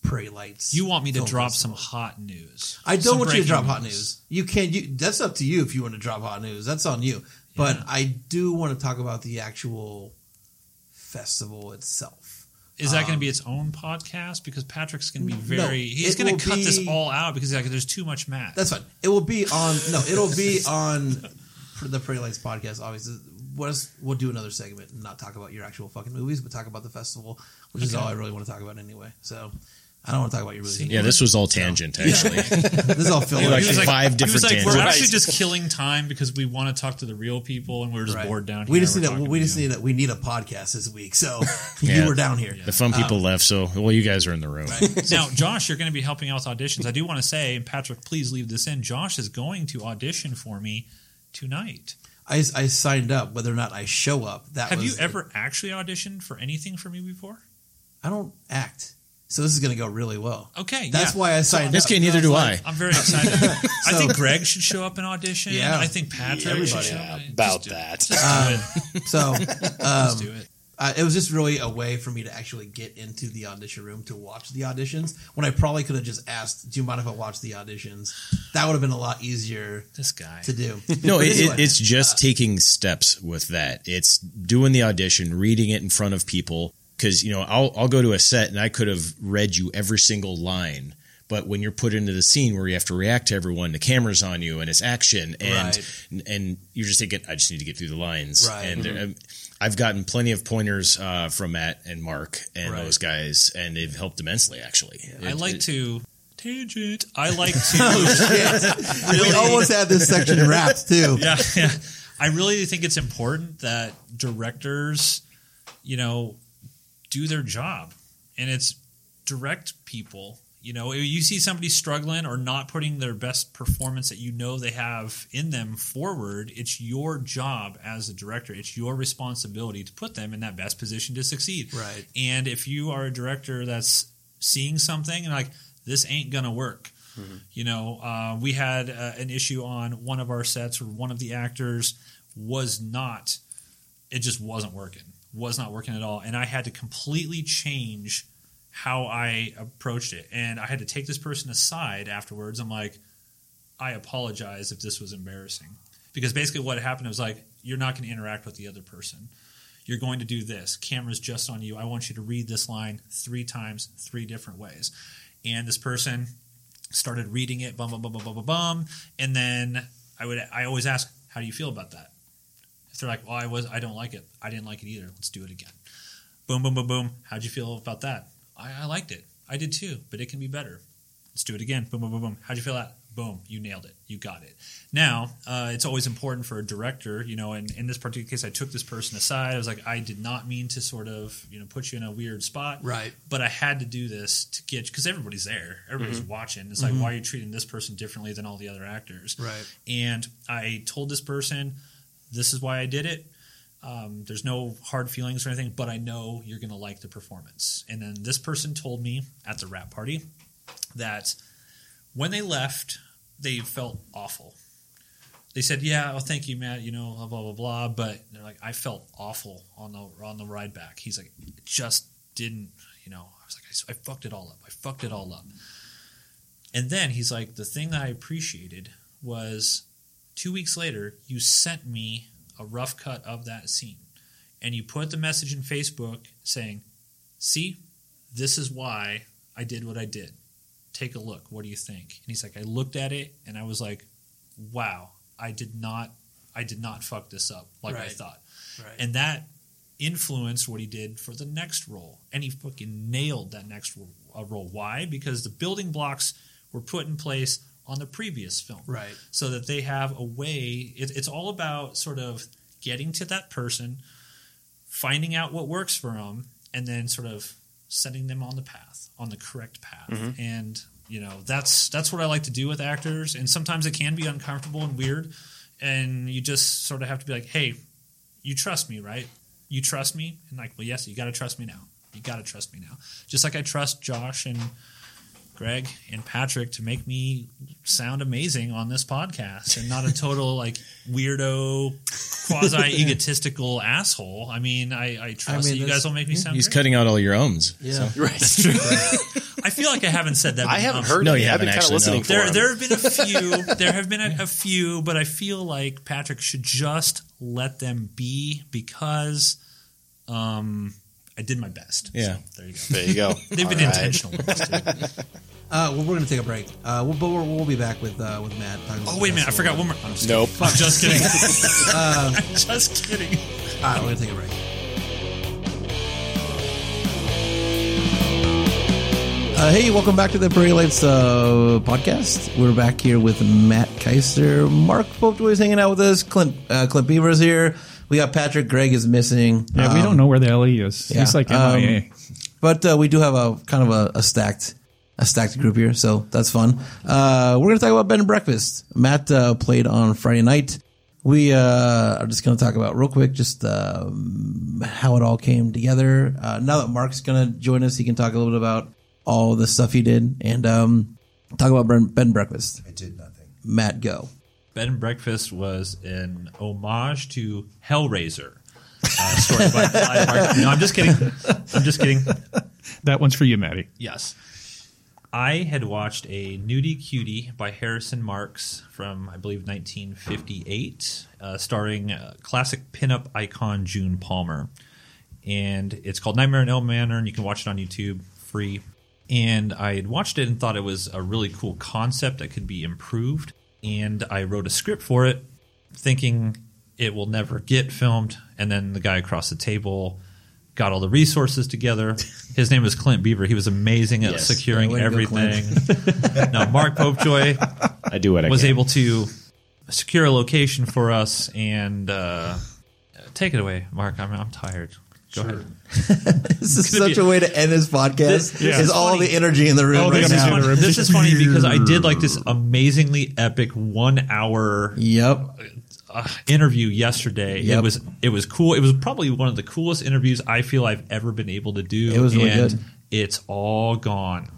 Prairie Lights. You want me to drop some hot news? I don't want you to drop hot news. You can. You that's up to you if you want to drop hot news. That's on you. But I do want to talk about the actual festival itself. Is that going to Um, be its own podcast? Because Patrick's going to be No, very. he's it going to cut this all out because like, there's too much Matt. That's fine. It will be on. No, it'll be on the Prairie Lights podcast. Obviously, what is, we'll do another segment and not talk about your actual fucking movies, but talk about the festival, which is all I really want to talk about anyway. So I don't want to talk about your movies. See, Yeah, this was all tangent, actually. this is all filler. Like like- five different like, We're actually just killing time because we want to talk to the real people and we're just Right. bored down here. We just We're need a, we just you. need a, we need a podcast this week. So Yeah. you were down here. The fun people Um, left, so well, you guys are in the room. now, Josh, you're going to be helping out with auditions. I do want to say, and Patrick, please leave this in. Josh is going to audition for me tonight. I, I signed up. Whether or not I show up, that Have was you ever actually auditioned for anything for me before? I don't act, so this is going to go really well. Okay, That's yeah. why I signed This up. kid, neither do I. I'm very excited. I think Greg should show up and audition. Yeah. I think Patrick should show up. about Just do it. that. Just do it. So Just um, do it. Uh, it was just really a way for me to actually get into the audition room to watch the auditions. When I probably could have just asked, "Do you mind if I watch the auditions?" That would have been a lot easier This guy. to do. No, it, anyway, it's just taking steps with that. It's doing the audition, reading it in front of people. Because you know, I'll I'll go to a set and I could have read you every single line, but when you're put into the scene where you have to react to everyone, the camera's on you and it's action, and and you're just thinking, I just need to get through the lines. Right. And there- um, I've gotten plenty of pointers uh, from Matt and Mark and Right. those guys, and they've helped immensely. Actually, I It- like it- to tangent. I like to we really. almost had this section wrapped too. yeah, yeah. I really think it's important that directors, you know, do their job, and it's direct people. You know, if you see somebody struggling or not putting their best performance that you know they have in them forward, it's your job as a director. It's your responsibility to put them in that best position to succeed. Right. And if you are a director that's seeing something and like this ain't gonna work, you know, uh, we had uh, an issue on one of our sets where one of the actors was not, it just wasn't working, was not working at all. And I had to completely change how I approached it. And I had to take this person aside afterwards. I'm like, I apologize if this was embarrassing. Because basically what happened was like, you're not going to interact with the other person. You're going to do this. Camera's just on you. I want you to read this line three times, three different ways. And this person started reading it, bum bum bum bum bum bum bum, and then I would I always ask, "How do you feel about that?" If they're like, "Well, I was I don't like it. I didn't like it either. Let's do it again." Boom boom boom boom. How'd you feel about that? I, I liked it. I did too, but it can be better. Let's do it again. Boom boom boom boom. How'd you feel that? Boom, you nailed it. You got it. Now, uh, it's always important for a director, you know, and in this particular case, I took this person aside. I was like, I did not mean to sort of, you know, put you in a weird spot. Right. But I had to do this to get, because everybody's there. Everybody's Mhm. watching. It's like, Mhm. why are you treating this person differently than all the other actors? Right. And I told this person, this is why I did it. Um, there's no hard feelings or anything, but I know you're going to like the performance. And then this person told me at the wrap party that when they left, they felt awful. They said, "Yeah, well, thank you, Matt. You know, blah blah blah blah." But they're like, "I felt awful on the on the ride back." He's like, "It just didn't." You know, I was like, I, I fucked it all up. I fucked it all up." And then he's like, "The thing that I appreciated was two weeks later, you sent me a rough cut of that scene, and you put the message in Facebook saying, "See, this is why I did what I did. Take a look. What do you think?" And he's like, "I looked at it, and I was like, wow, I did not, I did not fuck this up like I thought." Right. And that influenced what he did for the next role, and he fucking nailed that next uh, role. Why? Because the building blocks were put in place on the previous film, Right. So that they have a way. It, it's all about sort of getting to that person, finding out what works for them, and then sort of setting them on the path, on the correct path. Mhm. And you know, that's that's what I like to do with actors. And sometimes it can be uncomfortable and weird, and you just sort of have to be like, "Hey, you trust me, right? You trust me?" And like, "Well, yes, you got to trust me now. You got to trust me now." Just like I trust Josh and Greg and Patrick to make me sound amazing on this podcast and not a total like weirdo, quasi egotistical asshole. I mean, I, I trust that you guys will make me sound. He's great. cutting out all your ums. Yeah, so. right. That's true. I feel like I haven't said that. Before. I haven't heard No, any. you I've been haven't kind of actually, listening no. for There, him. there have been a few. There have been a, a few, but I feel like Patrick should just let them be because um, I did my best. Yeah. So, there you go. There you go. They've been All right. intentional. with this, too. Uh, well, we're going to take a break. Uh, we'll, but we'll, we'll be back with uh, with Matt. talking about Oh wait a minute! I forgot one more. I'm just Nope. Kidding. I'm just kidding. Uh, I'm just kidding. all right, we're going to take a break. Uh, hey, welcome back to the Prairie Lights uh, podcast. We're back here with Matt Keister. Mark Popejoy is hanging out with us. Clint uh, Clint Beaver's here. We got Patrick. Greg is missing. Yeah, we Um, don't know where the hell he is. He's yeah, like um, MIA. But uh, we do have a kind of a, a stacked a stacked group here, so that's fun. Uh, we're going to talk about Bed and Breakfast. Matt uh, played on Friday night. We uh, are just going to talk about real quick just um, how it all came together. Uh, now that Mark's going to join us, he can talk a little bit about all the stuff he did and um, talk about Bed Bed and Breakfast. I did nothing. Matt, go. Bed and Breakfast was an homage to Hellraiser. Uh, story by Clive Barker. No, I'm just kidding. I'm just kidding. That one's for you, Maddie. Yes. I had watched a Nudie Cutie by Harrison Marks from, I believe, 1958, uh, starring uh, classic pinup icon June Palmer. And it's called Nightmare in Elm Manor, and you can watch it on YouTube free. And I had watched it and thought it was a really cool concept that could be improved. And I wrote a script for it, thinking it will never get filmed. And then the guy across the table got all the resources together. His name was Clint Beaver. He was amazing at Yes. securing Yeah, way to go, everything. now, Mark Popejoy I do what I was can. able to secure a location for us and uh, take it away, Mark. I'm, I'm tired. Go ahead. this is such a way to end this podcast. This- yeah. Is all the energy in the room Oh, right this, is now. funny. this is funny because I did like this amazingly epic one hour Yep. uh, interview yesterday. Yep. It was it was cool. It was probably one of the coolest interviews I feel I've ever been able to do. It was really good. It's all gone.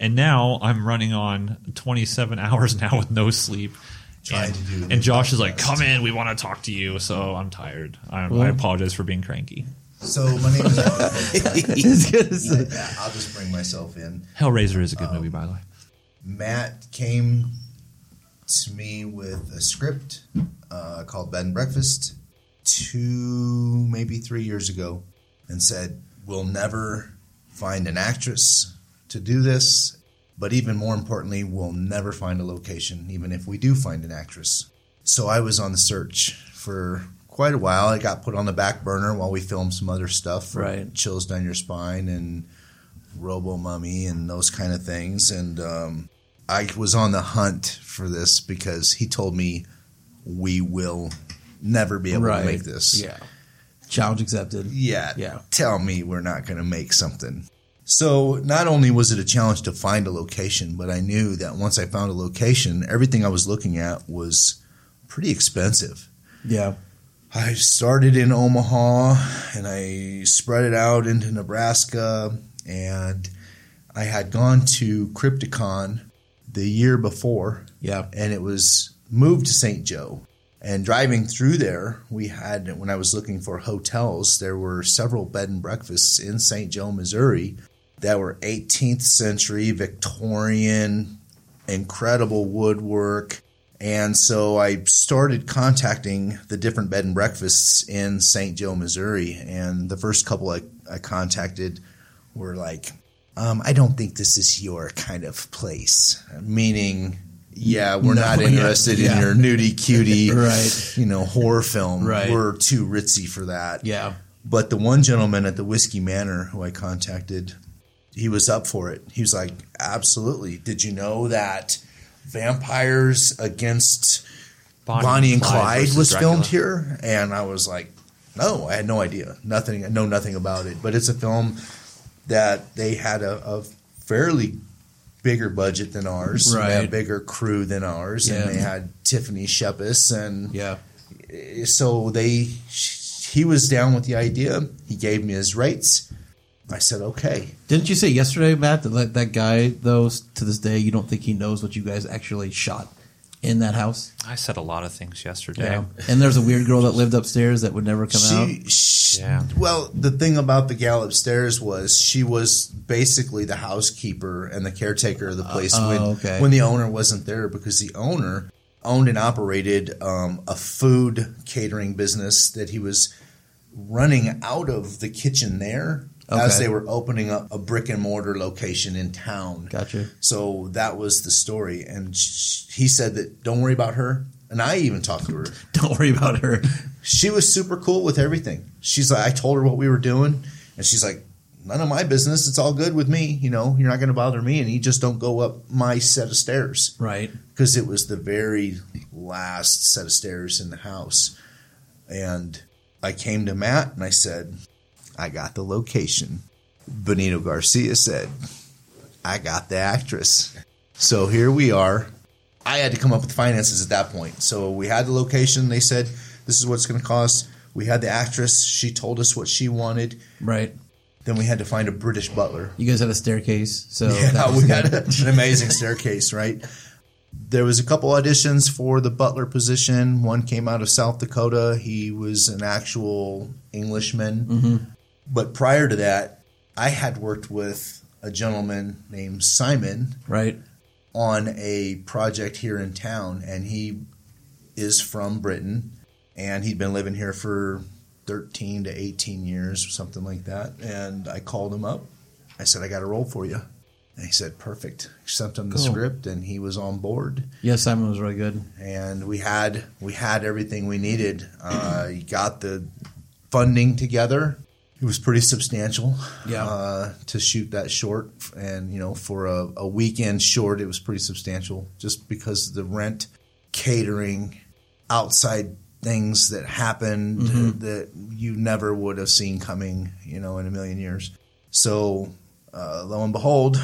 And now I'm running on 27 hours now with no sleep. Trying and, to do and Josh is like, "Come in, we want to talk to you." So I'm tired. I, Well- I apologize for being cranky. So my name It's good to is. say. Yeah, I'll just bring myself in. Hellraiser is a good movie, by the way. Matt came to me with a script uh, called Bed and Breakfast two, maybe three years ago, and said, We'll never find an actress to do this, but even more importantly, we'll never find a location, even if we do find an actress. So I was on the search for quite a while. I got put on the back burner while we filmed some other stuff, for Right. Chills Down Your Spine and Robo Mummy and those kind of things. And um, I was on the hunt for this because he told me we will never be able Right. to make this. Yeah. Challenge accepted. Yeah. Yeah. Tell me we're not going to make something. So not only was it a challenge to find a location, but I knew that once I found a location, everything I was looking at was pretty expensive. Yeah. I started in Omaha and I spread it out into Nebraska and I had gone to Crypticon the year before. Yeah. And it was moved to St. Joe. And driving through there, we had when I was looking for hotels, there were several bed and breakfasts in St. Joe, Missouri that were 18th century Victorian, incredible woodwork. And so I started contacting the different bed and breakfasts in St. Joe, Missouri. And the first couple I, I contacted were like, um, I don't think this is your kind of place. Meaning, yeah, we're No, not yeah, interested yeah. in your nudie cutie, Right. you know, horror film. Right. We're too ritzy for that. Yeah. But the one gentleman at the Whiskey Manor who I contacted, he was up for it. He was like, absolutely. Did you know that Vampires Against Bonnie Bonnie, and Clyde Clyde was Dracula. filmed here? And I was like, no, I had no idea. Nothing, I know nothing about it. But it's a film that they had a, a fairly bigger budget than ours, Right. a bigger crew than ours, Yeah. and they had Tiffany Shepis, and Yeah. so they he was down with the idea. He gave me his rates. I said okay. Didn't you say yesterday, Matt, that like, that guy, though, to this day, you don't think he knows what you guys actually shot in that house? I said a lot of things yesterday. And there's a weird girl that lived upstairs that would never come out. She, she Yeah. well, the thing about the gal upstairs was she was basically the housekeeper and the caretaker of the place oh, when, okay. when the owner wasn't there because the owner owned and operated um, a food catering business that he was running out of the kitchen there as they were opening up a brick and mortar location in town. Gotcha. So that was the story, and sh- he said that don't worry about her. And I even talked to her. Don't worry about her. She was super cool with everything. She's like, I told her what we were doing, and she's like, none of my business. It's all good with me. You know, you're not going to bother me, and you just don't go up my set of stairs Right. because it was the very last set of stairs in the house. And I came to Matt and I said, I got the location. Benito Garcia said, I got the actress. So here we are. I had to come up with finances at that point. So we had the location. They said, this is what it's going to cost. We had the actress. She told us what she wanted. Right. Then we had to find a British butler. You guys had a staircase, so Yeah, we had a- an amazing staircase, right? There was a couple auditions for the butler position. One came out of South Dakota. He was an actual Englishman. Mhm. But prior to that, I had worked with a gentleman named Simon right. on a project here in town, and he is from Britain, and he'd been living here for 13 to 18 years or something like that. And I called him up. I said, I got a role for you. And he said, perfect. Sent him the Cool. script, and he was on board. Yeah, Simon was really good. And we had we had everything we needed. Uh, he got the funding together. It was pretty substantial. Yeah. Uh, to shoot that short, and you know, for a, a weekend short, it was pretty substantial. Just because the rent, catering, outside things that happened Mhm. that you never would have seen coming, you know, in a million years. So, uh, lo and behold,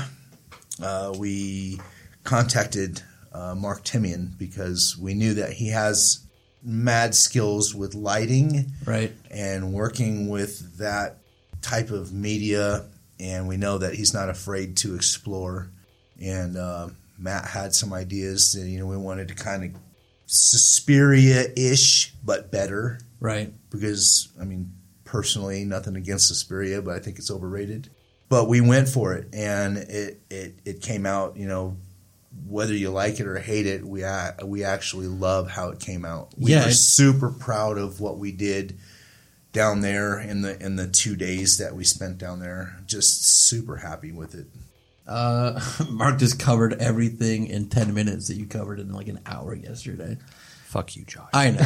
uh, we contacted uh, Mark Timian because we knew that he has mad skills with lighting, Right. and working with that type of media, and we know that he's not afraid to explore. And uh, Matt had some ideas that you know we wanted to kind of Suspiria-ish, but better, Right. Because I mean, personally, nothing against Suspiria, but I think it's overrated. But we went for it, and it it it came out. You know, whether you like it or hate it, we we actually love how it came out. We Yeah, it- super proud of what we did down there in the in the two days that we spent down there. Just super happy with it. Uh, Mark just covered everything in 10 minutes that you covered in like an hour yesterday. Fuck you, Josh. I know.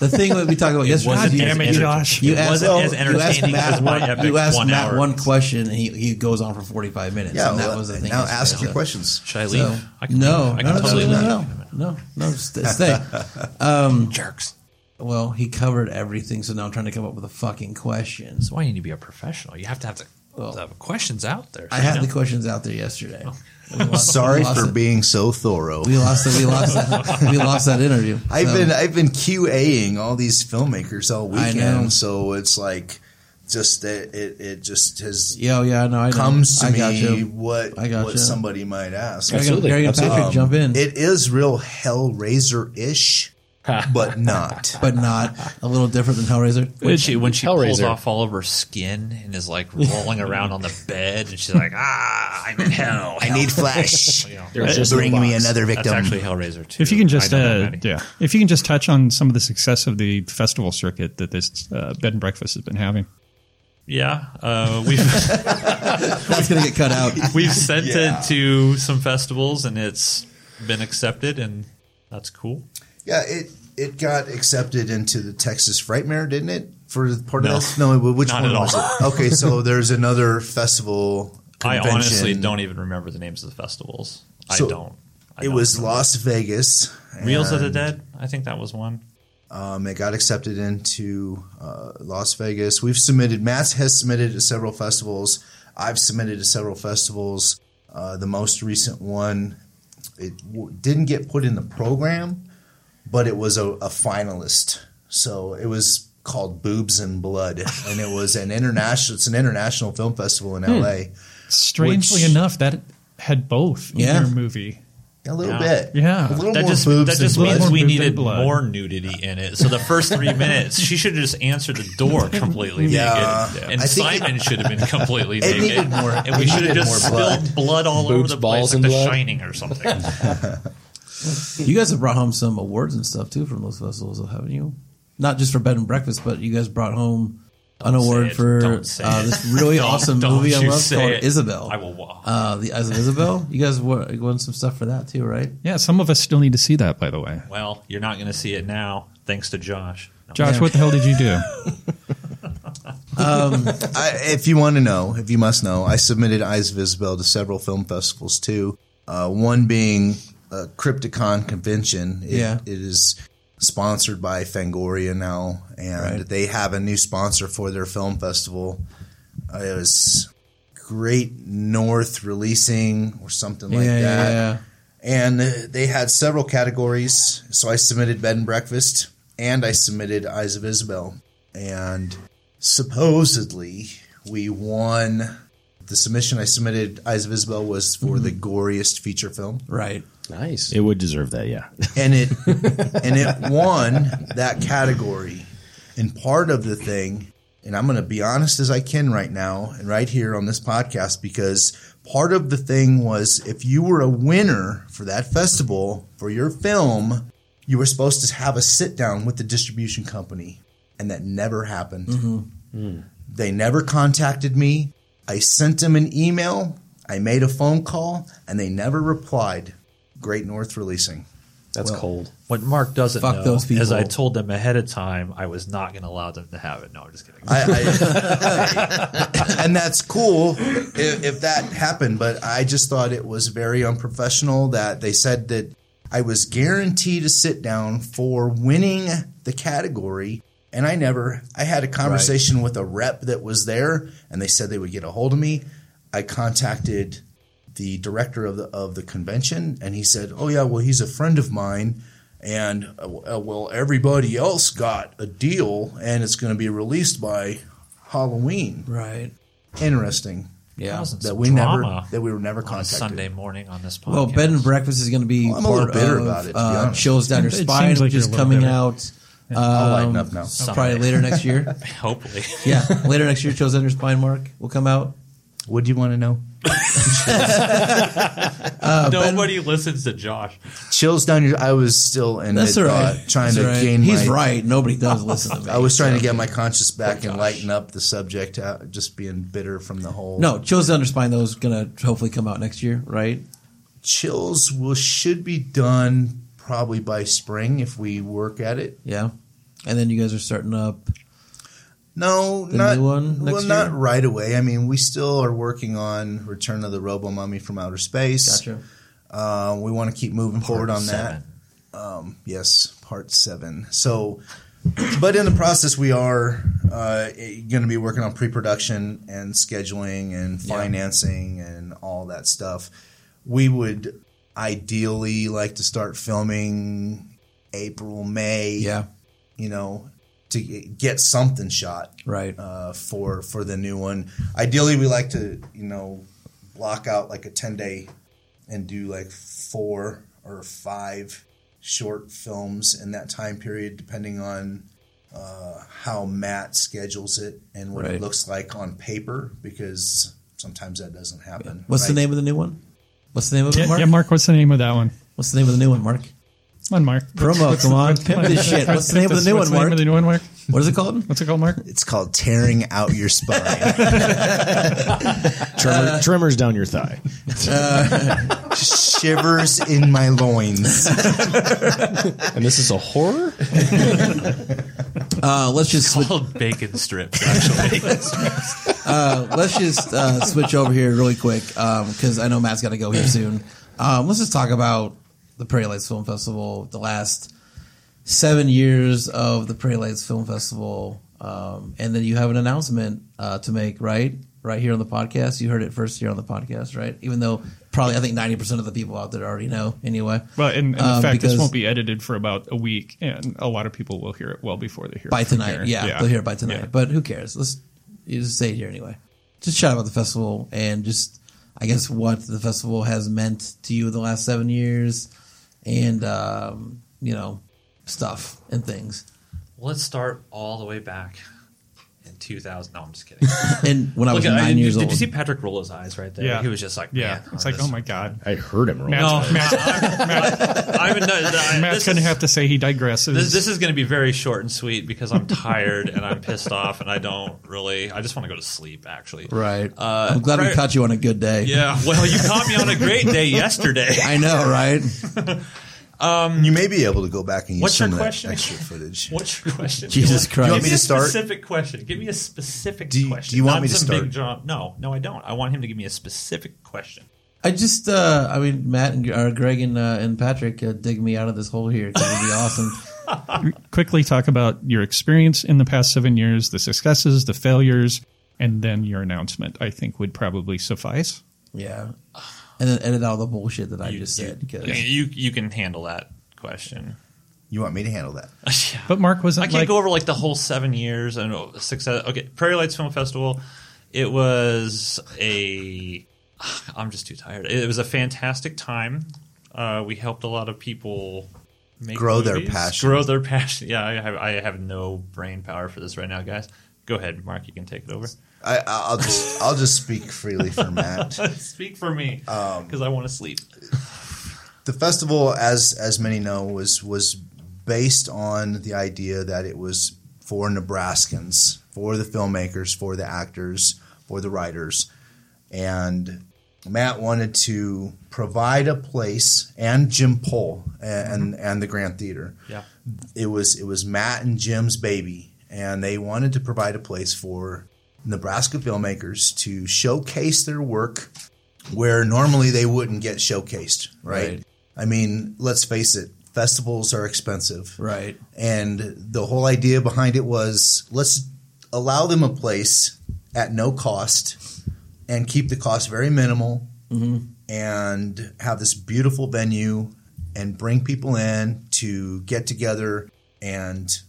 The thing that we talked about yesterday. wasn't you- as Josh. You it asked, wasn't as you asked entertaining Matt as my one, epic you asked one Matt hour. one question and he, he goes on for 45 minutes. Yeah, and that well, was the thing. now yesterday. ask your So- questions. Should I leave? So- I can no, leave. I can no, totally no, leave. no, no, no, no, st- stay. Um, Jerks. Well, he covered everything, so now I'm trying to come up with a fucking question. That's why you need to be a professional. You have to have the, the questions out there. I had the questions out there yesterday. We lost- Sorry for it. being so thorough. We lost it. We lost that. We lost that interview. I've So- been I've been QAing all these filmmakers all I know. weekend, so it's like just that it, it just has Yeah, yeah, I know, I know. comes to I got me you. what I got what you. somebody might ask. Greg Absolutely. Greg and Absolutely. Patrick, jump in. It is real Hellraiser ish, but not. but not a little different than Hellraiser. When she when she pulls Hellraiser. off all of her skin and is like rolling around on the bed, and she's like, "Ah, I'm in hell. I need flesh. You know, There's just Bring no me box. another victim. That's actually Hellraiser too. If you can just, I know that uh, yeah, if you can just touch on some of the success of the festival circuit that this uh, bed and breakfast has been having. Yeah, uh, we've That's gonna get cut out. We've sent Yeah. it to some festivals, and it's been accepted, and that's cool. Yeah, it it got accepted into the Texas Frightmare, didn't it? For part No. of this? No, which Not one at was all. it? Okay, so there's another festival. I honestly don't even remember the names of the festivals. So I don't. I it don't was remember. Las Vegas. Reels of the Dead. I think that was one. Um, it got accepted into uh, Las Vegas. We've submitted. Matt has submitted to several festivals. I've submitted to several festivals. Uh, the most recent one, it w- didn't get put in the program, but it was a, a finalist. So it was called Boobs and Blood, and it was an international. It's an international film festival in Hmm. L.A. Strangely Which- enough, that had both Yeah. in their movie. A little Yeah. bit, Yeah. a little that more just boobs that than just blood. means we More needed blood. more nudity in it. So the first three minutes, she should have just answered the door completely Yeah. naked, and I think Simon should have been completely It naked, needed more- and we should have just more blood. spilled blood all over the place, balls, like and The blood. Shining or something. You guys have brought home some awards and stuff too from those festivals, haven't you? Not just for bed and breakfast, but you guys brought home an Don't award it. for uh, this really Don't- awesome don't movie I love called it. Isabel. I will wa- Uh, the Eyes of Isabel. You guys won, won some stuff for that too, right? Yeah, some of us still need to see that, by the way. Well, you're not going to see it now, thanks to Josh. No. Josh, what the hell did you do? Um, I, if you want to know, if you must know, I submitted Eyes of Isabel to several film festivals too. Uh, one being a Crypticon convention. It, Yeah. it is sponsored by Fangoria now, and Right. they have a new sponsor for their film festival. Uh, it was Great North Releasing or something like yeah, that. yeah, And they had several categories. So I submitted Bed and Breakfast and I submitted Eyes of Isabel. And supposedly we won. The submission I submitted, Eyes of Isabel, was for the goriest feature film. Right. Nice. It would deserve that, yeah. And it and it won that category. And part of the thing, and I'm going to be honest as I can right now and right here on this podcast because part of the thing was if you were a winner for that festival for your film, you were supposed to have a sit down with the distribution company, and that never happened. Mm-hmm. Hmm. They never contacted me. I sent them an email. I made a phone call, and they never replied. Great North Releasing. That's Well, cold. What Mark doesn't Fuck know those people. is I told them ahead of time I was not going to allow them to have it. No, I'm just kidding. I, I, and that's cool if, if that happened, but I just thought it was very unprofessional that they said that I was guaranteed a sit down for winning the category. And I never, I had a conversation with a rep that was there and they said they would get a hold of me. I contacted the director of the, of the convention and he said, Oh yeah, well, he's a friend of mine. And uh, uh, well, everybody else got a deal and it's going to be released by Halloween. Right. Interesting. Yeah. Causing That we never, that we were never on a contacted. Sunday morning on this podcast. Well, bed and breakfast is going to be Well, I'm a little bitter of about it, uh, honest. chills down your It spine, like which is you're a little coming bitter. out. I'll lighten um, up now. Probably later next year. Hopefully. yeah, later next year, chills down your spine. Mark will come out. What do you want to know? Uh, Ben- Nobody listens to Josh. Chills down your. I was still in That's mid all right. thought, trying That's to all right. gain. He's my, right. Nobody does listen to me. I was trying to get my conscience back and lighten up the subject. Uh, just being bitter from the whole. No, chills down your spine though is going to hopefully come out next year, right? chills will should be done probably by spring if we work at it. Yeah, and then you guys are starting up. No, The not one well, next not year? right away. I mean, we still are working on Return of the Robo Mummy from Outer Space. Gotcha. Uh, we want to keep moving forward on seven. that. Um, yes, part seven. So, but in the process, we are uh, going to be working on pre-production and scheduling and Yeah. financing and all that stuff. We would ideally like to start filming April, May. Yeah. you know, to get something shot Right. uh, for for the new one. Ideally, we like to you know block out like a ten day and do like four or five short films in that time period, depending on uh, how Matt schedules it and what Right. it looks like on paper, because sometimes that doesn't happen. What's the name of the new one? What's the name of it, Mark? yeah, Mark, what's the name of that one? What's the name of the new one, Mark? Come on, Mark. Promo, come on, pimp this shit. What's the name of the new What's one, the name Mark? of the new one, Mark? What is it called? What's it called, Mark? It's called tearing out your spine. Tremor, tremors down your thigh. Shivers in my loins. and this is a horror. Uh, let's just switch, Called bacon strips, actually. uh, let's just uh, switch over here really quick because I know Matt's got to go here soon. Um, let's just talk about the Prairie Lights Film Festival. The last seven years of the Prairie Lights Film Festival, um, and then you have an announcement uh, to make, right? Right here on the podcast. You heard it first here on the podcast, right? Even though probably I think ninety percent of the people out there already know anyway. But in, in Um, fact, this won't be edited for about a week, and a lot of people will hear it well before they hear by it tonight. here. Yeah, they'll hear it by tonight. Yeah. But who cares? Let's you just say it here anyway. Just chat about the festival and just I guess what the festival has meant to you the last seven years, and um, you know stuff and things. Let's start all the way back 2000. No, I'm just kidding. And when I was Look, nine did, years did old, you see Patrick roll his eyes right there? Yeah. He was just like, yeah, man, it's like, just- oh my god. I heard him roll. Matt's, No. Matt's, Matt, I'm in, I, Matt's this going to is- have to say he digresses. This, this is going to be very short and sweet because I'm tired and I'm pissed off and I don't really. I just want to go to sleep. Actually, right? Uh, I'm glad we right- caught you on a good day. Yeah. Well, you caught me on a great day yesterday. I know, right? You may be able to go back and use What's some your of that question? extra footage. What's your question? Jesus Give Christ. You want me me a to start? specific question. Give me a specific Do you- question. do you want Not me to start? Big jump. No, no, I don't. I want him to give me a specific question. I just, uh, I mean, Matt and or Greg and uh, and Patrick uh, dig me out of this hole here. It'd be awesome. quickly talk about your experience in the past seven years, the successes, the failures, and then your announcement. I think would probably suffice. Yeah, and then edit out all the bullshit that I You- just you- said. Because You you can handle that question. You want me to handle that? Yeah. But Mark I wasn't can't like go over like the whole seven years and uh, success. Okay, Prairie Lights Film Festival. It was a. I'm just too tired. It was a fantastic time. Uh, we helped a lot of people make Grow their movies, passion. Grow their passion. Yeah, I have I have no brain power for this right now, guys. Go ahead, Mark. You can take it over. I, I'll just I'll just speak freely for Matt. Speak for me, Um, because I want to sleep. the festival, as as many know, was was based on the idea that it was for Nebraskans, for the filmmakers, for the actors, for the writers, and Matt wanted to provide a place, and Jim Pohl and and the Grand Theater. Yeah. It was it was Matt and Jim's baby, and they wanted to provide a place for Nebraska filmmakers to showcase their work where normally they wouldn't get showcased, right? Right. I mean, let's face it, festivals are expensive. Right. And the whole idea behind it was let's allow them a place at no cost and keep the cost very minimal Mhm. and have this beautiful venue and bring people in to get together and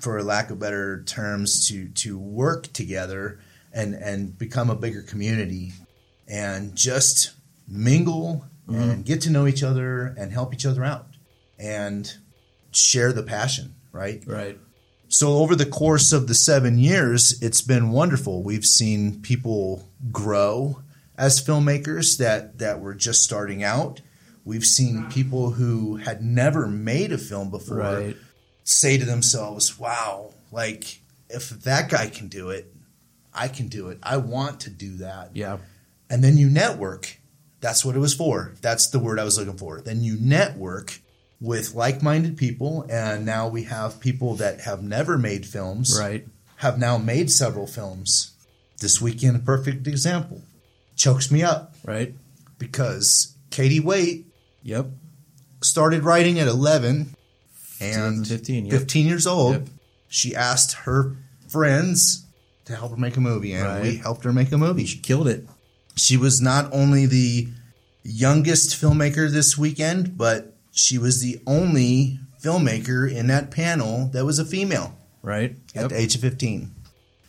for lack of better terms to to work together and and become a bigger community and just mingle mm-hmm. and get to know each other and help each other out and share the passion right Right. so over the course of the seven years, it's been wonderful. We've seen people grow as filmmakers that that were just starting out. We've seen people who had never made a film before Right. Say to themselves, "Wow, like if that guy can do it, I can do it. I want to do that." Yeah. And then you network. That's what it was for. That's the word I was looking for. Then you network with like-minded people and now we have people that have never made films Right. have now made several films this weekend a perfect example chokes me up Right. because katie waite Yep. started writing at 11 and 15, yep. 15 years old Yep. she asked her friends to help her make a movie and Right. we helped her make a movie She killed it. she was not only the youngest filmmaker this weekend, but she was the only filmmaker in that panel that was a female Right. at the age of 15.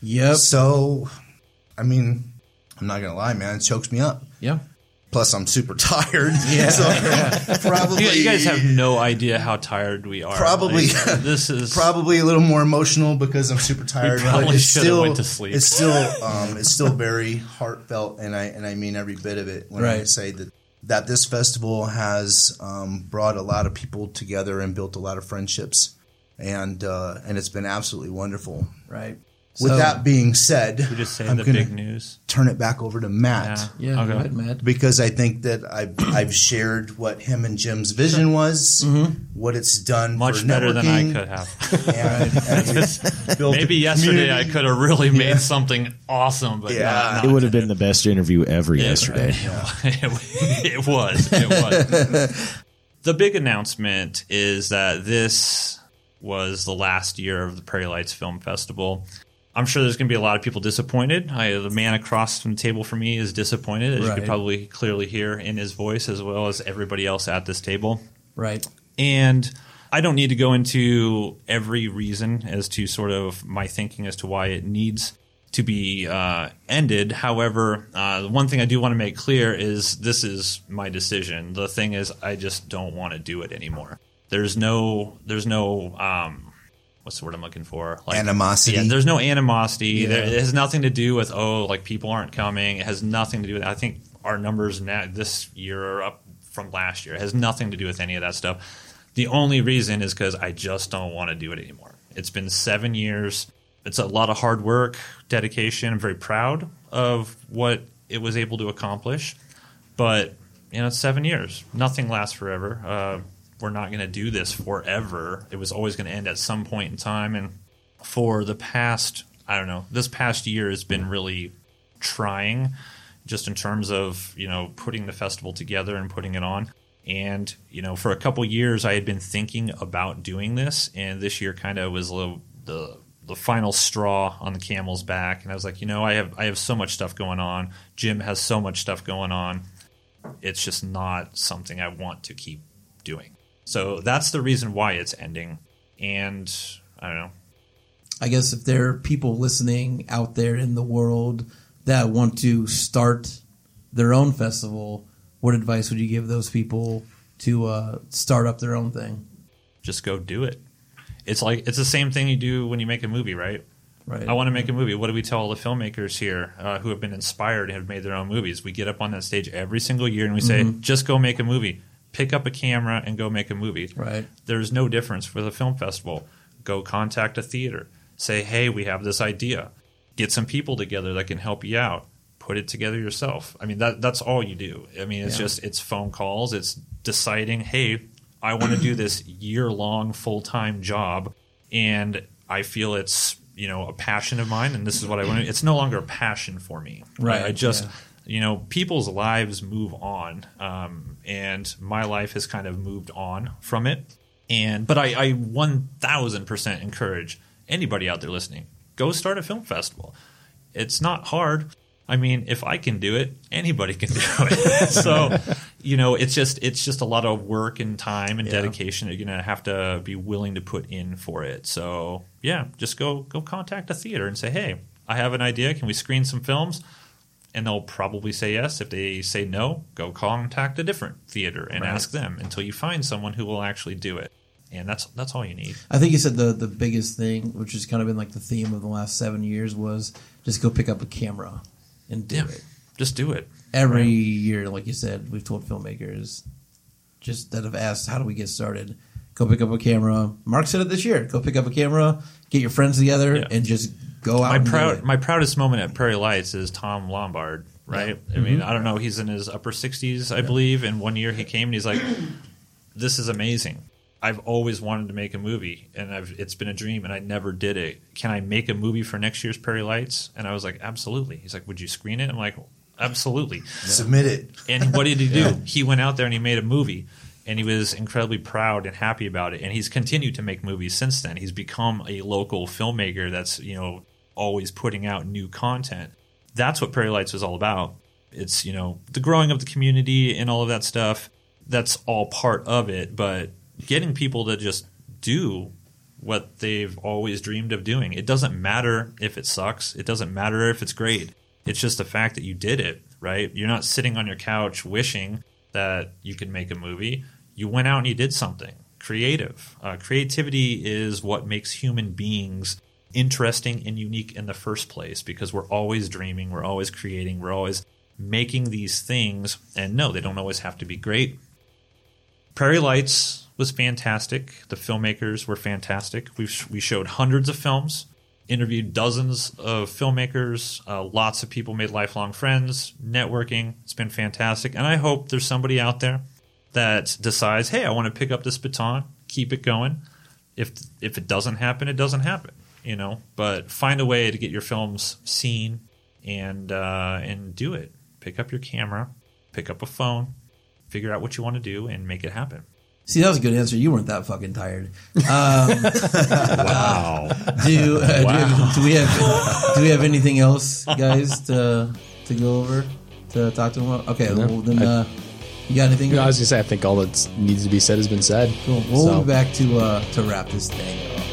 Yep. So, I mean, I'm not going to lie, man, it chokes me up. Yeah. Plus, I'm super tired. Yeah. So, probably. You, you guys have no idea how tired we are. Probably, Like, this is probably a little more emotional because I'm super tired. but probably it's should've still, went to sleep. It's still, um, it's still very heartfelt, and I and I mean every bit of it when I say that that this festival has um, brought a lot of people together and built a lot of friendships, and uh, and it's been absolutely wonderful. Right. With So- that being said, we just say I'm the gonna big news. turn it back over to Matt Yeah. Yeah. Okay. Go ahead, Matt. because I think that I've I've shared what him and Jim's vision was, mm-hmm. what it's done Much for better than I could have. and, and Maybe a yesterday I could have really made something awesome, but Yeah. not, not It would have been the best interview ever yesterday. it was. It was. the big announcement is that this was the last year of the Prairie Lights Film Festival. I'm sure there's going to be a lot of people disappointed. I, the man across from the table from me is disappointed, as you Right. could probably clearly hear in his voice, as well as everybody else at this table. Right. And I don't need to go into every reason as to sort of my thinking as to why it needs to be uh, ended. However, uh, the one thing I do want to make clear is this is my decision. The thing is, I just don't want to do it anymore. There's no, there's no, um, what's the word I'm looking for? Like, Animosity? Yeah, there's no animosity. Yeah. There, it has nothing to do with oh, like people aren't coming. It has nothing to do with. I think our numbers now this year are up from last year. It has nothing to do with any of that stuff. The only reason is because I just don't want to do it anymore. It's been seven years. It's a lot of hard work, dedication. I'm very proud of what it was able to accomplish. But you know, it's seven years. Nothing lasts forever. Uh, we're not going to do this forever. It was always going to end at some point in time. And for the past, I don't know, this past year has been really trying, just in terms of you know putting the festival together and putting it on. And you know, for a couple years, I had been thinking about doing this, and this year kind of was little, the the final straw on the camel's back. And I was like, you know, I have I have so much stuff going on. Jim has so much stuff going on. It's just not something I want to keep doing. So that's the reason why it's ending. And I don't know. I guess if there are people listening out there in the world that want to start their own festival, what advice would you give those people to uh, start up their own thing? just go do it. It's like it's the same thing you do when you make a movie, right? Right. I want to make a movie. What do we tell all the filmmakers here uh, who have been inspired and have made their own movies? We get up on that stage every single year and we say, Mhm. just go make a movie. Pick up a camera and go make a movie. Right. There's no difference with a film festival. Go contact a theater. Say, hey, we have this idea. Get some people together that can help you out. Put it together yourself. I mean, that that's all you do. I mean, it's Yeah. just it's phone calls. It's deciding, hey, I want to do this year long full time job, and I feel it's you know a passion of mine, and this is what I want. to It's no longer a passion for me. Right, I, I just yeah. You know, people's lives move on, um, and my life has kind of moved on from it. And but I, I one thousand percent encourage anybody out there listening go start a film festival. It's not hard. I mean, if I can do it, anybody can do it. so, you know, it's just it's just a lot of work and time and Yeah. dedication that you're gonna have to be willing to put in for it. So, yeah, just go go contact a theater and say, hey, I have an idea. Can we screen some films? And they'll probably say yes. If they say no, go contact a different theater and Right. ask them until you find someone who will actually do it. And that's that's all you need. I think you said the the biggest thing, which has kind of been like the theme of the last seven years, was just go pick up a camera and do Yeah. it. Just do it. Every Right. year, like you said, we've told filmmakers just that have asked, "How do we get started?" Go pick up a camera. Mark said it this year. Go pick up a camera, get your friends together, Yeah. and just go out. my proud my proudest moment at Prairie Lights is Tom Lombard, right? I mean, Mhm. I don't know, he's in his upper 60s, I believe, and one year he came and he's like this is amazing. I've always wanted to make a movie and I've it's been a dream and I never did it. Can I make a movie for next year's Prairie Lights? And I was like, absolutely. He's like, would you screen it? I'm like, absolutely. Submit it. And what did he do? Yeah. He went out there and he made a movie. And he was incredibly proud and happy about it. And he's continued to make movies since then. He's become a local filmmaker that's, you know, always putting out new content. That's what Prairie Lights was all about. It's, you know, the growing of the community and all of that stuff. That's all part of it. But getting people to just do what they've always dreamed of doing. It doesn't matter if it sucks. It doesn't matter if it's great. It's just the fact that you did it, right? You're not sitting on your couch wishing that you could make a movie. You went out and you did something creative. Uh, creativity is what makes human beings interesting and unique in the first place because we're always dreaming, we're always creating, we're always making these things. And no, they don't always have to be great. Prairie Lights was fantastic. The filmmakers were fantastic. We we showed hundreds of films, interviewed dozens of filmmakers. Uh, lots of people made lifelong friends. Networking. It's been fantastic, and I hope there's somebody out there that decides, hey, I want to pick up this baton, keep it going. If if it doesn't happen, it doesn't happen. You know, but find a way to get your films seen and uh, and do it. Pick up your camera, pick up a phone, figure out what you want to do, and make it happen. See, that was a good answer. You weren't that fucking tired. Um, Wow. Do, uh, Wow. do, do we have do we have anything else, guys, to to go over to talk to them about? Okay, No. well then, I- uh, you got anything? No, I was gonna say I think all that needs to be said has been said. Cool. We'll So- be back to uh, to wrap this thing up.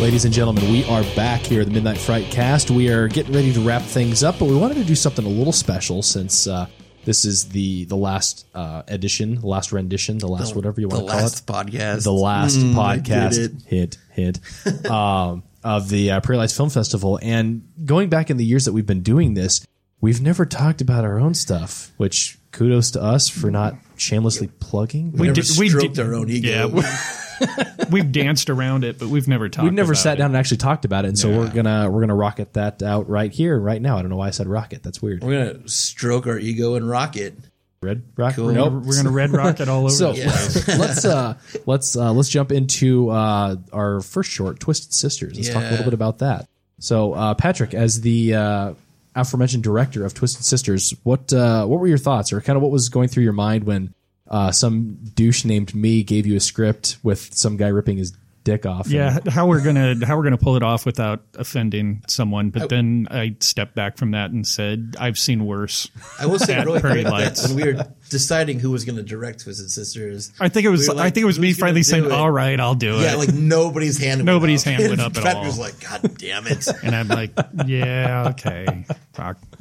Ladies and gentlemen, we are back here at the Midnight Fright Cast. We are getting ready to wrap things up, but we wanted to do something a little special since uh, this is the the last uh, edition, the last rendition, the last The- whatever you want to call last it, podcast. the last Mm, podcast. Hit hit um, of the uh, Prairie Lights Film Festival. And going back in the years that we've been doing this, we've never talked about our own stuff. Which kudos to us for not shamelessly plugging. We did- we did- our own ego. Yeah, we- we've danced around it, but we've never talked. We've never about sat it. down and actually talked about it, and so Yeah. we're gonna we're gonna rocket that out right here, right now. I don't know why I said rocket. That's weird. We're gonna stroke our ego and rocket. Red rocket. Cool. We're gonna- we're gonna red rocket all over So the let's uh let's uh let's jump into uh our first short, Twisted Sisters. Let's talk a little bit about that. So uh Patrick, as the uh aforementioned director of Twisted Sisters, what uh what were your thoughts, or kind of what was going through your mind when uh some douche named me gave you a script with some guy ripping his dick off? and- Yeah, how we're gonna how we're gonna pull it off without offending someone. But then I stepped back from that and said, "I've seen worse." I will say at really Prairie quick Lights. when we were deciding who was going to direct Twisted Sisters, I think it was we like, I think it was me finally saying, it?" "All right, I'll do it." Yeah, like nobody's hand. Nobody's hand up. went up at Pat all. was like, "God damn it!" and I'm like, yeah, okay,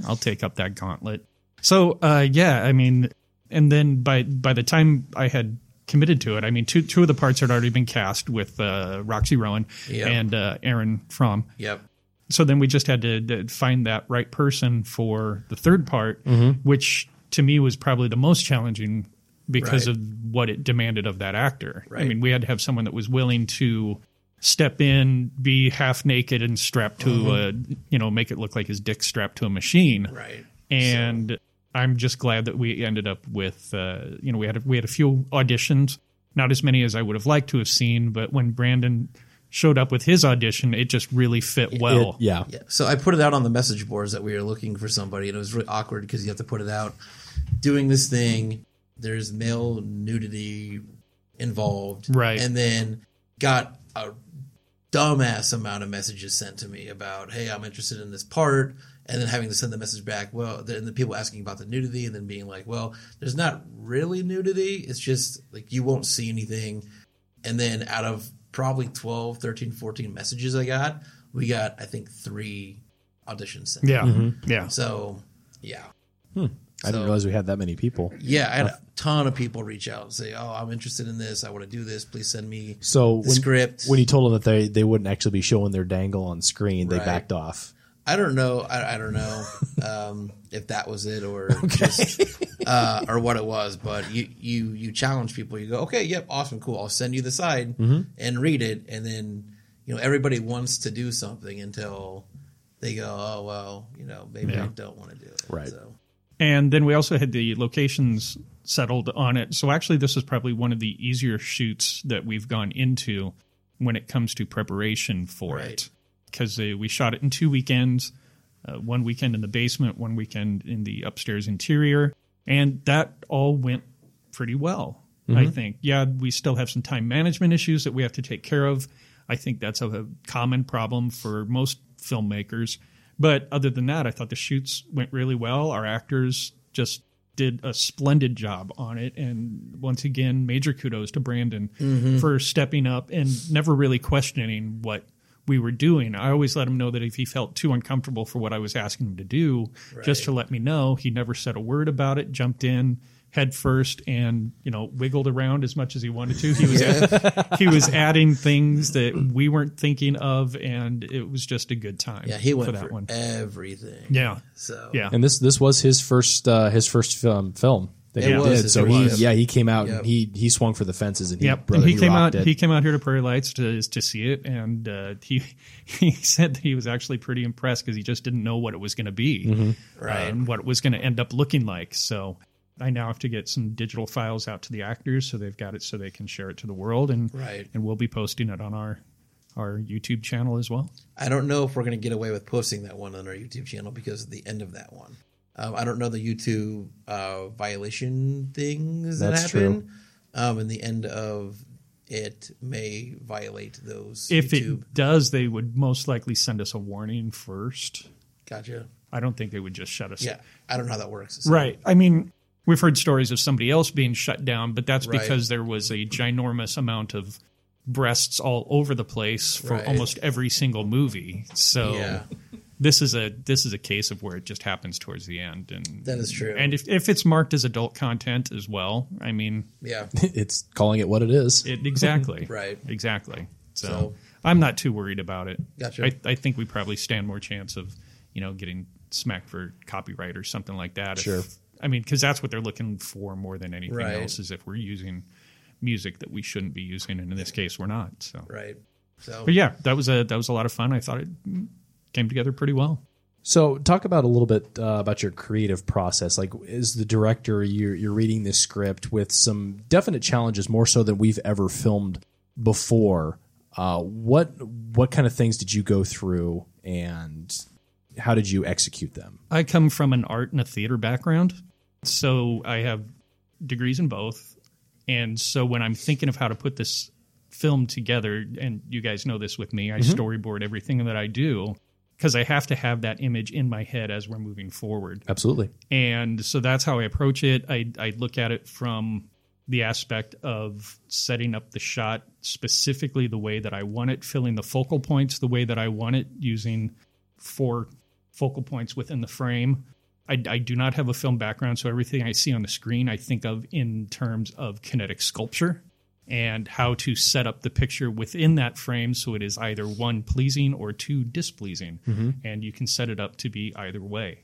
I'll take up that gauntlet. So, uh, yeah, I mean, and then by by the time I had committed to it, I mean, two two of the parts had already been cast with uh, Roxy Rowan Yep. and uh, Aaron Fromm. Yep. So then we just had to, to find that right person for the third part, Mhm. which to me was probably the most challenging because Right. of what it demanded of that actor. I mean, we had to have someone that was willing to step in, be half naked and strapped to Mhm. a, you know, make it look like his dick strapped to a machine. Right. And I'm just glad that we ended up with, uh, you know, we had a, we had a few auditions, not as many as I would have liked to have seen, but when Brandon showed up with his audition, it just really fit well. yeah. Yeah. So I put it out on the message boards that we were looking for somebody, and it was really awkward because you have to put it out. Doing this thing, there's male nudity involved, Right. And then got a dumbass amount of messages sent to me about, "Hey, I'm interested in this part," and then having to send the message back. Well, then the people asking about the nudity, and then being like, "Well, there's not really nudity. It's just like you won't see anything." And then out of probably 12, 13, 14 messages I got, we got I think three auditions sent. Yeah. Mhm. Yeah. So yeah. Hmm. I didn't realize we had that many people. Yeah, I had a ton of people reach out and say, "Oh, I'm interested in this. I want to do this. Please send me So the when, script." when you told them that they, they wouldn't actually be showing their dangle on screen, they Right. backed off. I don't know. I, I don't know um, if that was it or just uh, or what it was. But you you you challenge people. You go, okay, yep, awesome, cool. I'll send you the side Mhm. and read it, and then you know everybody wants to do something until they go, oh well, you know maybe I don't want to do it. Right. So And then we also had the locations settled on it. So actually, this is probably one of the easier shoots that we've gone into when it comes to preparation for it. Because we shot it in two weekends uh, one weekend in the basement, one weekend in the upstairs interior. And that all went pretty well, I Mhm. think. Yeah, we still have some time management issues that we have to take care of. I think that's a common problem for most filmmakers. But other than that, I thought the shoots went really well. Our actors just did a splendid job on it. And once again, major kudos to Brandon Mhm. for stepping up and never really questioning what we were doing. I always let him know that if he felt too uncomfortable for what I was asking him to do, just to let me know. He never said a word about it, jumped in head first and you know wiggled around as much as he wanted to he was he was adding things that we weren't thinking of and it was just a good time yeah, he went for that for one everything. Yeah. So Yeah. And this this was his first uh, his first film film that It he was, did. it So he was. yeah he came out Yep. and he he swung for the fences and he Yep, brother, and he, came out. rocked it. He came out here to Prairie Lights to to see it, and uh, he he said that he was actually pretty impressed because he just didn't know what it was going to be, Mhm. uh, Right. and what it was going to end up looking like. So I now have to get some digital files out to the actors so they've got it so they can share it to the world, and Right. and we'll be posting it on our our YouTube channel as well. I don't know if we're going to get away with posting that one on our YouTube channel because of the end of that one. Um, I don't know the YouTube uh, violation things that That's happen. true. Um, and the end of it may violate those. If YouTube. it does, they would most likely send us a warning first. Gotcha. I don't think they would just shut us. Yeah, I don't know how that works. So- Right. I mean, we've heard stories of somebody else being shut down, but that's Right. because there was a ginormous amount of breasts all over the place for Right. almost every single movie. So Yeah. This is a this is a case of where it just happens towards the end and That is true. And if if it's marked as adult content as well, I mean Yeah. it's calling it what it is. it, exactly. Right. Exactly. So, So- I'm not too worried about it. Gotcha. I, I think we probably stand more chance of, you know, getting smacked for copyright or something like that. if- Sure. I mean, because that's what they're looking for more than anything Right. else is if we're using music that we shouldn't be using, and in this case, we're not. So, Right. So, but yeah, that was a that was a lot of fun. I thought it came together pretty well. So, talk about a little bit uh, about your creative process. Like, as the director, you're, you're reading this script with some definite challenges, more so than we've ever filmed before. Uh, what what kind of things did you go through, and how did you execute them? I come from an art and a theater background, so I have degrees in both. And so when I'm thinking of how to put this film together, and you guys know this with me, I Mhm. storyboard everything that I do because I have to have that image in my head as we're moving forward. Absolutely. And so that's how I approach it. I, I look at it from the aspect of setting up the shot specifically the way that I want it, filling the focal points the way that I want it, using four focal points within the frame. I, I do not have a film background, so everything I see on the screen I think of in terms of kinetic sculpture and how to set up the picture within that frame so it is either one pleasing or two displeasing. Mhm. And you can set it up to be either way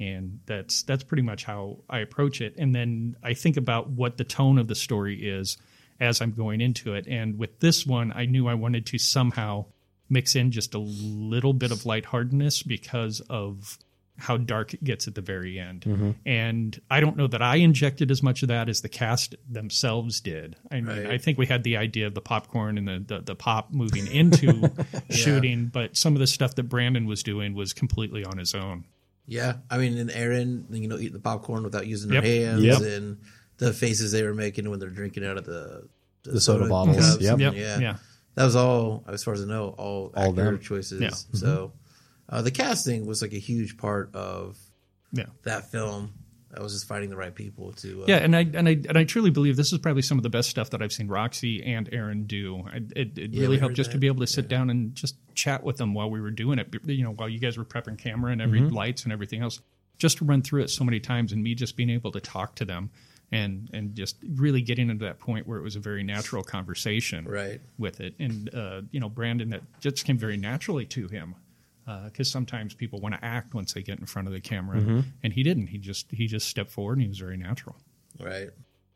and that's that's pretty much how I approach it. And then I think about what the tone of the story is as I'm going into it. And with this one, I knew I wanted to somehow mix in just a little bit of lightheartedness because of how dark it gets at the very end. Mhm. And I don't know that I injected as much of that as the cast themselves did. I mean, Right. I think we had the idea of the popcorn and the, the, the pop moving into shooting, but some of the stuff that Brandon was doing was completely on his own. Yeah, I mean, and Aaron, you know, eating the popcorn without using Yep. their hands, Yep. and the faces they were making when they're drinking out of the The soda bottles. Yep. Yep. Yeah. Yeah. that was all, as far as I know, all, All accurate them. choices. Yeah. Mm-hmm. So, uh, the casting was like a huge part of Yeah. that film. I was just finding the right people to. Uh, Yeah, and I and I and I truly believe this is probably some of the best stuff that I've seen Roxy and Aaron do. I, it it Yeah, really helped heard just to be able to sit down and just chat with them while we were doing it. You know, while you guys were prepping camera and every Mhm. lights and everything else, just to run through it so many times, and me just being able to talk to them and and just really getting into that point where it was a very natural conversation Right. with it. And uh, you know, Brandon, that just came very naturally to him. Because sometimes people want to act once they get in front of the camera, Mhm. and he didn't. He just he just stepped forward and he was very natural. Right.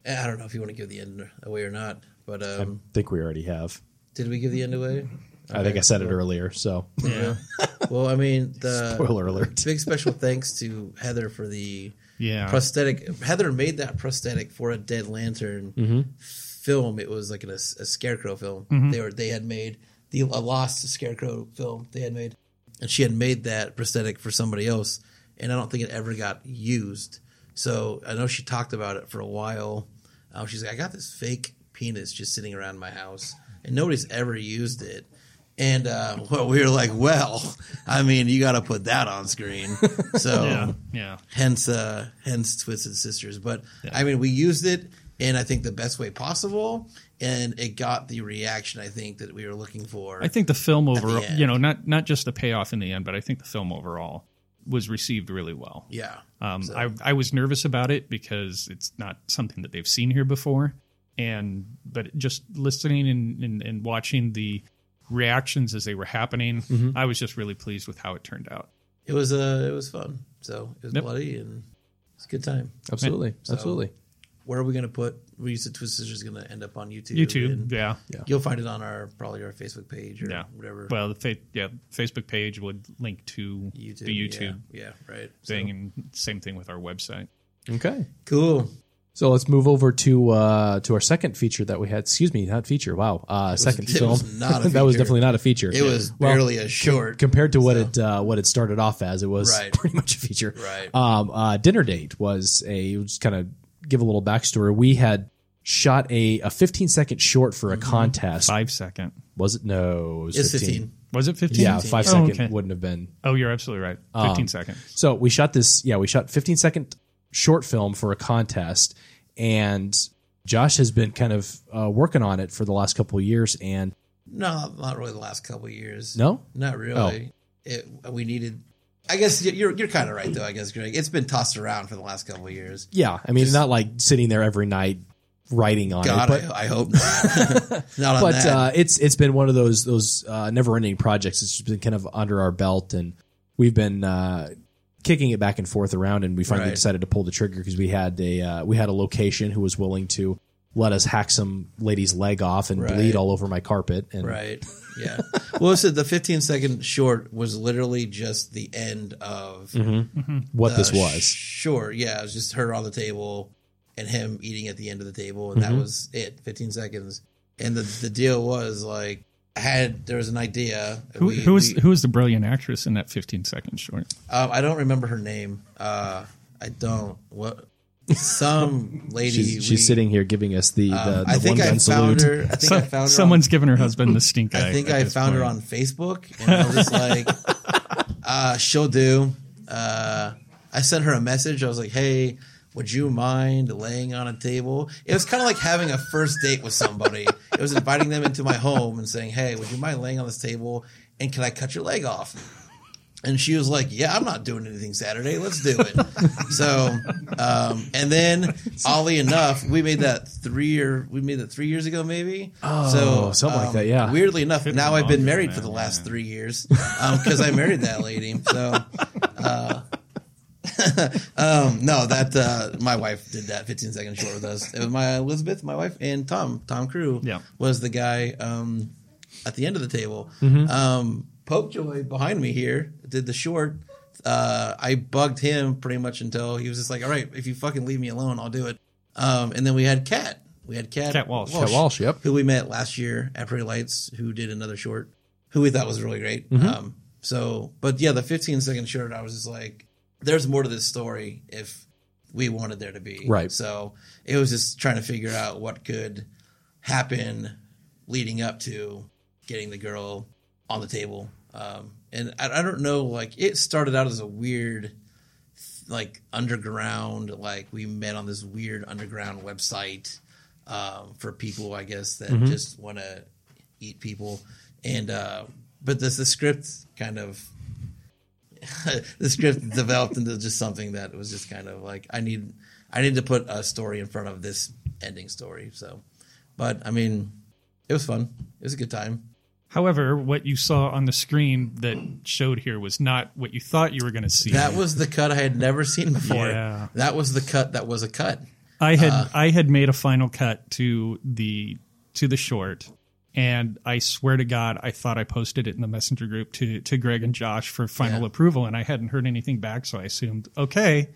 I don't know if you want to give the end away or not, but um, I think we already have. did we give the end away? I think I said it earlier. So Yeah. well, I mean, the Spoiler alert. Big special thanks to Heather for the Yeah. prosthetic. Heather made that prosthetic for a Dead Lantern Mhm. film. It was like an, a, a scarecrow film. Mhm. They were they had made the a lost scarecrow film. They had made, and she had made that prosthetic for somebody else, and I don't think it ever got used. So I know she talked about it for a while. Um, she's like, I got this fake penis just sitting around my house, and nobody's ever used it. And uh, well, we were like, well, I mean, you got to put that on screen. So Yeah, yeah. hence uh hence twisted sisters but i mean we used it in i think the best way possible and it got the reaction i think that we were looking for I think the film at the overall, you know, not not just the payoff in the end, but I think the film overall was received really well. Yeah. Um, So- I I was nervous about it because it's not something that they've seen here before, and but just listening and and, and watching the reactions as they were happening, Mhm. I was just really pleased with how it turned out. it was uh it was fun so it was Yep. bloody and it's a good time Absolutely. So, Absolutely. Where are we going to put we said twisted sisters is going to end up on youtube YouTube, yeah. Yeah. you'll find it on our probably our facebook page or Yeah, whatever Well, the fa- yeah Facebook page would link to YouTube, the. YouTube, Yeah, right. thing, So- and same thing with our website. Okay. Cool. So let's move over to uh, to our second feature that we had. Excuse me, not feature. Wow, uh, was- second it film. was not a that was definitely not a feature. It was barely a short, compared to what it uh, what it started off as. It was Right. pretty much a feature. Right. Um, uh, Dinner date was a just kind of give a little backstory. We had shot a, a 15 second short for a contest. Five second. Was it? No, it was It's 15. 15. Was it 15? Yeah, five Oh, second okay. wouldn't have been. Oh, you're absolutely right. 15 Um, seconds. So we shot this. Yeah, we shot 15 second short film for a contest, and Josh has been kind of uh, working on it for the last couple of years. And No, not really the last couple of years. No? not really. It, we needed. I guess you're you're kind of right though. I guess Greg, it's been tossed around for the last couple of years. yeah, I mean, Just- not like sitting there every night writing on God, it, but I, I hope not. not on but that. uh, it's it's been one of those those uh, never ending projects. It's just been kind of under our belt, and we've been uh, kicking it back and forth around. And we finally Right. decided to pull the trigger because we had a uh, we had a location who was willing to let us hack some lady's leg off and Right. bleed all over my carpet. And right. Yeah. well, so the 15 second short was literally just the end of Mhm. Mhm. What this was. Sure. Yeah, it was just her on the table and him eating at the end of the table, and that Mhm. was it. 15 seconds. And the the deal was like I had there was an idea. Who, We- who was we- who was the brilliant actress in that 15 second short? Um, I don't remember her name. Uh, I don't. What? Some lady. she's, she's we- sitting here giving us the, Um, the, the I think one I gun found salute. her. I think So- I found her. someone's on, giving her husband the stink eye I think I this found her on Facebook, and I was just like, uh, "She'll do." Uh, I sent her a message. I was like, "Hey, would you mind laying on a table?" It was kind of like having a first date with somebody. It was inviting them into my home and saying, "Hey, would you mind laying on this table? And can I cut your leg off?" And she was like, "Yeah, I'm not doing anything Saturday. Let's do it." so, um, and then, oddly enough, we made that three or we made that three years ago, maybe. Oh, so something like um, that, yeah. Weirdly enough, now I've been married than for the that, last three years because I married that lady. So, uh, um, no, that uh, my wife did that 15 second short with us. It was my Elizabeth, my wife, and Tom. Tom Crew Yeah. was the guy um, at the end of the table. Mhm. Um, Poke Joy behind me here did the short uh, I bugged him pretty much until he was just like, "All right, if you fucking leave me alone, I'll do it." Um, and then we had Kat. We had Kat, Kat Walsh. Kat Walsh, yep. who we met last year at Prairie Lights, who did another short, who we thought was really great. Mhm. Um, so, but yeah, the 15 second short, I was just like, there's more to this story if we wanted there to be. Right. So it was just trying to figure out what could happen leading up to getting the girl on the table. Um, and I, I don't know, like it started out as a weird, like underground, like we met on this weird underground website um, for people, I guess, that Mhm. just want to eat people. And uh, but this the script kind of the script developed into just something that was just kind of like I need I need to put a story in front of this ending story. So, but I mean, it was fun. It was a good time. However, what you saw on the screen that showed here was not what you thought you were going to see. That was the cut I had never seen before. Yeah. That was the cut that was a cut. I had Uh, I had made a final cut to the to the short, and I swear to God, I thought I posted it in the messenger group to to Greg and Josh for final Yeah. approval, and I hadn't heard anything back, so I assumed okay,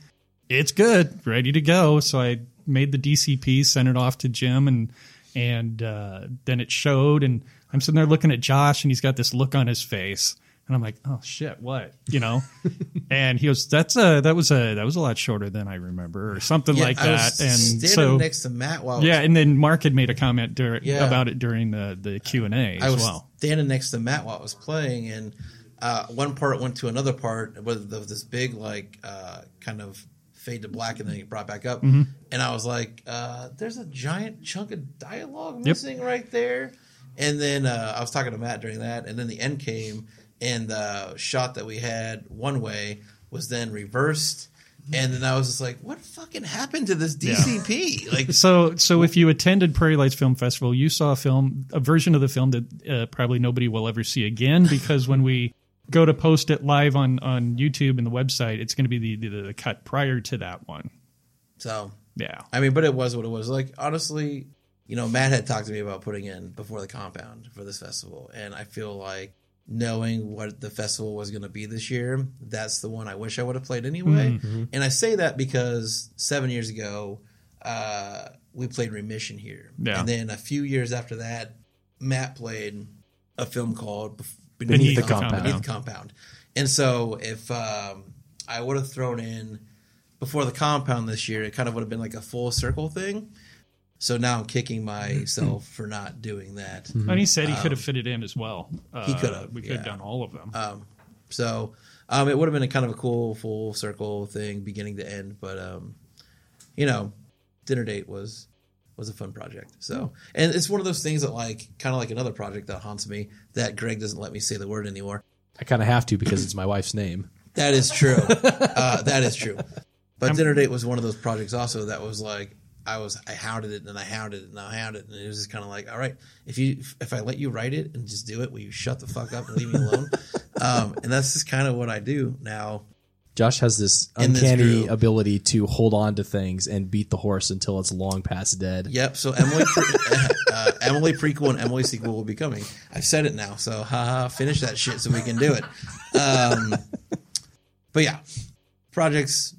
it's good, ready to go. So I made the DCP, sent it off to Jim, and and uh, then it showed, and I'm sitting there looking at Josh, and he's got this look on his face. And I'm like, oh shit, what? You know? and he goes, "That's a that was a that was a lot shorter than I remember, or something Yeah, like I that." And standing so next to Matt while yeah, and then Mark had made a comment dur- Yeah. about it during the the Q and A as was well. standing next to Matt while it was playing, and uh, one part went to another part with this big like uh, kind of fade to black, and then it brought back up, Mhm. and I was like, uh, "There's a giant chunk of dialogue Yep. missing right there." And then uh, I was talking to Matt during that, and then the end came, and the shot that we had one way was then reversed. And then I was just like, "What fucking happened to this DCP?" Like, so so if you attended Prairie Lights Film Festival, you saw a film, a version of the film that uh, probably nobody will ever see again because when we go to post it live on on YouTube and the website, it's going to be the, the the cut prior to that one. So Yeah. I mean, but it was what it was. Like honestly, you know, Matt had talked to me about putting in before the compound for this festival, and I feel like knowing what the festival was going to be this year, that's the one I wish I would have played anyway. Mhm. And I say that because seven years ago, uh, we played Remission here, Yeah. and then a few years after that, Matt played a film called Bef- Beneath the Compound. Beneath the Compound. And so if um, I would have thrown in before the compound this year, it kind of would have been like a full circle thing. So now I'm kicking myself for not doing that. And he said he Um, could have fitted in as well. Uh, he could have. We could have done all of them. Um, so um, it would have been a kind of a cool full circle thing, beginning to end. But um, you know, dinner date was was a fun project. So and it's one of those things that like kind of like another project that haunts me that Greg doesn't let me say the word anymore. I kind of have to because it's my wife's name. That is true. uh, that is true. But dinner date was one of those projects also that was like I was I hounded it and I hounded it and I hounded it and it was just kind of like all right if you if I let you write it and just do it will you shut the fuck up and leave me alone um, and that's just kind of what I do now Josh has this In this uncanny ability to hold on to things and beat the horse until it's long past dead. Yep. So Emily, pre- uh, Emily prequel and Emily sequel will be coming. I've said it now, so haha, finish that shit so we can do it. Um, but yeah, projects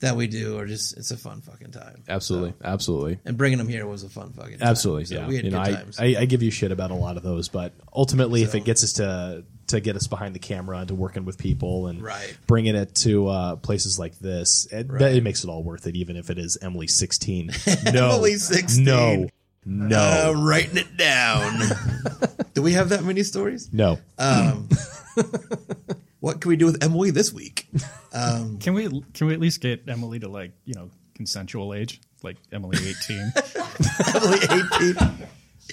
that we do are just it's a fun fucking time. Absolutely, absolutely, And bringing them here was a fun fucking time. absolutely. So yeah, we had you know, good I, times. I I give you shit about a lot of those, but ultimately, if it gets us to to get us behind the camera and to working with people and Right. bringing it to uh, places like this, it, Right. that, it makes it all worth it, even if it is Emily sixteen. No, Emily 16. no, no, Uh, writing it down. do we have that many stories? no. Um, what can we do with Emily this week? Um, Can we can we at least get Emily to like you know consensual age, like Emily eighteen? Emily eighteen.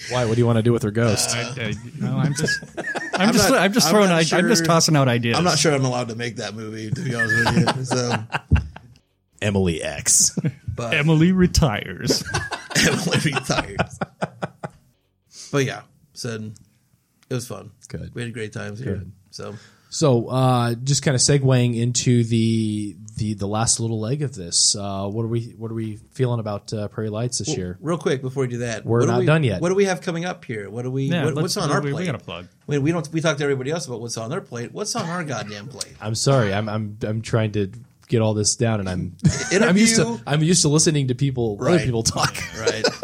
Why? What do you want to do with her ghost? I, I, no, I'm just I'm, just not- I'm just throwing not I, I'm just tossing out ideas. I'm not sure I'm allowed to make that movie, to be honest with you. So, Emily X. but Emily retires. Emily retires. But yeah, said it was fun. Good. We had great times here. Good. So So, uh, just kind of segueing into the the the last little leg of this. Uh, what are we what are we feeling about uh, Prairie Lights this Well, year? Real quick before we do that, We're what do not we- done yet. What do we have coming up here? What do we? Yeah, what, what's on our we- we plate? gotta plug. Wait, we don't. We talk to everybody else about what's on their plate. What's on our goddamn plate? I'm sorry. I'm I'm I'm trying to get all this down, and I'm I'm Interview. used to I'm used to listening to people other people talk. Right.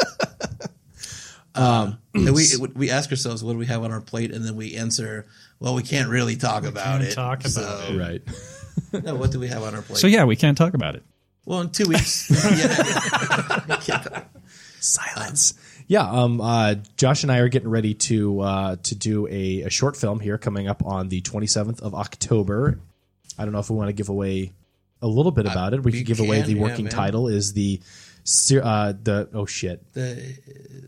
Um, and we we ask ourselves, what do we have on our plate, and then we answer, well, we can't really talk about can't it. talk about so, it. Right. no, what do we have on our plate? So yeah, we can't talk about it. Well, in two weeks. yeah. Silence. Yeah, um, uh, Josh and I are getting ready to uh, to do a, a short film here coming up on the 27th of October. I don't know if we want to give away a little bit about it. We we could give away the working man. title is the ser- uh, the oh shit The-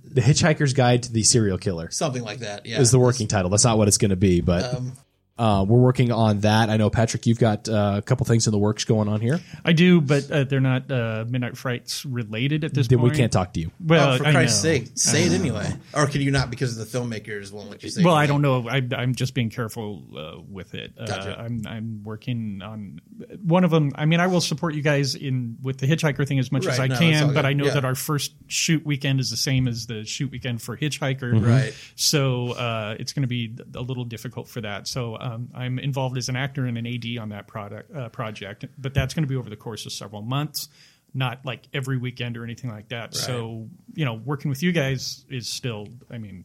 the Hitchhiker's Guide to the Serial Killer Something like that. Yeah. is the working title. That's not what it's going to be, but Um, uh, we're working on that. I know Patrick, you've got uh, a couple things in the works going on here. I do, but uh, they're not uh, Midnight Frights related at this point. Then we can't talk to you. Well, oh, for I Christ's know. sake, say it anyway. Or can you not because the filmmakers won't let you say? Well. I don't know. I, I'm just being careful uh, with it. Uh, Gotcha. I'm I'm working on one of them. I mean, I will support you guys in with the Hitchhiker thing as much as I no, can, but. I know Yeah. that our first shoot weekend is the same as the shoot weekend for Hitchhiker. Mhm. Right. So uh, it's going to be a little difficult for that. So um, I'm involved as an actor and an AD on that product uh, project, but that's going to be over the course of several months. Not like every weekend or anything like that. So, you know, working with you guys is still, I mean,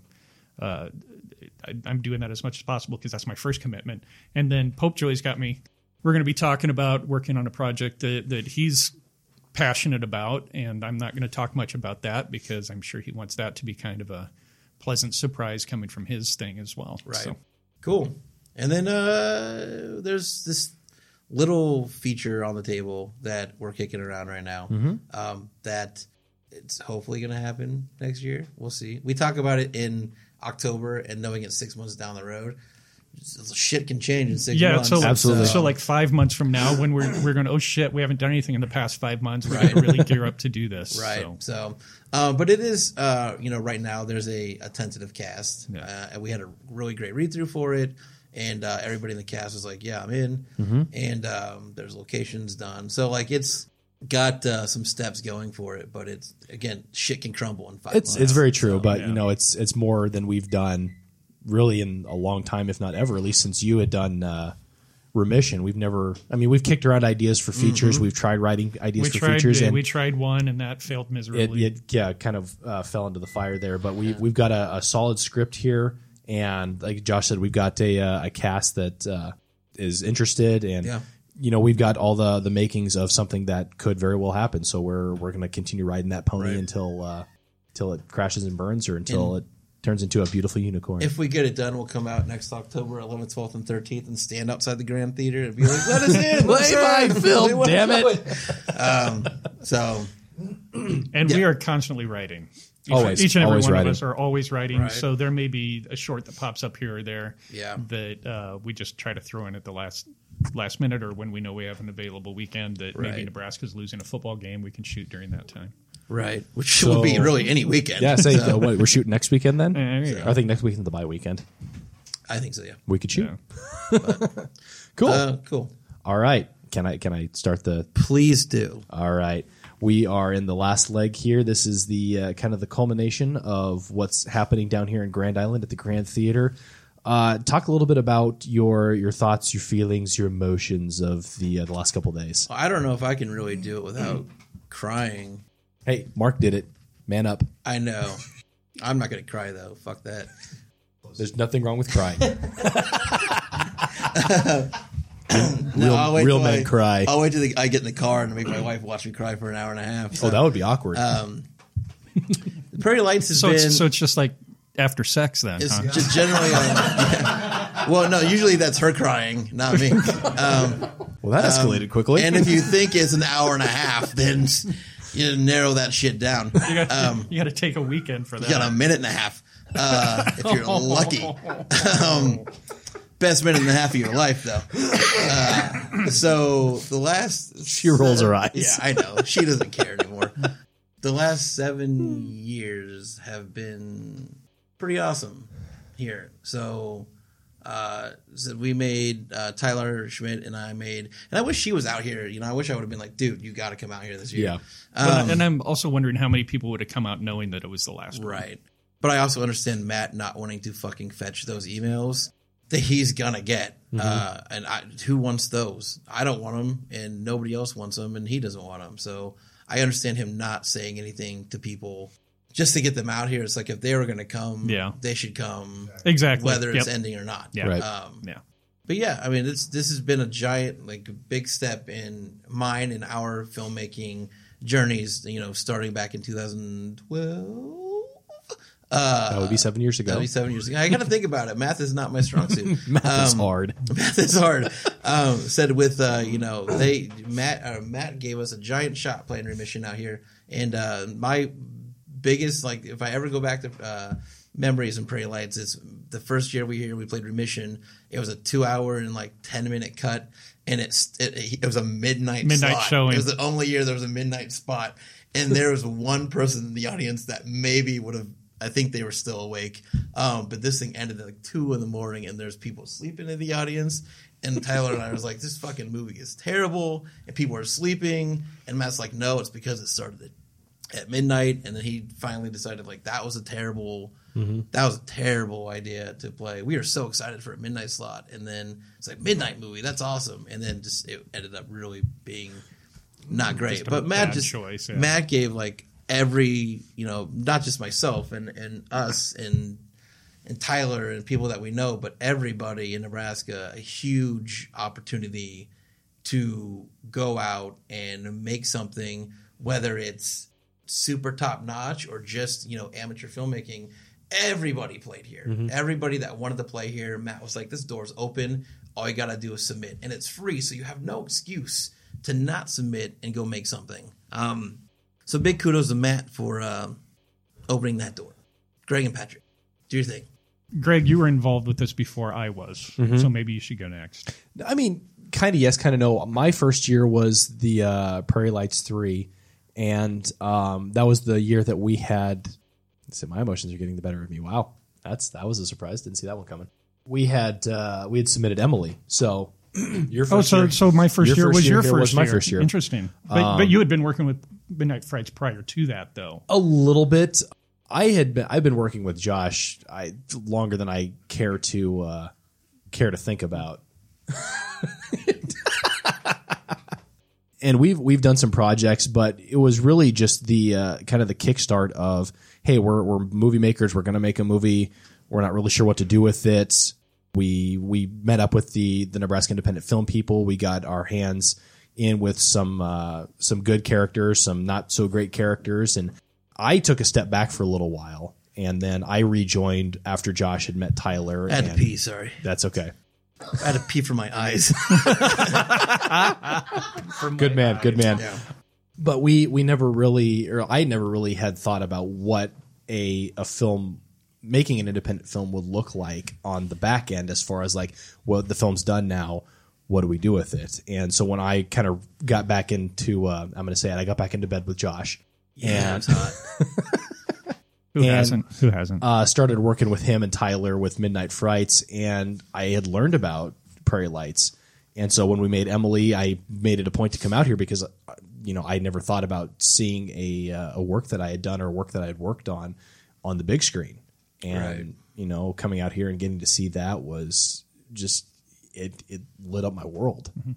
uh, I, I'm doing that as much as possible because that's my first commitment. And then Pope Joy's got me. We're going to be talking about working on a project that, that he's passionate about, and I'm not going to talk much about that because I'm sure he wants that to be kind of a pleasant surprise coming from his thing as well. Right. So, Cool. And then uh, there's this little feature on the table that we're kicking around right now. Mhm. Um, that it's hopefully going to happen next year. We'll see. We talk about it in October, and knowing it's six months down the road, shit can change in six yeah, months. so So, like five months from now, when we're we're going, oh shit, we haven't done anything in the past five months. We're Right. going to really gear up to do this. Right. So. So, uh, but it is, uh, you know, right now there's a, a tentative cast, uh, and we had a really great read through for it, and uh, everybody in the cast was like, "Yeah, I'm in," Mhm. and um, there's locations done. So, like, it's got uh, some steps going for it, but it's again, shit can crumble in five. It's months. it's very true, So, but yeah. you know, it's it's more than we've done really in a long time, if not ever. At least since you had done uh, remission, we've never. I mean, we've kicked around ideas for features. Mhm. We've tried writing ideas We for tried, features, and we tried one, and that failed miserably. it yeah kind of uh, fell into the fire there. But we we've got a, a solid script here, and like Josh said, we've got a uh, a cast that uh, is interested, and Yeah. you know we've got all the the makings of something that could very well happen. So we're we're going to continue riding that pony Right. until uh, until it crashes and burns, or until And- it turns into a beautiful unicorn. If we get it done, we'll come out next October, 11th, 12th, and 13th, and stand outside the Grand Theater and be like, "Let us in, let us Play my in. film, damn show it." Um, so, and we are constantly writing. Each, Always, each and every one writing. of us are always writing. Right. So there may be a short that pops up here or there. Yeah. that uh, we just try to throw in at the last last minute, or when we know we have an available weekend that maybe Right. Nebraska's losing a football game, we can shoot during that time. right, which would be really any weekend. Yeah, say So, uh, what, we're shooting next weekend then. Yeah, there. I think next weekend's the bye weekend. I think so. Yeah. We could shoot. cool. Uh, cool. All right. Can I can I start the? Please do. All right. We are in the last leg here. This is the uh, kind of the culmination of what's happening down here in Grand Island at the Grand Theater. Uh, talk a little bit about your your thoughts, your feelings, your emotions of the uh, the last couple days. I don't know if I can really do it without crying. Hey, Mark did it. Man up. I know. I'm not going to cry though. Fuck that. There's nothing wrong with crying. No, Real- I'll real men I- cry. I'll wait till the, I get in the car and make my wife watch me cry for an hour and a half. Oh, that would be awkward. Um, Prairie Lights has So been. it's, so it's just like after sex then. It's huh? just generally. Um, yeah. Well, no, usually that's her crying, not me. Um, well, that escalated quickly. And if you think it's an hour and a half, then you narrow that shit down. you got Um, you got to take a weekend for that. you got a minute and a half uh, if you're lucky. Best minute and a half of your life, though. Uh, so the last She rolls her eyes. Yeah, I know she doesn't care anymore. The last seven years have been pretty awesome here. So Uh, so we made uh, Tyler Schmidt and I made, and I wish she was out here. You know, I wish I would have been like, dude, you got to come out here this year. Yeah. Um, and I'm also wondering how many people would have come out knowing that it was the last one. Right. But I also understand Matt not wanting to fucking fetch those emails that he's gonna get. Mhm. Uh, and I, who wants those? I don't want them, and nobody else wants them, and he doesn't want them. So I understand him not saying anything to people just to get them out here. It's like if they were gonna come, Yeah. they should come, Exactly. whether it's Yep. ending or not. Yeah. Right. Um, Yeah. But yeah, I mean, this this has been a giant, like, big step in mine and our filmmaking journeys. You know, starting back in 2012. Uh, That would be seven years ago. That'd be seven years ago. I got to think about it. Math is not my strong suit. Math is Um, hard. Math is hard. Um, said with uh, you know they Matt uh, Matt gave us a giant shot playing remission out here, and uh, my biggest like if I ever go back to uh, memories and Prairie Lights is the first year we here we played remission. It was a two hour and like ten minute cut, and it's it, it was a midnight Midnight slot. showing. It was the only year there was a midnight spot, and there was one person in the audience that maybe would have. I think they were still awake, um, but this thing ended at like two in the morning, and there's people sleeping in the audience. And Tyler and I was like, "This fucking movie is terrible," and people are sleeping. And Matt's like, "No, it's because it started at, at midnight." And then he finally decided like that was a terrible, Mhm. that was a terrible idea to play. We were so excited for a midnight slot, and then it's like midnight movie, that's awesome. And then just it ended up really being not great. But Matt just choice, yeah. Matt gave like every you know not just myself and and us and and Tyler and people that we know, but everybody in Nebraska a huge opportunity to go out and make something, whether it's super top notch or just you know amateur filmmaking. Everybody played here. Mhm. Everybody that wanted to play here, Matt was like, "This door's open. All you gotta do is submit, and it's free, so you have no excuse to not submit and go make something." Um, so big kudos to Matt for um, opening that door. Greg and Patrick, do your thing. Greg, you were involved with this before I was, Mhm. so maybe you should go next. I mean, kind of yes, kind of no. My first year was the uh, Prairie Lights three, and um, that was the year that we had. So my emotions are getting the better of me. Wow, that's that was a surprise. Didn't see that one coming. We had uh, we had submitted Emily. So your first oh, so year, so my first year was your here first my year. first year. Interesting, but Um, but you had been working with Midnight Frights prior to that, though. A little bit. I had been. I've been working with Josh I longer than I care to uh, care to think about. and we've we've done some projects, but it was really just the uh, kind of the kickstart of hey, we're we're movie makers. We're going to make a movie. We're not really sure what to do with it. We we met up with the the Nebraska Independent Film people. We got our hands in with some uh, some good characters, some not so great characters, and I took a step back for a little while, and then I rejoined after Josh had met Tyler. I had to and- pee, sorry. That's okay. I had to pee from my eyes. good man, good man. Yeah. But we we never really, or I never really had thought about what a a film making an independent film would look like on the back end, as far as like, well, the film's done now. What do we do with it? And so when I kind of got back into, uh, I'm going to say it, I got back into bed with Josh. Yeah, and it's hot. Who hasn't? Who hasn't? Uh, started working with him and Tyler with Midnight Frights, and I had learned about Prairie Lights. And so when we made Emily, I made it a point to come out here because, uh, you know, I never thought about seeing a uh, a work that I had done or work that I had worked on on the big screen. And Right. you know, coming out here and getting to see that was just it it lit up my world. Mm-hmm.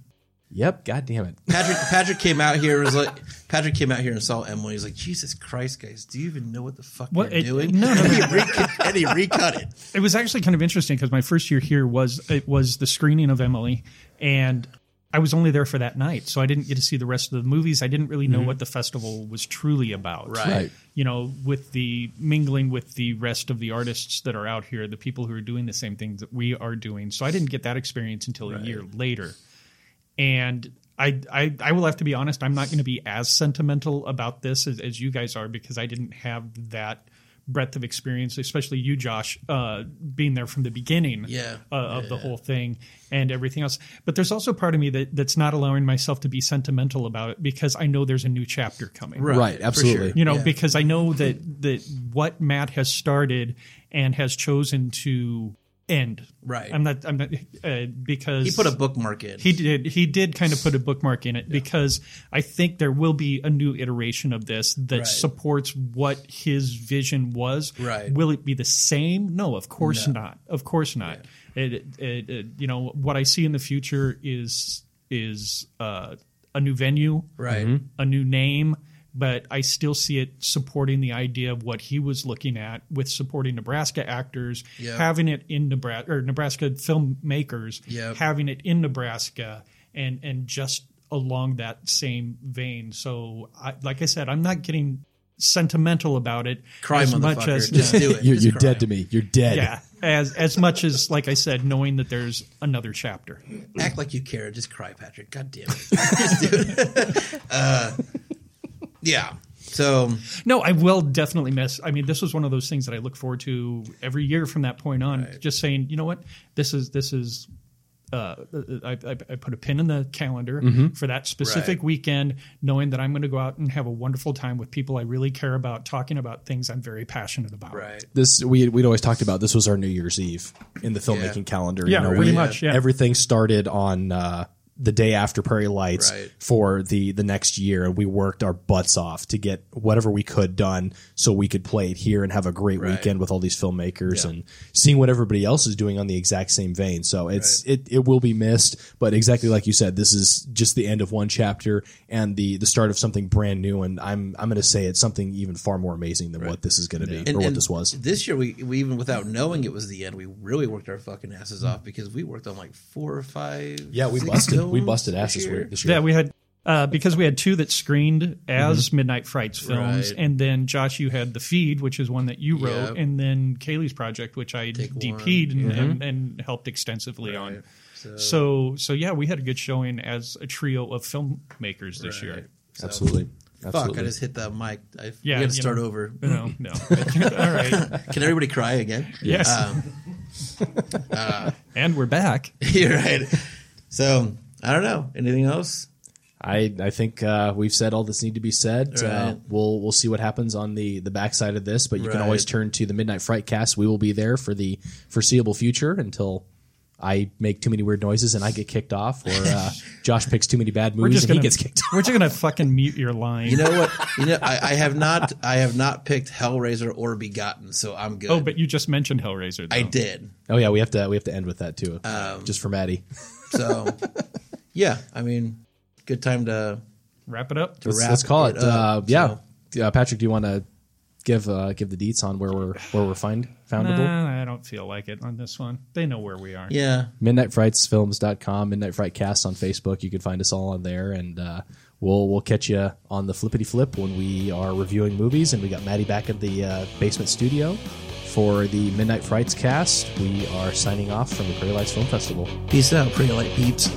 Yep, god damn it. Patrick Patrick came out here and was like Patrick came out here and saw Emily. He's like, Jesus Christ, guys, do you even know what the fuck What- you're it- doing? no, no, and, he no. and he recut it. It was actually kind of interesting because my first year here was it was the screening of Emily, and I was only there for that night, so I didn't get to see the rest of the movies. I didn't really know Mhm. what the festival was truly about. Right. Right. You know, with the mingling with the rest of the artists that are out here, the people who are doing the same things that we are doing. So I didn't get that experience until a year later. And I, I, I will have to be honest. I'm not going to be as sentimental about this as, as you guys are because I didn't have that breadth of experience, especially you, Josh, uh, being there from the beginning Yeah. uh, of the whole thing and everything else. But there's also part of me that, that's not allowing myself to be sentimental about it because I know there's a new chapter coming. Right, Right, absolutely. sure. You know, Yeah. because I know that that what Matt has started and has chosen to end. Right. I'm not. I'm not uh, because He put a bookmark in. He did. He did kind of put a bookmark in it because I think there will be a new iteration of this that Right. supports what his vision was. Right. Will it be the same? No, of course No. not. Of course not. It, it, it, you know what I see in the future is is uh, a new venue, Right. A new name. But I still see it supporting the idea of what he was looking at with supporting Nebraska actors, Yep. having it in Nebraska or Nebraska filmmakers, Yep. having it in Nebraska, and and just along that same vein. So, I, like I said, I'm not getting sentimental about it Cry, as much as Just do it. You're, Just you're dead to me. You're dead. yeah, as as much as like I said, knowing that there's another chapter. Act like you care. Just cry, Patrick. God damn it. Just do it. uh, yeah. So No, I will definitely miss. I mean, this was one of those things that I look forward to every year from that point on. Just saying, you know what, this is this is. Uh, I, I, I put a pin in the calendar Mhm. for that specific Right. weekend, knowing that I'm going to go out and have a wonderful time with people I really care about, talking about things I'm very passionate about. Right. This we we'd always talked about. This was our New Year's Eve in the filmmaking Yeah. calendar. Yeah, pretty we- much, yeah. Everything started on uh, the day after Prairie Lights Right. for the the next year, and we worked our butts off to get whatever we could done so we could play it here and have a great Right. weekend with all these filmmakers Yeah. and seeing what everybody else is doing on the exact same vein. So it's it it will be missed, but exactly like you said, this is just the end of one chapter and the the start of something brand new. And I'm I'm going to say it's something even far more amazing than what this is going to be And- or what this was. This year, we, we even without knowing it was the end, we really worked our fucking asses off because we worked on like four or five. Yeah, we busted- we films busted this asses year. this year. Yeah, we had uh, because we had two that screened as Midnight Frights films, Right. and then Josh, you had the feed, which is one that you wrote, Yep. and then Kaylee's project, which I Take DP'd and, one. and, and helped extensively on. So- So, so yeah, we had a good showing as a trio of filmmakers this year. So- Absolutely. Fuck! I just hit the mic. I, Yeah, we got to start know, over. no, no. All right. Can everybody cry again? Yes. Um, uh, and we're back. You're right. So I don't know. Anything else? I I think uh, we've said all that's need to be said. Uh, we'll we'll see what happens on the the backside of this, but you can always turn to the Midnight Fright Cast. We will be there for the foreseeable future until I make too many weird noises and I get kicked off, or uh, Josh picks too many bad movies and gonna he gets kicked off. We're just gonna fucking mute your line. You know what? You know, I, I have not. I have not picked Hellraiser or Begotten, so I'm good. Oh, but you just mentioned Hellraiser. Though. I did. Oh yeah, we have to we have to end with that too, Um, just for Maddie. So, yeah, I mean, good time to wrap it up. To Let's, wrap let's call it. up, uh, yeah, so- uh, Patrick, do you want to give uh, give the deets on where we're where we're find foundable? Nah, I don't feel like it on this one. They know where we are. Yeah. MidnightFrightsFilms.com, Midnight Fright Cast on Facebook. You can find us all on there, and uh, we'll we'll catch you on the flippity flip when we are reviewing movies. And we got Maddie back at the uh, basement studio for the Midnight Frights cast. We are signing off from the Prairie Lights Film Festival. peace out, pretty light peeps.